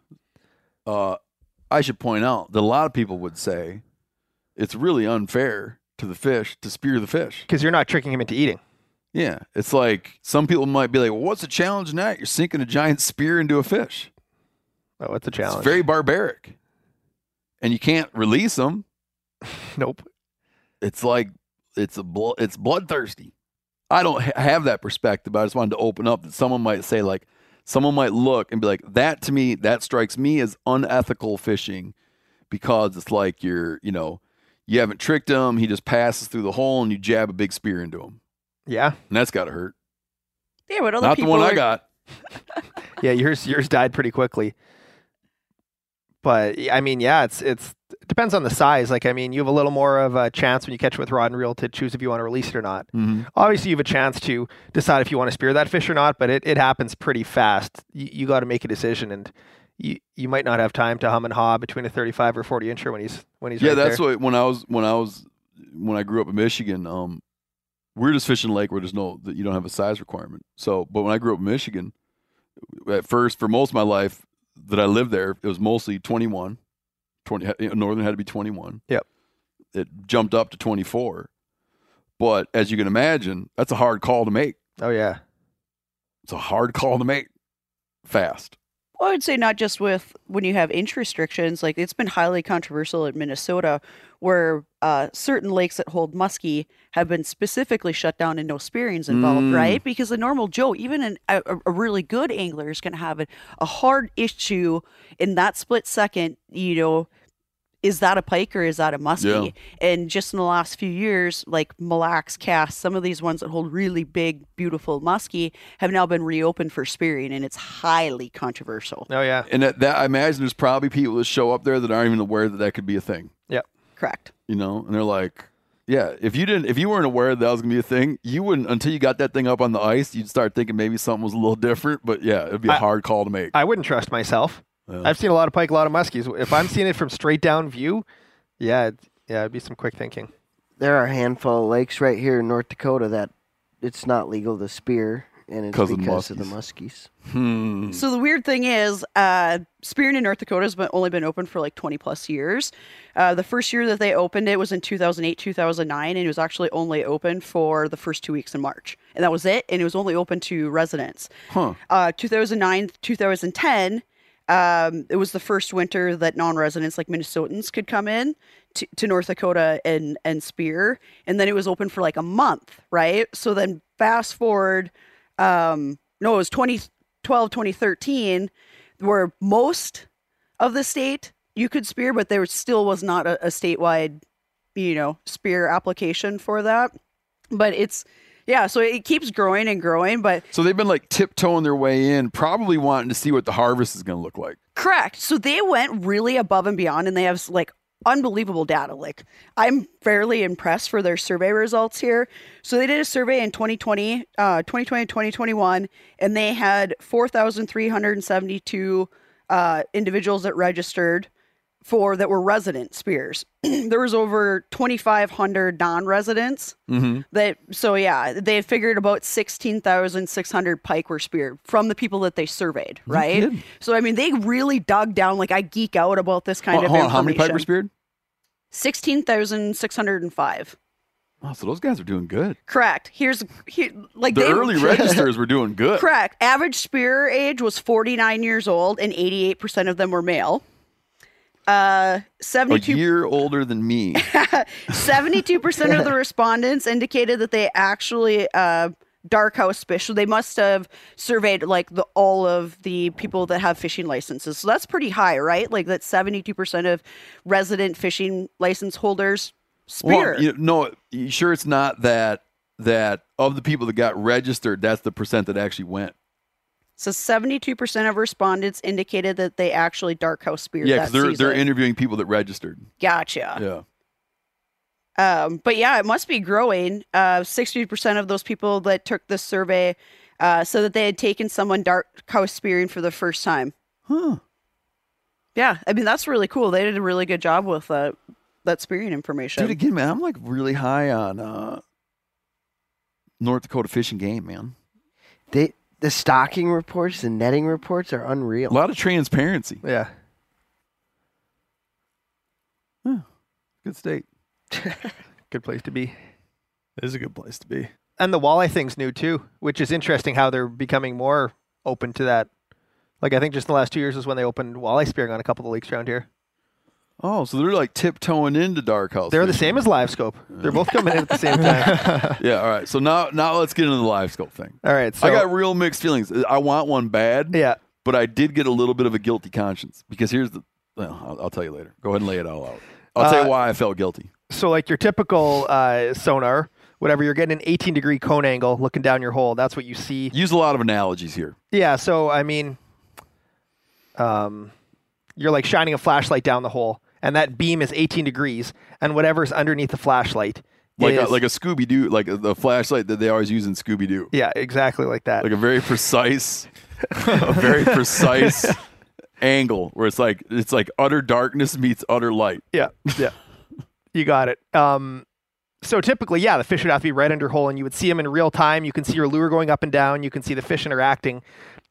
Uh, I should point out that a lot of people would say it's really unfair to the fish to spear the fish. because you're not tricking him into eating. Yeah, it's like some people might be like, "Well, what's the challenge in that? You're sinking a giant spear into a fish. Oh, it's a challenge. It's very barbaric, and you can't release them. nope. It's like it's a blo- it's bloodthirsty. I don't ha- have that perspective. I just wanted to open up that someone might say like someone might look and be like that to me that strikes me as unethical fishing because it's like you're you know you haven't tricked him. He just passes through the hole and you jab a big spear into him, Yeah, and that's got to hurt. Yeah, but other Not the people one I got. yeah. Yours yours died pretty quickly. But I mean, yeah, it's it's it depends on the size. Like, I mean, you have a little more of a chance when you catch it with rod and reel to choose if you want to release it or not. Mhm. Obviously, you have a chance to decide if you want to spear that fish or not, but it, it happens pretty fast. You, you got to make a decision, and you you might not have time to hum and haw between a 35 or 40 incher when he's when he's Yeah, right that's there. what when I was when I was when I grew up in Michigan. Um, we we're just fishing lake where there's no that you don't have a size requirement. So, but when I grew up in Michigan, at first for most of my life that I lived there, it was mostly 21. 20 northern had to be 21. Yep. It jumped up to 24. But as you can imagine, that's a hard call to make. Oh yeah, It's a hard call to make fast. Well, I would say not just with when you have inch restrictions, like it's been highly controversial in Minnesota, where uh, certain lakes that hold muskie have been specifically shut down and no spearings involved, Mm. right? Because the normal Joe, even an, a, a- a really good angler, is going to have a, a hard issue in that split second, you know. Is that a pike or is that a muskie? And just in the last few years, like Mille Lacs cast, some of these ones that hold really big, beautiful muskie have now been reopened for spearing, and it's highly controversial. oh yeah, And that, that I imagine there's probably people that show up there that aren't even aware that that could be a thing. yep. Correct. you know and they're like yeah if you didn't if you weren't aware that was gonna be a thing you wouldn't until you got that thing up on the ice you'd start thinking maybe something was a little different but yeah it'd be a I- hard call to make I wouldn't trust myself. Yeah. I've seen a lot of pike, a lot of muskies. If I'm seeing it from straight down view, Yeah, it- yeah, it'd be some quick thinking. There are a handful of lakes right here in North Dakota that it's not legal to spear, and it's 'Cause of the because of the muskies. Hmm. So the weird thing is, uh, spearing in North Dakota has been, only been open for like 20 plus years. Uh, the first year that they opened it was in 2008, 2009, and it was actually only open for the first two weeks in March, and that was it. And it was only open to residents. Huh. Uh, 2009, 2010, um, it was the first winter that non-residents like Minnesotans could come in to, to North Dakota and and spear, and then it was open for like a month, right? So then fast forward, um, no, it was 2012, 2013, where most of the state you could spear, but there still was not a, a statewide, you know, spear application for that. But it's yeah, so it keeps growing and growing, but So they've been like tiptoeing their way in, probably wanting to see what the harvest is going to look like. Correct. So they went really above and beyond, and they have like unbelievable data. Like I'm fairly impressed for their survey results here. So they did a survey in 2020, uh, 2020, 2021, and they had 4,372 uh, individuals that registered for that were resident spears. there was over 2,500 non-residents Mm-hmm. that so yeah they had figured about 16600 pike were speared from the people that they surveyed right so i mean they really dug down like i geek out about this kind Hold, of hold on, how many pike were speared? 16605 Oh, so those guys are doing good. correct here's here, like The they early registers were doing good. correct average spear age was 49 years old and 88% of them were male uh A 72 year older than me. 72% of the respondents indicated that they actually uh, dark house fish. So they must have surveyed like the all of the people that have fishing licenses. So that's pretty high, right? Like that 72% of resident fishing license holders spear. Well, you no, you sure it's not that that of the people that got registered, that's the percent that actually went. So 72% of respondents indicated that they actually dark house speared Yeah, because they're season. they're interviewing people that registered. gotcha. Yeah. Um, but yeah, it must be growing. Uh, 60% of those people that took this survey uh, said that they had taken someone dark house spearing for the first time. Huh. Yeah, I mean, that's really cool. They did a really good job with uh, that spearing information. Dude, again, man, I'm like really high on uh, North Dakota Fish and Game, man. They the stocking reports, the netting reports are unreal. A lot of transparency. Yeah. Good state. Good place to be. It is a good place to be. And the walleye thing's new too, which is interesting how they're becoming more open to that. Like I think just in the last two years is when they opened walleye spearing on a couple of lakes around here. Oh, so they're like tiptoeing into dark house. They're the same as live scope. They're both coming in at the same time. Yeah, all right. So now now let's get into the live scope thing. All right, so I got real mixed feelings. I want one bad, yeah. but I did get a little bit of a guilty conscience because here's the. Well, I'll, I'll tell you later. Go ahead and lay it all out. I'll tell Uh, you why I felt guilty. So like your typical uh, sonar, whatever, you're getting an 18 degree cone angle looking down your hole. That's what you see. Use a lot of analogies here. Yeah, so I mean, um, you're like shining a flashlight down the hole, and that beam is 18 degrees, and whatever's underneath the flashlight, Like a, like a Scooby Doo, like the flashlight that they always use in Scooby Doo. yeah, exactly like that. Like a very precise, a very precise angle where it's like it's like utter darkness meets utter light. yeah, yeah, you got it. Um, so typically, yeah, the fish would have to be right under hole, and you would see them in real time. You can see your lure going up and down. You can see the fish interacting,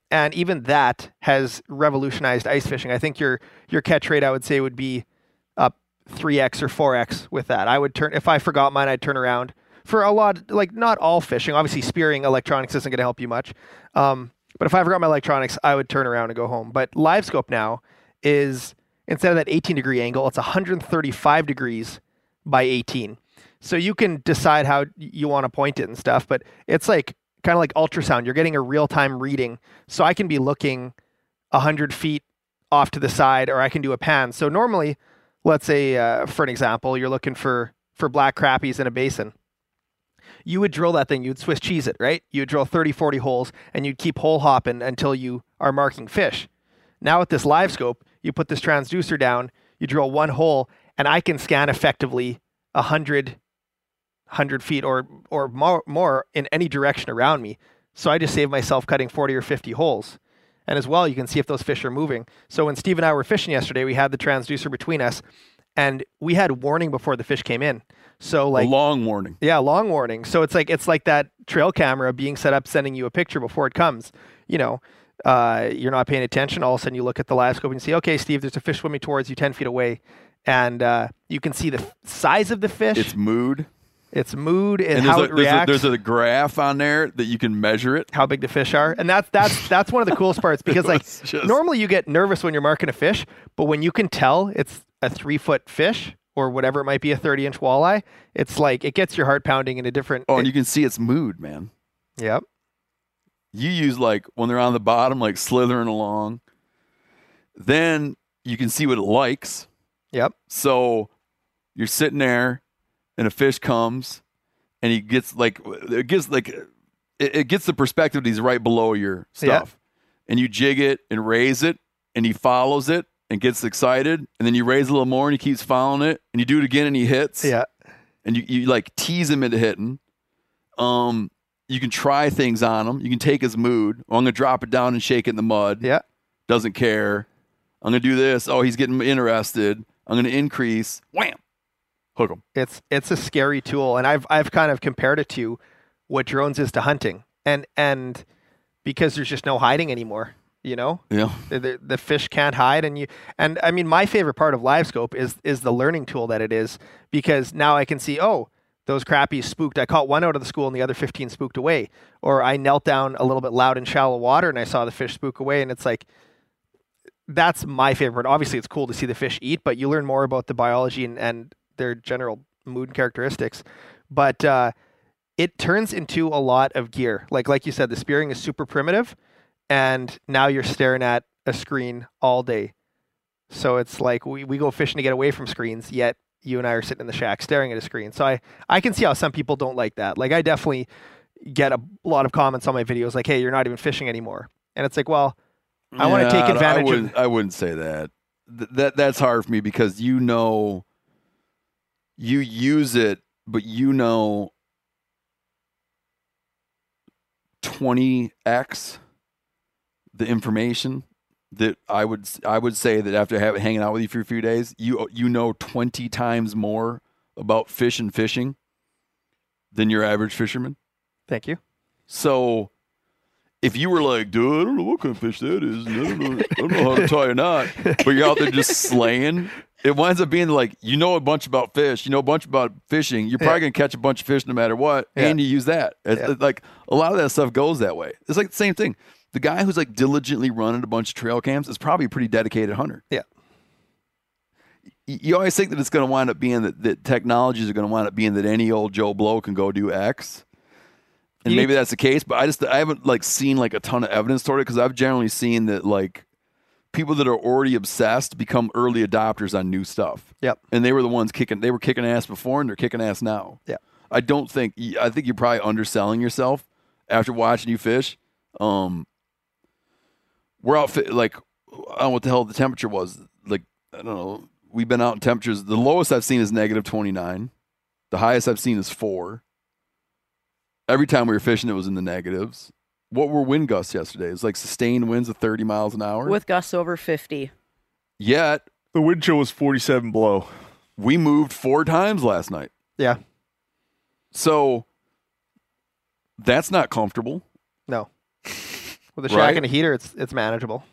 and even that has revolutionized ice fishing. I think your your catch rate, I would say, would be up three x or four x with that. I would turn if I forgot mine, I'd turn around for a lot. Like not all fishing, obviously, spearing electronics isn't going to help you much. Um, but if I forgot my electronics, I would turn around and go home. But live scope now is instead of that 18 degree angle, it's 135 degrees by 18. So you can decide how you want to point it and stuff, but it's like kind of like ultrasound. You're getting a real time reading. So I can be looking 100 feet off to the side, or I can do a pan. So normally, let's say uh, for an example, you're looking for for black crappies in a basin. You would drill that thing, you'd Swiss cheese it, right? You'd drill 30, 40 holes, and you'd keep hole hopping until you are marking fish. Now with this live scope, you put this transducer down, you drill one hole, and I can scan effectively 100, 100 feet or, or more, more in any direction around me. So I just save myself cutting 40 or 50 holes. And as well, you can see if those fish are moving. So when Steve and I were fishing yesterday, we had the transducer between us, and we had warning before the fish came in. So like a long warning. yeah, long warning. So it's like it's like that trail camera being set up, sending you a picture before it comes. You know, uh, you're not paying attention. All of a sudden, you look at the live scope and you see, okay, Steve, there's a fish swimming towards you, ten feet away, and uh, you can see the f- size of the fish, It's mood. Its mood, and, And how there's, it a, there's, a, reacts, there's a graph on there that you can measure it. how big the fish are, and that's that's that's one of the coolest parts because like just- normally you get nervous when you're marking a fish, but when you can tell it's a three foot fish or whatever it might be, a thirty inch walleye, it's like it gets your heart pounding in a different. Oh, and you can see its mood, man. yep. you use like when they're on the bottom, like slithering along. Then you can see what it likes. Yep. So you're sitting there, and a fish comes, and he gets like it gets like it, it gets the perspective that he's right below your stuff, and you jig it and raise it, and he follows it and gets excited, and then you raise a little more, and he keeps following it, and you do it again, and he hits Yeah. and you, you like tease him into hitting. Um, you can try things on him. You can take his mood. Oh, I'm gonna drop it down and shake it in the mud. Yeah. Doesn't care. I'm gonna do this. Oh, he's getting interested. I'm gonna increase. Wham. Hook him. it's it's a scary tool and i've i've kind of compared it to what drones is to hunting and and because there's just no hiding anymore you know Yeah. the, the, the fish can't hide and you and i mean my favorite part of LiveScope is is the learning tool that it is because now i can see oh those crappies spooked i caught one out of the school and the other 15 spooked away or i knelt down a little bit loud in shallow water and i saw the fish spook away and it's like that's my favorite obviously it's cool to see the fish eat but you learn more about the biology and, and their general mood characteristics but uh, it turns into a lot of gear. Like like you said the spearing is super primitive and now you're staring at a screen all day. So it's like we, we go fishing to get away from screens yet you and i are sitting in the shack staring at a screen. So i i can see how some people don't like that. Like i definitely get a lot of comments on my videos like hey you're not even fishing anymore. And it's like well I wanna take advantage I of- wouldn't, I wouldn't say that. Th- that that's hard for me because you know you use it, but you know 20x the information that I would I would say that after having hanging out with you for a few days, you you know 20 times more about fish and fishing than your average fisherman. thank you So if you were like, dude, I don't know what kind of fish that is, and I don't know, I don't know how to tie a knot, but you're out there just slaying, it winds up being like you know a bunch about fish, you know a bunch about fishing. You're probably Yeah. gonna catch a bunch of fish no matter what, Yeah. and you use that. It's, Yeah. like a lot of that stuff goes that way. It's like the same thing. The guy who's like diligently running a bunch of trail cams is probably a pretty dedicated hunter. Yeah. You always think that it's going to wind up being that, that technologies are going to wind up being that any old Joe Blow can go do X and You maybe that's the case but i just i haven't like seen like a ton of evidence toward it because i've generally seen that like people that are already obsessed become early adopters on new stuff. Yep. and they were the ones kicking they were kicking ass before and they're kicking ass now. Yeah. i don't think i think you're probably underselling yourself after watching you fish. Um we're out fi- like i don't know what the hell the temperature was. Like i don't know. We've been out in temperatures. The lowest i've seen is negative 29 the highest i've seen is four. Every time we were fishing, it was in the negatives. What were wind gusts yesterday? It was like sustained winds of 30 miles an hour. with gusts over 50. Yet The wind chill was 47 below. we moved four times last night. yeah So that's not comfortable. no with a shack Right? and a heater it's it's manageable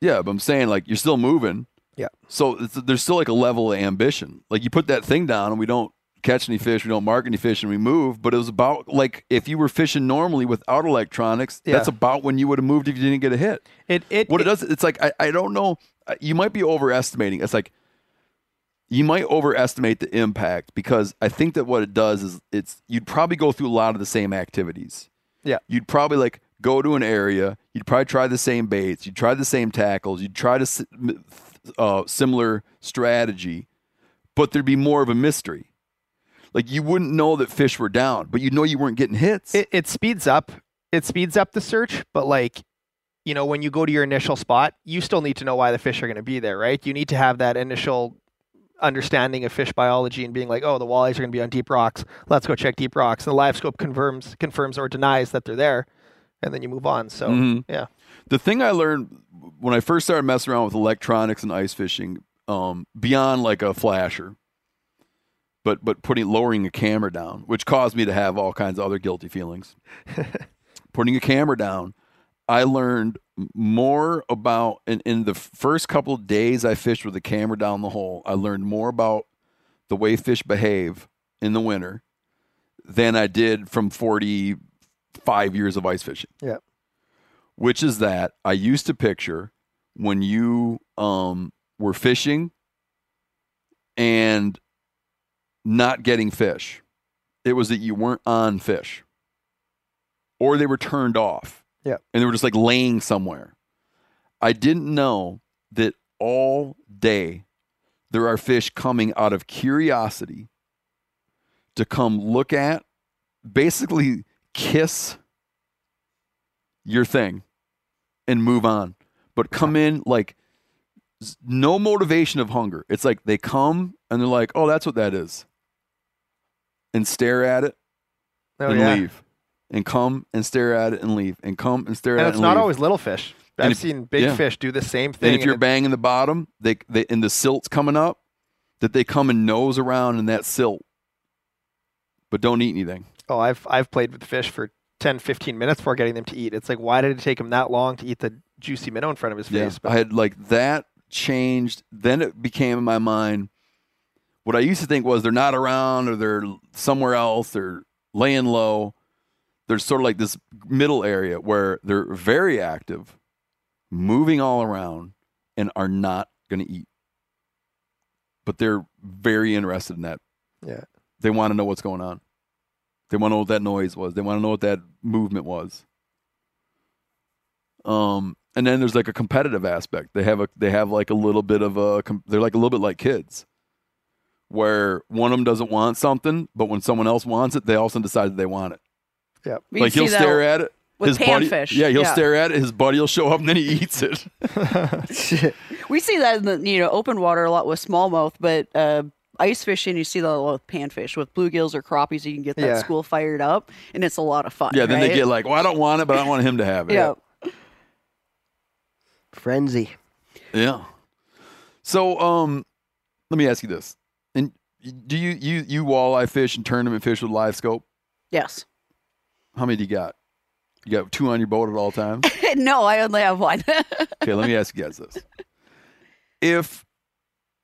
Yeah, but I'm saying like you're still moving. Yeah. So it's, there's still like a level of ambition. Like you put that thing down and we don't catch any fish, we don't mark any fish, and we move. But it was about like if you were fishing normally without electronics, Yeah. that's about when you would have moved if you didn't get a hit. it it what it, does it's like I, I don't know uh, you might be overestimating it's like you might overestimate the impact because i think that what it does is it's you'd probably go through a lot of the same activities Yeah. you'd probably like go to an area you'd probably try the same baits you'd try the same tackles you'd try to uh, similar strategy but there'd be more of a mystery like you wouldn't know that fish were down but you'd know you weren't getting hits. It, it speeds up it speeds up the search but like you know when you go to your initial spot you still need to know why the fish are going to be there right? You need to have that initial understanding of fish biology and being like oh the walleyes are going to be on deep rocks. Let's go check deep rocks. And the live scope confirms confirms or denies that they're there and then you move on so Mhm. yeah. The thing I learned when I first started messing around with electronics and ice fishing, um, beyond like a flasher, but but putting lowering a camera down, which caused me to have all kinds of other guilty feelings. putting a camera down, I learned more about in, in the first couple of days I fished with the camera down the hole. I learned more about the way fish behave in the winter than I did from 45 years of ice fishing. Yeah. Which is that I used to picture when you um, were fishing and not getting fish, it was that you weren't on fish or they were turned off. Yeah. And they were just like laying somewhere. I didn't know that all day there are fish coming out of curiosity to come look at, basically kiss your thing and move on. But come in like no motivation of hunger. It's like they come and they're like, oh, that's what that is. And stare at it Oh, and yeah. leave. And come and stare at it and leave. And come and stare And at it And it's not leave. always little fish. I've if- seen big yeah. fish do the same thing. And if you're it- banging the bottom, they, they and the silt's coming up, that they come and nose around in that silt, but don't eat anything. oh, I've I've played with fish for 10, 15 minutes before getting them to eat. It's like, why did it take him that long to eat the juicy minnow in front of his face? I had like that changed. Then it became in my mind. What I used to think was they're not around or they're somewhere else. They're laying low. There's sort of like this middle area where they're very active, moving all around, and are not going to eat. But they're very interested in that. Yeah. They want to know what's going on. They want to know what that noise was. They want to know what that movement was. Um, and then there's like a competitive aspect. They have a they have like a little bit of a com- they're like a little bit like kids, where one of them doesn't want something, but when someone else wants it, they also decide that they want it. Yeah, We like he'll stare at it. with his buddy, panfish. yeah, he'll Yeah. stare at it. His buddy will show up, and then he eats it. We see that in the you know open water a lot with smallmouth, but uh, ice fishing you see that a lot with panfish. With bluegills or crappies, you can get that Yeah. school fired up, and it's a lot of fun. yeah, then they get like, well, I don't want it, but I want him to have it. yeah. Frenzy. Yeah. So, um, let me ask you this: and do you you you walleye fish and tournament fish with live scope? Yes. How many do you got? You got two on your boat at all times. no, I only have one. Okay, let me ask you guys this. If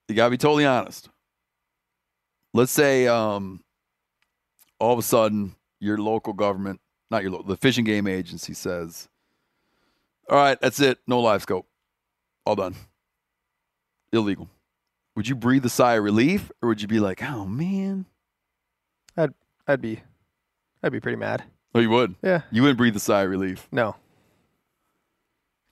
you gotta be totally honest, let's say um all of a sudden your local government, not your local, the fishing game agency says, All right, that's it, no live scope. All done. Illegal. Would you breathe a sigh of relief or would you be like, oh man? I'd I'd be, I'd be pretty mad. Oh, you would? Yeah. You wouldn't breathe a sigh of relief. No.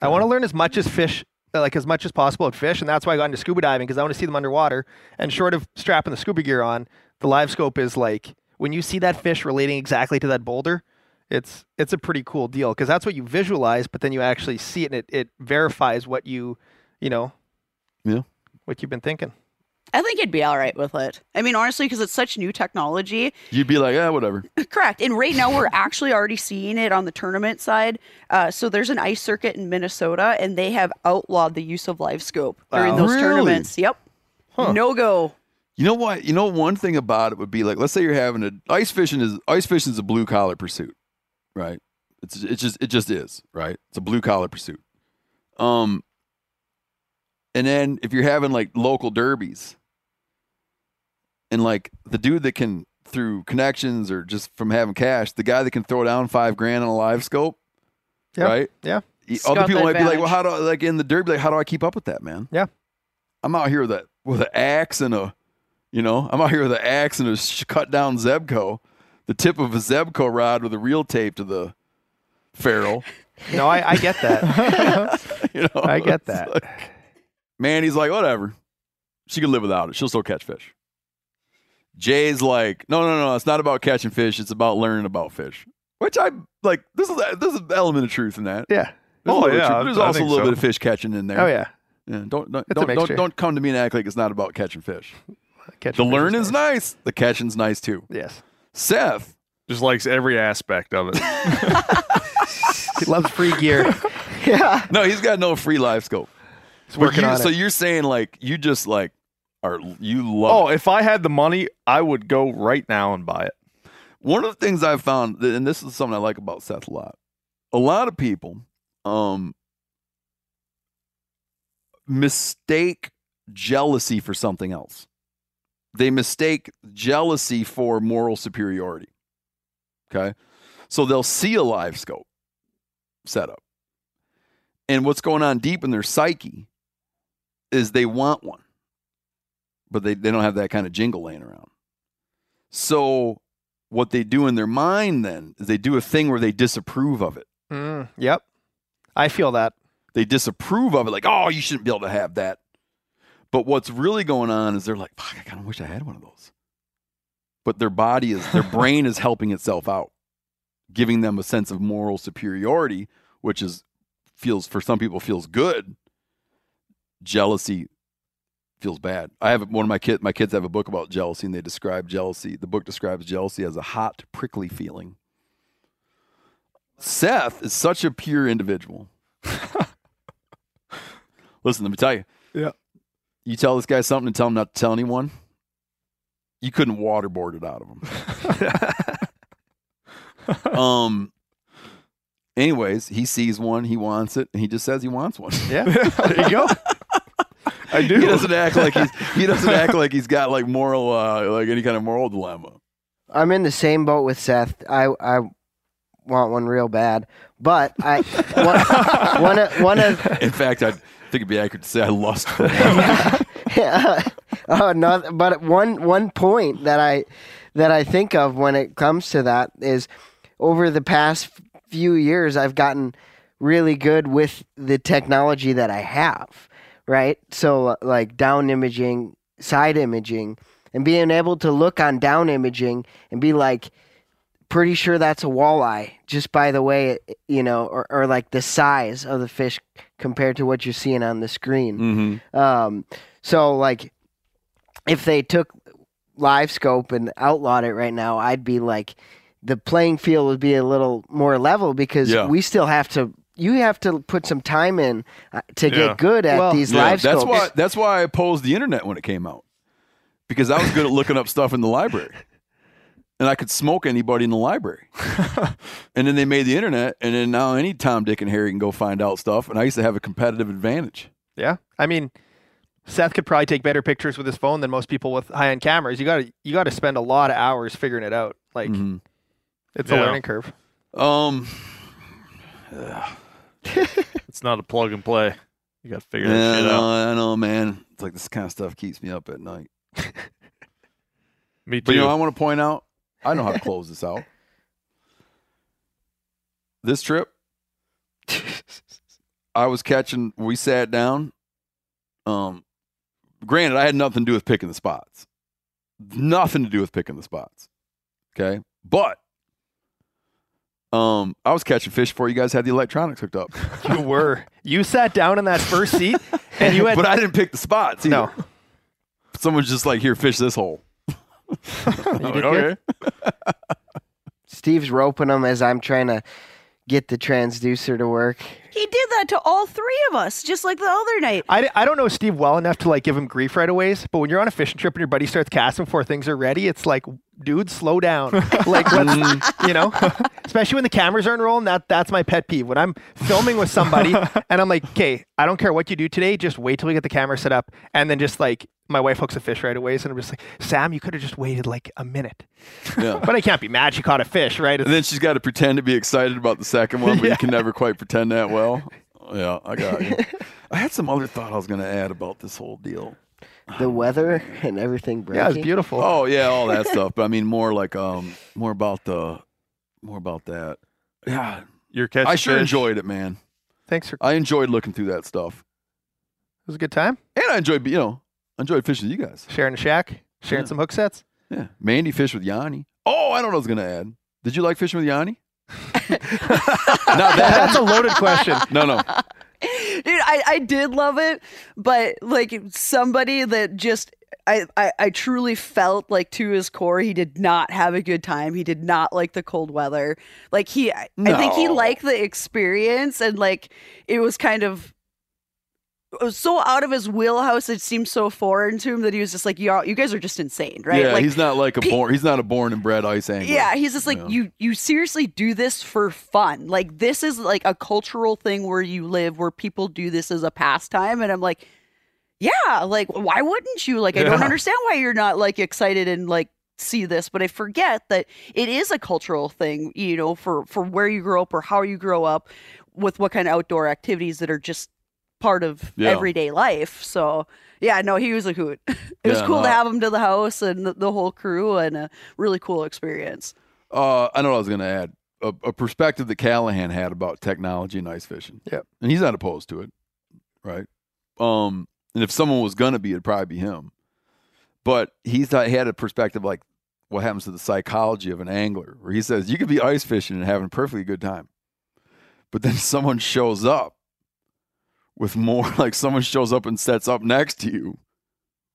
I want to learn as much as fish, like as much as possible at fish, and that's why I got into scuba diving because I want to see them underwater. And short of strapping the scuba gear on, the live scope is like when you see that fish relating exactly to that boulder, it's it's a pretty cool deal because that's what you visualize, but then you actually see it and it, it verifies what you, you know, Yeah. What you've been thinking. I think it'd be all right with it. I mean, honestly, because it's such new technology. You'd be like, yeah, whatever. Correct. And right now, we're actually already seeing it on the tournament side. Uh, so there's an ice circuit in Minnesota, and they have outlawed the use of live scope during Wow. those Really? tournaments. Yep. No go. You know what? You know one thing about it would be like, let's say you're having a ice fishing is ice fishing is a blue collar pursuit, right? It's it's just it just is right. It's a blue collar pursuit. Um, and then if you're having like local derbies, and like the dude that can through connections or just from having cash, the guy that can throw down five grand on a live scope, Yeah. right? Yeah. Y- Other people the might be like, well, how do I, like in the derby, like how do I keep up with that, man? Yeah. I'm out here with a with an axe and a, you know, I'm out here with an axe and a cut down Zebco, the tip of a Zebco rod with a reel tape to the ferrule. No, I, I get that. you know, I get that. like- man, he's like, whatever. She can live without it. She'll still catch fish. Jay's like, no, no, no. It's not about catching fish. It's about learning about fish. Which I like. This is there's an element of truth in that. yeah. There's, Oh, yeah, truth. There's I also a little so. bit of fish catching in there. Oh yeah. Yeah, don't don't don't, don't don't come to me and act like it's not about catching fish. Catch The fish is learning's nice. nice. The catching's nice too. Yes. Seth, Just likes every aspect of it. He loves free gear. Yeah. no, he's got no free live scope. He's working you- on so it. you're saying like you just like are you love Oh, if I had the money, I would go right now and buy it. one of the things I've found, and this is something I like about Seth a lot. A lot of people um, mistake jealousy for something else. They mistake jealousy for moral superiority. Okay, so they'll see a live scope setup, and what's going on deep in their psyche is they want one, but they, they don't have that kind of jingle laying around. So what they do in their mind then is they do a thing where they disapprove of it. Mm, yep. I feel that. They disapprove of it, like, oh, you shouldn't be able to have that. But what's really going on is they're like, fuck, I kind of wish I had one of those. But their body is, their brain is helping itself out, giving them a sense of moral superiority, which is feels for some people feels good. Jealousy feels bad. I have one of my kids. My kids have a book about jealousy, and they describe jealousy. The book describes jealousy as a hot, prickly feeling. Seth is such a pure individual. Listen, let me tell you. Yeah. You tell this guy something and tell him not to tell anyone. You couldn't waterboard it out of him. um. Anyways, he sees one, he wants it, and he just says he wants one. Yeah. there you go. I do. He doesn't act like he's he doesn't act like he's got like moral uh like any kind of moral dilemma. I'm in the same boat with Seth. I I want one real bad, but I one, one of one of In fact, I think it'd be accurate to say I lost. for one. oh no, but one one point that I that I think of when it comes to that is over the past few years I've gotten really good with the technology that I have, right? So like down imaging, side imaging, and being able to look on down imaging and be like pretty sure that's a walleye just by the way it, you know or, or like the size of the fish compared to what you're seeing on the screen Mm-hmm. um, so like, if they took live scope and outlawed it right now, I'd be like, the playing field would be a little more level because Yeah. we still have to. You have to put some time in uh, to Yeah. get good at Well, these Yeah, live that's scopes. why that's why I opposed the internet when it came out. Because I was good at looking up stuff in the library. And I could smoke anybody in the library. and then they made the internet, and then now any Tom, Dick, and Harry can go find out stuff. And I used to have a competitive advantage. Yeah. I mean, Seth could probably take better pictures with his phone than most people with high end cameras. You got to you got to spend a lot of hours figuring it out. Like Mhm. it's Yeah. a learning curve. Um, It's not a plug and play. You got to figure yeah, that I know, out. I know, man. It's like this kind of stuff keeps me up at night. Me too. But you know, I want to point out, I know how to close this out. This trip, I was catching. We sat down. Um, granted, I had nothing to do with picking the spots. Nothing to do with picking the spots. Okay, but um, I was catching fish before you guys had the electronics hooked up. You were. You sat down in that first seat and you had but I didn't pick the spots. Either. no. Someone's just like, here, fish this hole. You did okay. Steve's roping them as I'm trying to get the transducer to work. He did that to all three of us, just like the other night. I, I don't know Steve well enough to like give him grief right away, but when you're on a fishing trip and your buddy starts casting before things are ready, it's like, dude, slow down. like, let's, mm. you know, especially when the cameras aren't rolling. That that's my pet peeve. When I'm filming with somebody and I'm like, okay, I don't care what you do today, just wait till we get the camera set up, and then just like my wife hooks a fish right away, so I'm just like, Sam, you could have just waited like a minute. Yeah. But I can't be mad. She caught a fish, right? And then she's got to pretend to be excited about the second one, but Yeah. you can never quite pretend that well. Yeah, I got you. I had some other thought I was going to add about this whole deal. The weather and everything breaking. yeah, it's beautiful. Oh yeah, all that stuff. But I mean, more like um, more about the, more about that. Yeah, You're catching I sure fish. enjoyed it, man. Thanks for. I enjoyed looking through that stuff, It was a good time. and I enjoyed, you know, I enjoyed fishing with you guys. Sharing a shack, sharing Yeah. some hook sets. Yeah, Mandy fished with Yanni. Oh, I don't know what I was going to add. Did you like fishing with Yanni? Not that. That's a loaded question. No, no. Dude, I, I did love it, but like somebody that just I, I, I truly felt like to his core he did not have a good time. He did not like the cold weather. Like he I, I think he liked the experience and like it was kind of was so out of his wheelhouse. It seemed so foreign to him that he was just like, "Y'all, you guys are just insane, right?" Yeah, like, he's not like a born. He's not a born and bred ice angler. Yeah, he's just like Yeah. you. You seriously do this for fun? Like this is like a cultural thing where you live, where people do this as a pastime, and I'm like, yeah, like why wouldn't you? Like I don't understand why you're not like excited and like see this, but I forget that it is a cultural thing, you know, for for where you grow up or how you grow up, with what kind of outdoor activities that are just part of Yeah. everyday life. So yeah, no, he was a hoot. it was Yeah, cool to no. have him to the house and the, the whole crew, and a really cool experience. Uh, I know what I was going to add a, a perspective that Callahan had about technology and ice fishing. Yeah, and he's not opposed to it, right? Um, and if someone was going to be, it'd probably be him. But he's not, he had a perspective like what happens to the psychology of an angler, where he says you could be ice fishing and having a perfectly good time, but then someone shows up with more, like someone shows up and sets up next to you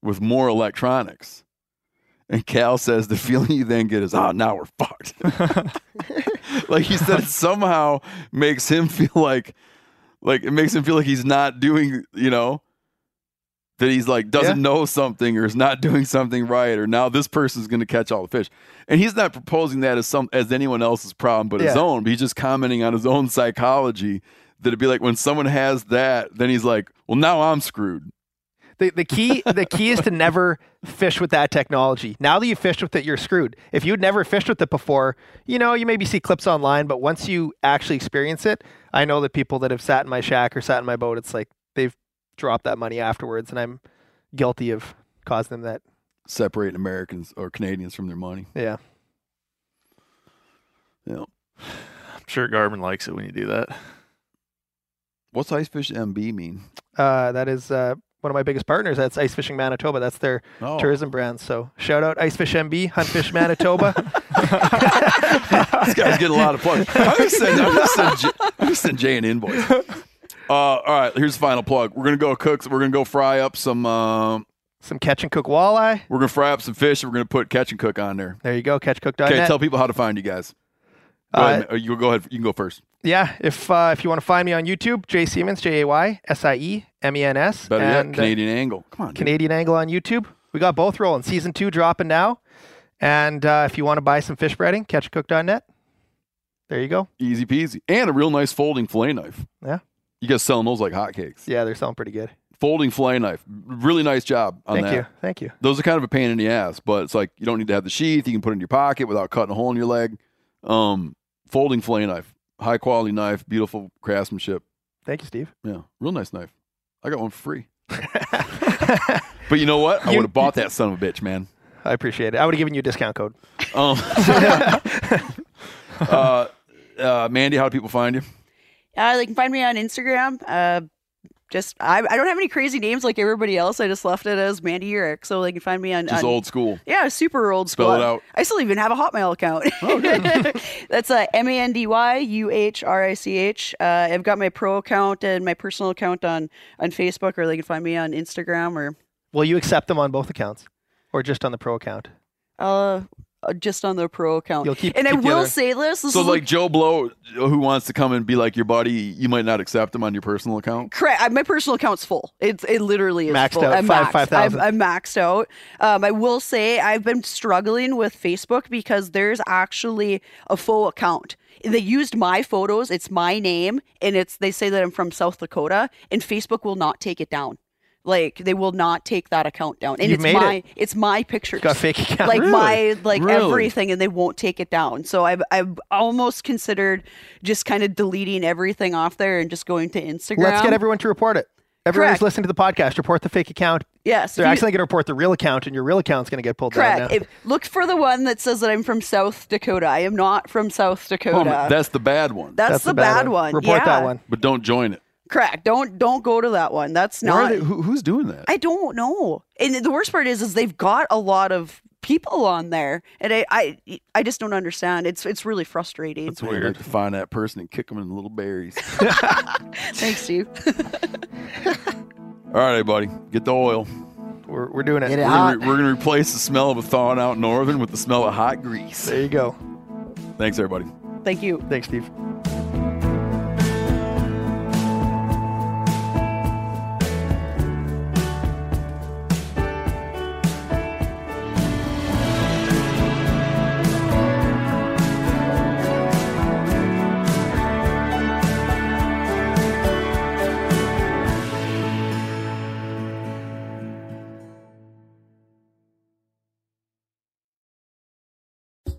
with more electronics. And Cal says the feeling you then get is, oh, now we're fucked. like he said, it somehow makes him feel like, like it makes him feel like he's not doing, you know, that he's like doesn't Yeah. know something or is not doing something right, or now this person's going to catch all the fish. And he's not proposing that as some as anyone else's problem but his own. But he's just commenting on his own psychology. That it'd be like when someone has that, then he's like, well, now I'm screwed. The, the key the key is to never fish with that technology. Now that you fished with it, you're screwed. If you'd never fished with it before, you know, you maybe see clips online, but once you actually experience it, I know that people that have sat in my shack or sat in my boat, it's like they've dropped that money afterwards, and I'm guilty of causing them that. Separating Americans or Canadians from their money. Yeah. Yeah. I'm sure Garmin likes it when you do that. What's ice fish MB mean? Uh, that is uh, one of my biggest partners. That's Ice Fishing Manitoba. That's their Oh. tourism brand. So shout out Ice Fish MB, Hunt Fish Manitoba. this guy's getting a lot of plugs. I'm gonna send, I'm send, Jay, I'm send Jay an invoice. Uh, all right, here's the final plug. We're gonna go cook. We're gonna go fry up some. Um, Some catch and cook walleye. we're gonna fry up some fish. and We're gonna put catch and cook on there. There you go, catchcook.net. Okay, tell people how to find you guys. Go Uh. Uh, You go ahead. You can go first. Yeah, if uh, if you want to find me on YouTube, Jay Siemens, J A Y S I E M E N S, Better and yet, uh, Canadian angle. Come on, dude. Canadian Angle on YouTube. We got both rolling. Season two dropping now, and uh, if you want to buy some fish breading, catchcook.net. There you go. easy peasy, and a real nice folding fillet knife. Yeah. You guys selling those like hotcakes. Yeah, they're selling pretty good. Folding fillet knife. Really nice job on Thank that. you. Thank you. those are kind of a pain in the ass, but it's like you don't need to have the sheath. You can put it in your pocket without cutting a hole in your leg. Um, folding fillet knife, high quality knife, beautiful craftsmanship. Thank you, Steve. Yeah, real nice knife. I got one for free. but you know what? I would have bought that son of a bitch, man. I appreciate it. I would have given you a discount code. Um, uh, uh, Mandy, how do people find you? Uh, they can find me on Instagram. Just I, I don't have any crazy names like everybody else. I just left it as Mandy Uhrich, so they can find me on. Just on- old school. Yeah, super old Spell school. it out. I still even have a Hotmail account. Oh, That's uh, M A N D Y U H R I C H. Uh, I've got my pro account and my personal account on on Facebook, or they can find me on Instagram or Will you accept them on both accounts, or just on the pro account? uh, just on the pro account. You'll keep- and I keep the will other- say this. this So, is like Joe Blow, who wants to come and be like your buddy, you might not accept him on your personal account. Correct. My personal account's full. It's it literally is Maxed full. out, I'm five- maxed. 5,000. I'm, I'm maxed out. Um, I will say I've been struggling with Facebook because there's actually a full account. They used my photos. It's my name, and it's they say that I'm from South Dakota, and Facebook will not take it down. Like they will not take that account down, and You've it's made my it. it's my pictures. Got fake account. like Really? my like Really? everything and they won't take it down so i've i've almost considered just kind of deleting everything off there and just going to instagram Let's get everyone to report it. Everyone who's Correct. listening to the podcast, report the fake account. yes They're you- actually going to report the real account, and your real account's going to get pulled correct down. Now. if, look for the one that says that i'm from south dakota i am not from south Oh, dakota that's the bad one. that's, That's the a bad bad, one. one, Report yeah. that one. but don't join it. Correct don't don't go to that one that's Where are not they- who, who's doing that? i don't know and the worst part is is they've got a lot of people on there and i i, I just don't understand it's it's really frustrating It's weird. I'd like to find that person and kick them in the little berries. thanks steve All right, buddy, get the oil. We're, we're doing it. Get it We're gonna, we're gonna replace the smell of a thawing out northern with the smell of hot grease. There you go. Thanks, everybody. thank you Thanks, Steve.